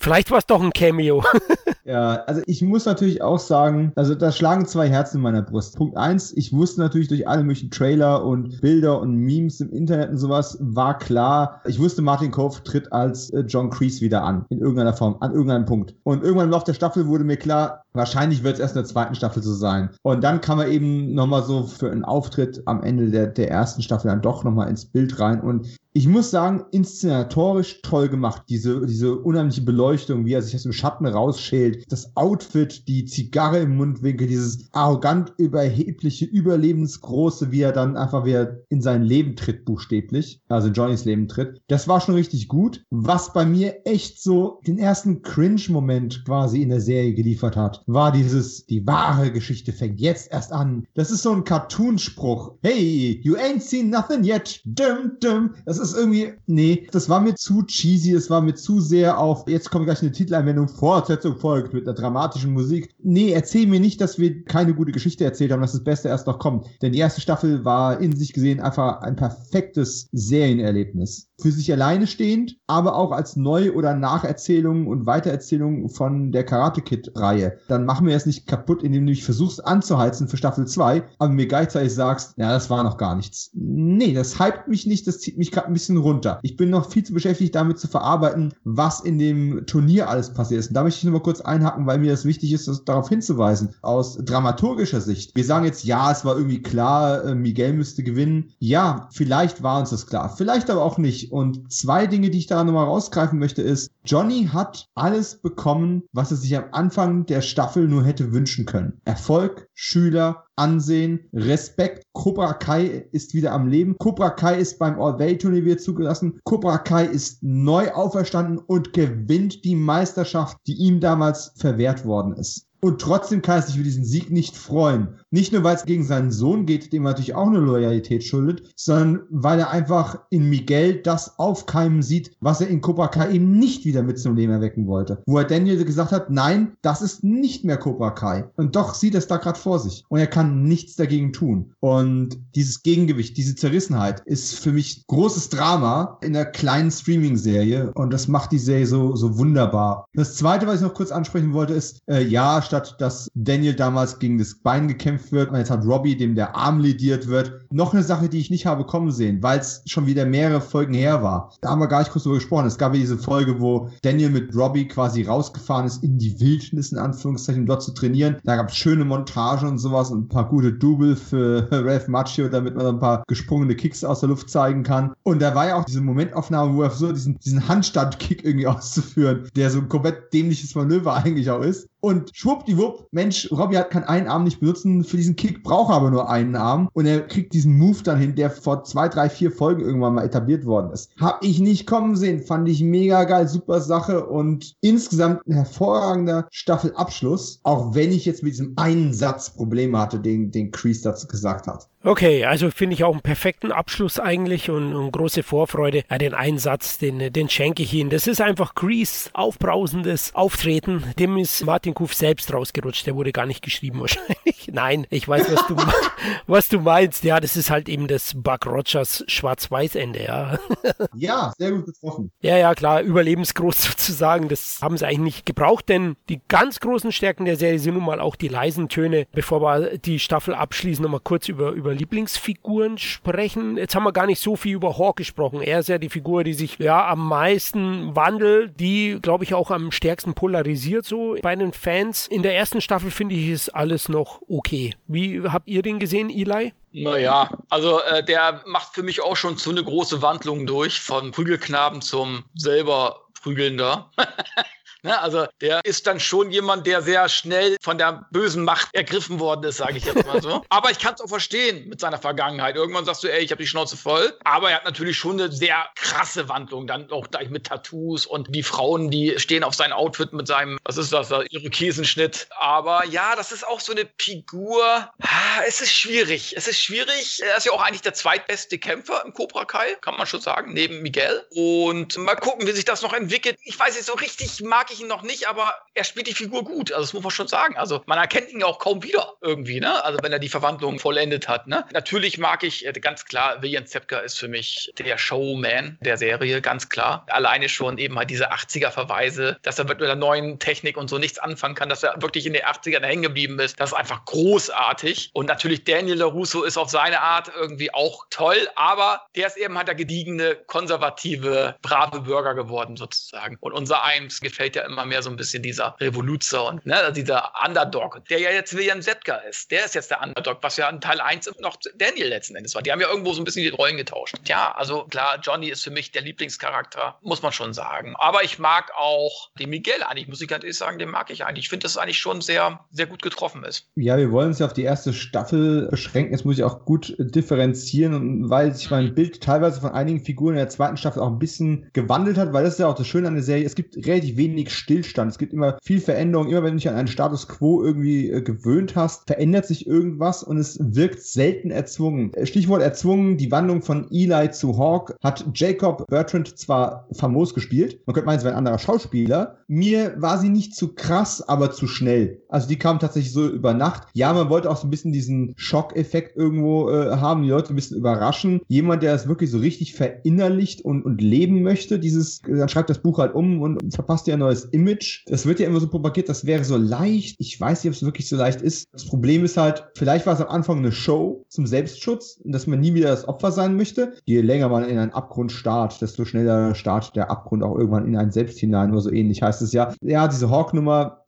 Vielleicht war es doch ein Cameo. [LAUGHS] ja, also ich muss natürlich auch sagen, also da schlagen zwei Herzen in meiner Brust. Punkt eins, ich wusste natürlich durch alle möglichen Trailer und Bilder und Memes im Internet und sowas, war klar, ich wusste, Martin Kove tritt als äh, John Kreese wieder an. In irgendeiner Form, an irgendeinem Punkt. Und irgendwann im Laufe der Staffel wurde mir klar, Wahrscheinlich wird es erst in der zweiten Staffel so sein. Und dann kann man eben nochmal so für einen Auftritt am Ende der, der ersten Staffel dann doch nochmal ins Bild rein. Und ich muss sagen, inszenatorisch toll gemacht. Diese, diese unheimliche Beleuchtung, wie er sich aus dem Schatten rausschält. Das Outfit, die Zigarre im Mundwinkel, dieses arrogant überhebliche, überlebensgroße, wie er dann einfach wieder in sein Leben tritt, buchstäblich. Also in Johnnys Leben tritt. Das war schon richtig gut. Was bei mir echt so den ersten Cringe-Moment quasi in der Serie geliefert hat, war dieses, die wahre Geschichte fängt jetzt erst an. Das ist so ein Cartoon-Spruch. Hey, you ain't seen nothing yet. Dum, dum. Das irgendwie, nee, das war mir zu cheesy, es war mir zu sehr auf, jetzt kommt gleich eine Titeleinwendung, Fortsetzung folgt mit einer dramatischen Musik. Nee, erzähl mir nicht, dass wir keine gute Geschichte erzählt haben, dass das Beste erst noch kommt. Denn die erste Staffel war in sich gesehen einfach ein perfektes Serienerlebnis. Für sich alleine stehend, aber auch als Neu- oder Nacherzählung und Weitererzählung von der Karate Kid-Reihe. Dann machen wir es nicht kaputt, indem du dich versuchst anzuheizen für Staffel 2, aber mir gleichzeitig sagst, ja, das war noch gar nichts. Nee, das hypt mich nicht, das zieht mich gerade ein bisschen runter. Ich bin noch viel zu beschäftigt damit zu verarbeiten, was in dem Turnier alles passiert ist. Und da möchte ich nur mal kurz einhaken, weil mir das wichtig ist, das darauf hinzuweisen. Aus dramaturgischer Sicht. Wir sagen jetzt, ja, es war irgendwie klar, äh, Miguel müsste gewinnen. Ja, vielleicht war uns das klar. Vielleicht aber auch nicht. Und zwei Dinge, die ich da nochmal rausgreifen möchte, ist, Johnny hat alles bekommen, was er sich am Anfang der Staffel nur hätte wünschen können. Erfolg, Schüler, Ansehen, Respekt. Cobra Kai ist wieder am Leben. Cobra Kai ist beim All-Day-Turnier wieder zugelassen. Cobra Kai ist neu auferstanden und gewinnt die Meisterschaft, die ihm damals verwehrt worden ist. Und trotzdem kann er sich über diesen Sieg nicht freuen. Nicht nur, weil es gegen seinen Sohn geht, dem er natürlich auch eine Loyalität schuldet, sondern weil er einfach in Miguel das aufkeimen sieht, was er in Cobra Kai eben nicht wieder mit zum Leben erwecken wollte. Wo er Daniel gesagt hat, nein, das ist nicht mehr Cobra Kai. Und doch sieht er es da gerade vor sich. Und er kann nichts dagegen tun. Und dieses Gegengewicht, diese Zerrissenheit ist für mich großes Drama in der kleinen Streaming-Serie. Und das macht die Serie so, so wunderbar. Das zweite, was ich noch kurz ansprechen wollte, ist, äh, ja, statt dass Daniel damals gegen das Bein gekämpft wird und jetzt hat Robbie, dem der Arm lidiert wird. Noch eine Sache, die ich nicht habe kommen sehen, weil es schon wieder mehrere Folgen her war. Da haben wir gar nicht kurz drüber gesprochen. Es gab ja diese Folge, wo Daniel mit Robbie quasi rausgefahren ist in die Wildnis, in Anführungszeichen, um dort zu trainieren. Da gab es schöne Montagen und sowas und ein paar gute Double für [LAUGHS] Ralph Macchio, damit man ein paar gesprungene Kicks aus der Luft zeigen kann. Und da war ja auch diese Momentaufnahme, wo er versucht, diesen, diesen Handstand-Kick irgendwie [LAUGHS] auszuführen, der so ein komplett dämliches Manöver [LAUGHS] eigentlich auch ist. Und schwuppdiwupp, Mensch, Robbie hat kann einen Arm nicht benutzen, für diesen Kick braucht er aber nur einen Arm. Und er kriegt diesen Move dann hin, der vor zwei, drei, vier Folgen irgendwann mal etabliert worden ist. Hab ich nicht kommen sehen, fand ich mega geil, super Sache und insgesamt ein hervorragender Staffelabschluss, auch wenn ich jetzt mit diesem einen Satz Probleme hatte, den, den Kreese dazu gesagt hat. Okay, also finde ich auch einen perfekten Abschluss eigentlich und, und große Vorfreude. Ja, den Einsatz, den, den schenke ich Ihnen. Das ist einfach Grease, aufbrausendes Auftreten. Dem ist Martin Kuf selbst rausgerutscht. Der wurde gar nicht geschrieben [LAUGHS] wahrscheinlich. Nein, ich weiß, was du, [LAUGHS] was du meinst. Ja, das ist halt eben das Buck Rogers Schwarz-Weiß-Ende, ja. [LAUGHS] Ja, sehr gut getroffen. Ja, ja, klar, überlebensgroß sozusagen. Das haben sie eigentlich nicht gebraucht, denn die ganz großen Stärken der Serie sind nun mal auch die leisen Töne. Bevor wir die Staffel abschließen, nochmal kurz über, über Lieblingsfiguren sprechen. Jetzt haben wir gar nicht so viel über Hawk gesprochen. Er ist ja die Figur, die sich ja am meisten wandelt, die, glaube ich, auch am stärksten polarisiert so bei den Fans. In der ersten Staffel finde ich ist alles noch okay. Wie habt ihr den gesehen, Eli? Naja, also äh, der macht für mich auch schon so eine große Wandlung durch, von Prügelknaben zum selber Prügelnder. [LAUGHS] Ne? Also der ist dann schon jemand, der sehr schnell von der bösen Macht ergriffen worden ist, sage ich jetzt mal so. [LAUGHS] Aber ich kann es auch verstehen mit seiner Vergangenheit. Irgendwann sagst du, ey, ich habe die Schnauze voll. Aber er hat natürlich schon eine sehr krasse Wandlung, dann auch gleich mit Tattoos und die Frauen, die stehen auf sein Outfit mit seinem, was ist das, ihre Käsenschnitt. Aber ja, das ist auch so eine Figur. Ah, es ist schwierig. Es ist schwierig. Er ist ja auch eigentlich der zweitbeste Kämpfer im Cobra Kai, kann man schon sagen, neben Miguel. Und mal gucken, wie sich das noch entwickelt. Ich weiß nicht, so richtig mag ich ihn noch nicht, aber er spielt die Figur gut. Also das muss man schon sagen. Also man erkennt ihn ja auch kaum wieder irgendwie, ne? Also wenn er die Verwandlung vollendet hat, ne? Natürlich mag ich äh, ganz klar, William Zepka ist für mich der Showman der Serie, ganz klar. Alleine schon eben halt diese 80er-Verweise, dass er mit der neuen Technik und so nichts anfangen kann, dass er wirklich in den 80ern hängen geblieben ist. Das ist einfach großartig. Und natürlich Daniel LaRusso ist auf seine Art irgendwie auch toll, aber der ist eben halt der gediegene, konservative, brave Bürger geworden sozusagen. Und unser Eins gefällt ja immer mehr so ein bisschen dieser Revoluzer und ne, dieser Underdog, der ja jetzt William Zetka ist. Der ist jetzt der Underdog, was ja in Teil 1 noch Daniel letzten Endes war. Die haben ja irgendwo so ein bisschen die Rollen getauscht. Ja, also klar, Johnny ist für mich der Lieblingscharakter, muss man schon sagen. Aber ich mag auch den Miguel eigentlich, muss ich ganz ehrlich sagen, den mag ich eigentlich. Ich finde, dass es eigentlich schon sehr, sehr gut getroffen ist. Ja, wir wollen uns ja auf die erste Staffel beschränken. Jetzt muss ich auch gut differenzieren weil sich mein Bild teilweise von einigen Figuren in der zweiten Staffel auch ein bisschen gewandelt hat, weil das ist ja auch das Schöne an der Serie. Es gibt relativ wenig Stillstand. Es gibt immer viel Veränderung. Immer wenn du dich an einen Status quo irgendwie äh, gewöhnt hast, verändert sich irgendwas und es wirkt selten erzwungen. Stichwort erzwungen, die Wandlung von Eli zu Hawk hat Jacob Bertrand zwar famos gespielt, man könnte meinen, es wäre ein anderer Schauspieler. Mir war sie nicht zu krass, aber zu schnell. Also die kam tatsächlich so über Nacht. Ja, man wollte auch so ein bisschen diesen Schockeffekt irgendwo äh, haben, die Leute ein bisschen überraschen. Jemand, der es wirklich so richtig verinnerlicht und, und leben möchte, dieses, dann schreibt das Buch halt um und verpasst ihr ein neues Image. Das wird ja immer so propagiert, das wäre so leicht. Ich weiß nicht, ob es wirklich so leicht ist. Das Problem ist halt, vielleicht war es am Anfang eine Show zum Selbstschutz, dass man nie wieder das Opfer sein möchte. Je länger man in einen Abgrund starrt, desto schneller startet der Abgrund auch irgendwann in einen selbst hinein oder so ähnlich heißt es ja. Ja, diese Hawk-Nummer,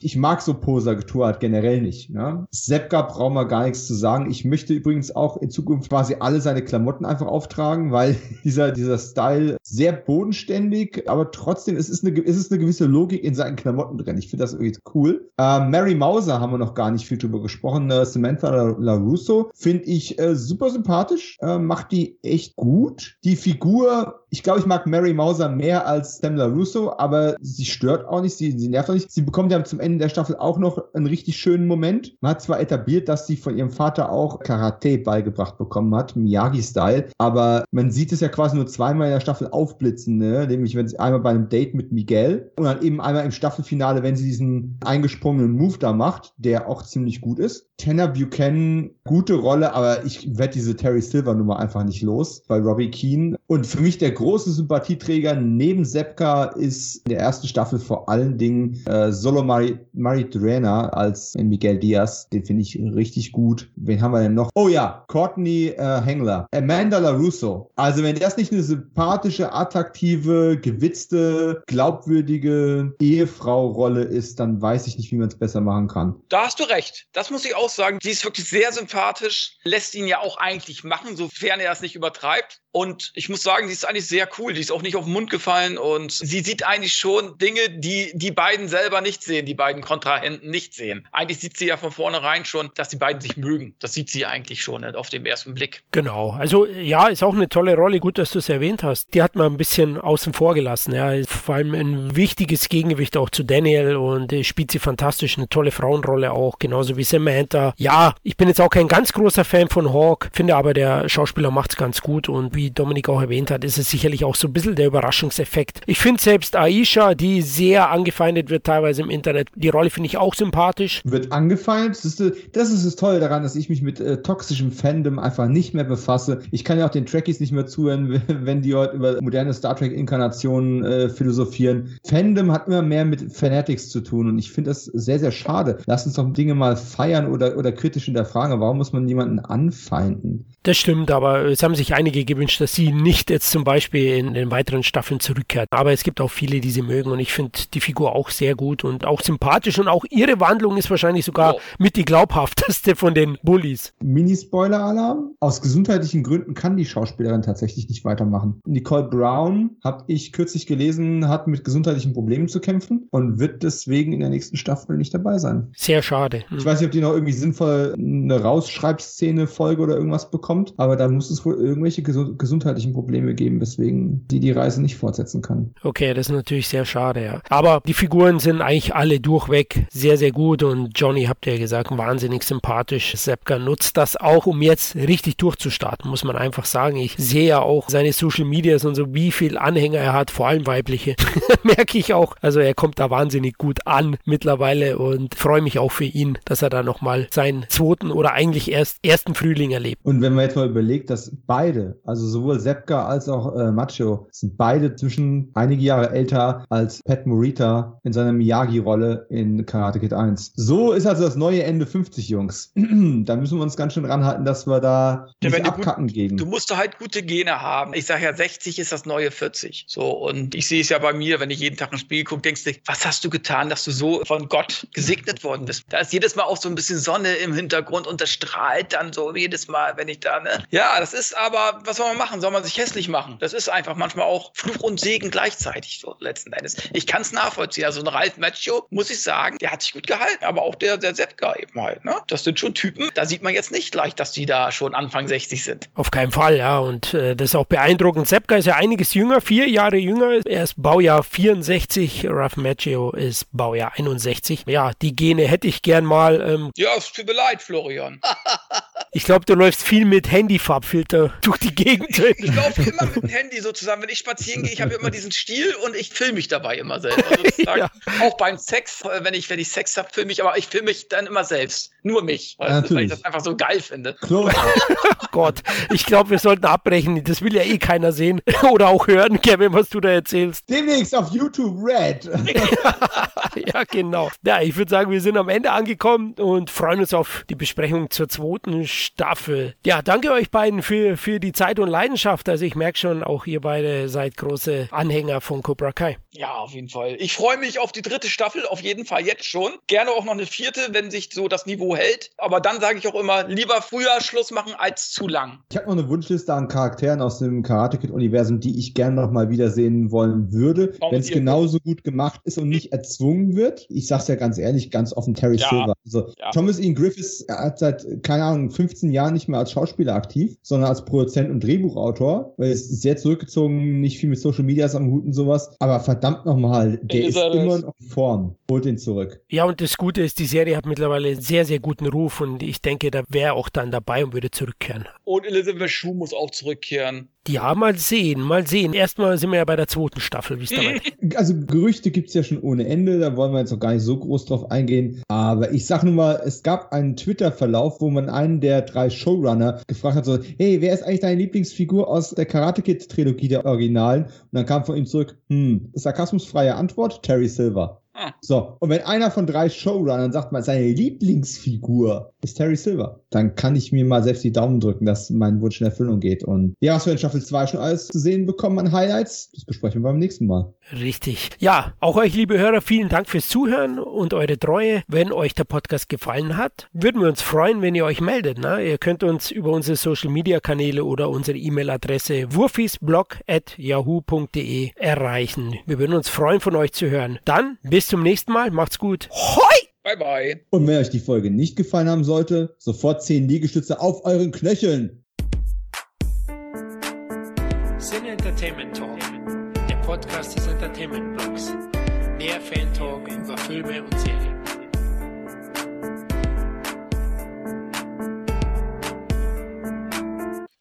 ich mag so Poser-Getue halt generell nicht. Ne? Sepka braucht man gar nichts zu sagen. Ich möchte übrigens auch in Zukunft quasi alle seine Klamotten einfach auftragen, weil [LAUGHS] dieser, dieser Style sehr bodenständig, aber trotzdem es ist eine, es ist eine gewisse Logik in seinen Klamotten drin. Ich finde das irgendwie cool. Äh, Mary Mauser haben wir noch gar nicht viel drüber gesprochen. Äh, Samantha LaRusso finde ich äh, super sympathisch, äh, macht die echt gut. Die Figur ich glaube, ich mag Mary Mauser mehr als Sam Russo, aber sie stört auch nicht, sie, sie nervt auch nicht. Sie bekommt ja zum Ende der Staffel auch noch einen richtig schönen Moment. Man hat zwar etabliert, dass sie von ihrem Vater auch Karate beigebracht bekommen hat, Miyagi-Style, aber man sieht es ja quasi nur zweimal in der Staffel aufblitzen, ne? nämlich wenn sie einmal bei einem Date mit Miguel und dann eben einmal im Staffelfinale, wenn sie diesen eingesprungenen Move da macht, der auch ziemlich gut ist. Tanner Buchanan, gute Rolle, aber ich werde diese Terry Silver Nummer einfach nicht los bei Robbie Keane. Und für mich der große Sympathieträger neben Sepka ist in der ersten Staffel vor allen Dingen äh, Solo Mari als Miguel Diaz. Den finde ich richtig gut. Wen haben wir denn noch? Oh ja, Courtney äh, Hengler. Amanda LaRusso. Also wenn das nicht eine sympathische, attraktive, gewitzte, glaubwürdige Ehefrau-Rolle ist, dann weiß ich nicht, wie man es besser machen kann. Da hast du recht. Das muss ich auch sagen. Sie ist wirklich sehr sympathisch, lässt ihn ja auch eigentlich machen, sofern er es nicht übertreibt. Und ich muss sagen, sie ist eigentlich sehr cool. Die ist auch nicht auf den Mund gefallen und sie sieht eigentlich schon Dinge, die die beiden selber nicht sehen, die beiden Kontrahenten nicht sehen. Eigentlich sieht sie ja von vornherein schon, dass die beiden sich mögen. Das sieht sie eigentlich schon nicht, auf den ersten Blick. Genau. Also ja, ist auch eine tolle Rolle. Gut, dass du es erwähnt hast. Die hat man ein bisschen außen vor gelassen. Ja, vor allem ein wichtiges Gegengewicht auch zu Daniel und äh, spielt sie fantastisch. Eine tolle Frauenrolle auch, genauso wie Samantha. Ja, ich bin jetzt auch kein ganz großer Fan von Hawk, finde aber der Schauspieler macht es ganz gut und wie Dominik auch erwähnt hat, ist es sicherlich auch so ein bisschen der Überraschungseffekt. Ich finde selbst Aisha, die sehr angefeindet wird teilweise im Internet, die Rolle finde ich auch sympathisch. Wird angefeindet? Das ist, das ist das Tolle daran, dass ich mich mit äh, toxischem Fandom einfach nicht mehr befasse. Ich kann ja auch den Trekkies nicht mehr zuhören, [LAUGHS] wenn die heute über moderne Star Trek-Inkarnationen äh, philosophieren. Fandom hat immer mehr mit Fanatics zu tun und ich finde das sehr, sehr schade. Lass uns doch Dinge mal feiern oder, oder kritisch hinterfragen. Warum muss man jemanden anfeinden? Das stimmt, aber es haben sich einige gewünscht, gewünscht, dass sie nicht jetzt zum Beispiel in den weiteren Staffeln zurückkehrt. Aber es gibt auch viele, die sie mögen und ich finde die Figur auch sehr gut und auch sympathisch und auch ihre Wandlung ist wahrscheinlich sogar oh. mit die glaubhafteste von den Bullies. Mini-Spoiler-Alarm. Aus gesundheitlichen Gründen kann die Schauspielerin tatsächlich nicht weitermachen. Nicole Brown, habe ich kürzlich gelesen, hat mit gesundheitlichen Problemen zu kämpfen und wird deswegen in der nächsten Staffel nicht dabei sein. Sehr schade. Ich weiß nicht, ob die noch irgendwie sinnvoll eine Rausschreibszene-Folge oder irgendwas bekommt, aber da muss es wohl irgendwelche gesu gesundheitlichen Probleme geben, weswegen die die Reise nicht fortsetzen kann. Okay, das ist natürlich sehr schade, ja. Aber die Figuren sind eigentlich alle durchweg sehr, sehr gut und Johnny, habt ihr ja gesagt, wahnsinnig sympathisch. Seppka nutzt das auch, um jetzt richtig durchzustarten, muss man einfach sagen. Ich sehe ja auch seine Social Medias und so, wie viel Anhänger er hat, vor allem weibliche. [LAUGHS] Merke ich auch. Also er kommt da wahnsinnig gut an mittlerweile und freue mich auch für ihn, dass er da nochmal seinen zweiten oder eigentlich erst ersten Frühling erlebt. Und wenn man jetzt mal überlegt, dass beide, also sowohl Seppka als auch äh, Macho, sind beide zwischen einige Jahre älter als Pat Morita in seiner Miyagi-Rolle in Karate Kid 1. So ist also das neue Ende 50, Jungs. [CLEARS THROAT] da müssen wir uns ganz schön ranhalten, dass wir da nicht ja, abkacken gut, gegen. Du musst halt gute Gene haben. Ich sage ja, 60 ist das neue 40. So, und ich sehe es ja bei mir, wenn ich jeden Tag ins Spiel gucke, denkst du, was hast du getan, dass du so von Gott gesegnet worden bist? Da ist jedes Mal auch so ein bisschen Sonne im Hintergrund und das strahlt dann so jedes Mal, wenn ich da, ne? Ja, das ist aber, was soll man machen? Soll man sich hässlich machen? Das ist einfach manchmal auch Fluch und Segen gleichzeitig, so letzten Endes. Ich kann es nachvollziehen. Also ein Ralf Macchio, muss ich sagen, der hat sich gut gehalten, aber auch der, der Seppka eben halt, ne? Das sind schon Typen, da sieht man jetzt nicht gleich, dass die da schon Anfang 60 sind. Auf keinen Fall, ja. Und äh, das ist auch beeindruckend. Seppka ist ja einiges jünger, vier Jahre jünger. Er ist Baujahr 64, Ralph Macchio ist Baujahr 61. Ja, die Gene hätte ich gern mal. Ähm, ja, es tut mir leid, Florian. [LAUGHS] ich glaube, du läufst viel mit Handyfarbfilter durch die Gegend. ich laufe immer mit dem Handy sozusagen. Wenn ich spazieren gehe, ich habe immer diesen Stil und ich filme mich dabei immer selbst. [LAUGHS] Also ja. Auch beim Sex, äh, wenn ich, wenn ich Sex habe, filme ich, aber ich filme mich dann immer selbst. Nur mich. Du, weil ich das einfach so geil finde. oh [LAUGHS] Gott, ich glaube, wir sollten abbrechen. Das will ja eh keiner sehen [LAUGHS] oder auch hören, Kevin, was du da erzählst. Demnächst auf YouTube Red. [LAUGHS] ja, genau. Ja, ich würde sagen, wir sind am Ende angekommen und freuen uns auf die Besprechung zur zweiten Staffel. Ja, danke euch beiden für, für die Zeit und Leidenschaft. Also ich merke schon, auch ihr beide seid große Anhänger von Cobra Kai. Ja, auf jeden Fall. Ich freue mich auf die dritte Staffel, auf jeden Fall jetzt schon. Gerne auch noch eine vierte, wenn sich so das Niveau hält. Aber dann sage ich auch immer, lieber früher Schluss machen als zu lang. Ich habe noch eine Wunschliste an Charakteren aus dem Karate Kid-Universum, die ich gerne noch mal wiedersehen wollen würde, wenn es genauso gut gemacht ist und nicht erzwungen wird. Ich sag's ja ganz ehrlich, ganz offen, Terry ja. Silver. Also ja. Thomas Ian Griffiths hat seit, keine Ahnung, 15 Jahren nicht mehr als Schauspieler aktiv, sondern als Produzent und Drehbuchautor, weil er ist sehr zurückgezogen, nicht viel mit Social Medias am Hut und sowas. Aber verdammt nochmal, der ist, ist immer noch in Form. Holt ihn zurück. Ja, und das Gute ist, die Serie hat mittlerweile sehr, sehr guten Ruf und ich denke, da wäre auch dann dabei und würde zurückkehren. Und Elizabeth Shue muss auch zurückkehren. Ja, mal sehen, mal sehen. Erstmal sind wir ja bei der zweiten Staffel, wie es dabei [LAUGHS] Also Gerüchte gibt es ja schon ohne Ende, da wollen wir jetzt noch gar nicht so groß drauf eingehen. Aber ich sag nur mal, es gab einen Twitter-Verlauf, wo man einen der drei Showrunner gefragt hat, so, hey, wer ist eigentlich deine Lieblingsfigur aus der Karate Kid-Trilogie der Originalen? Und dann kam von ihm zurück, hm, sarkasmusfreie Antwort, Terry Silver. So, und wenn einer von drei Showrunnern sagt mal, seine Lieblingsfigur ist Terry Silver, dann kann ich mir mal selbst die Daumen drücken, dass mein Wunsch in Erfüllung geht. Und ja, was wir in Staffel 2 schon alles zu sehen bekommen an Highlights, das besprechen wir beim nächsten Mal. Richtig. Ja, auch euch, liebe Hörer, vielen Dank fürs Zuhören und eure Treue. Wenn euch der Podcast gefallen hat, würden wir uns freuen, wenn ihr euch meldet. Ne? Ihr könnt uns über unsere Social Media Kanäle oder unsere E-Mail-Adresse wurfisblog.yahoo.de erreichen. Wir würden uns freuen, von euch zu hören. Dann bis zum nächsten Mal. Macht's gut. Hoi! Bye bye. Und wenn euch die Folge nicht gefallen haben sollte, sofort 10 Liegestütze auf euren Knöcheln. Sin Entertainment Talk, Podcast des Entertainment Blogs. Mehr Fan Talk über Filme und Serien.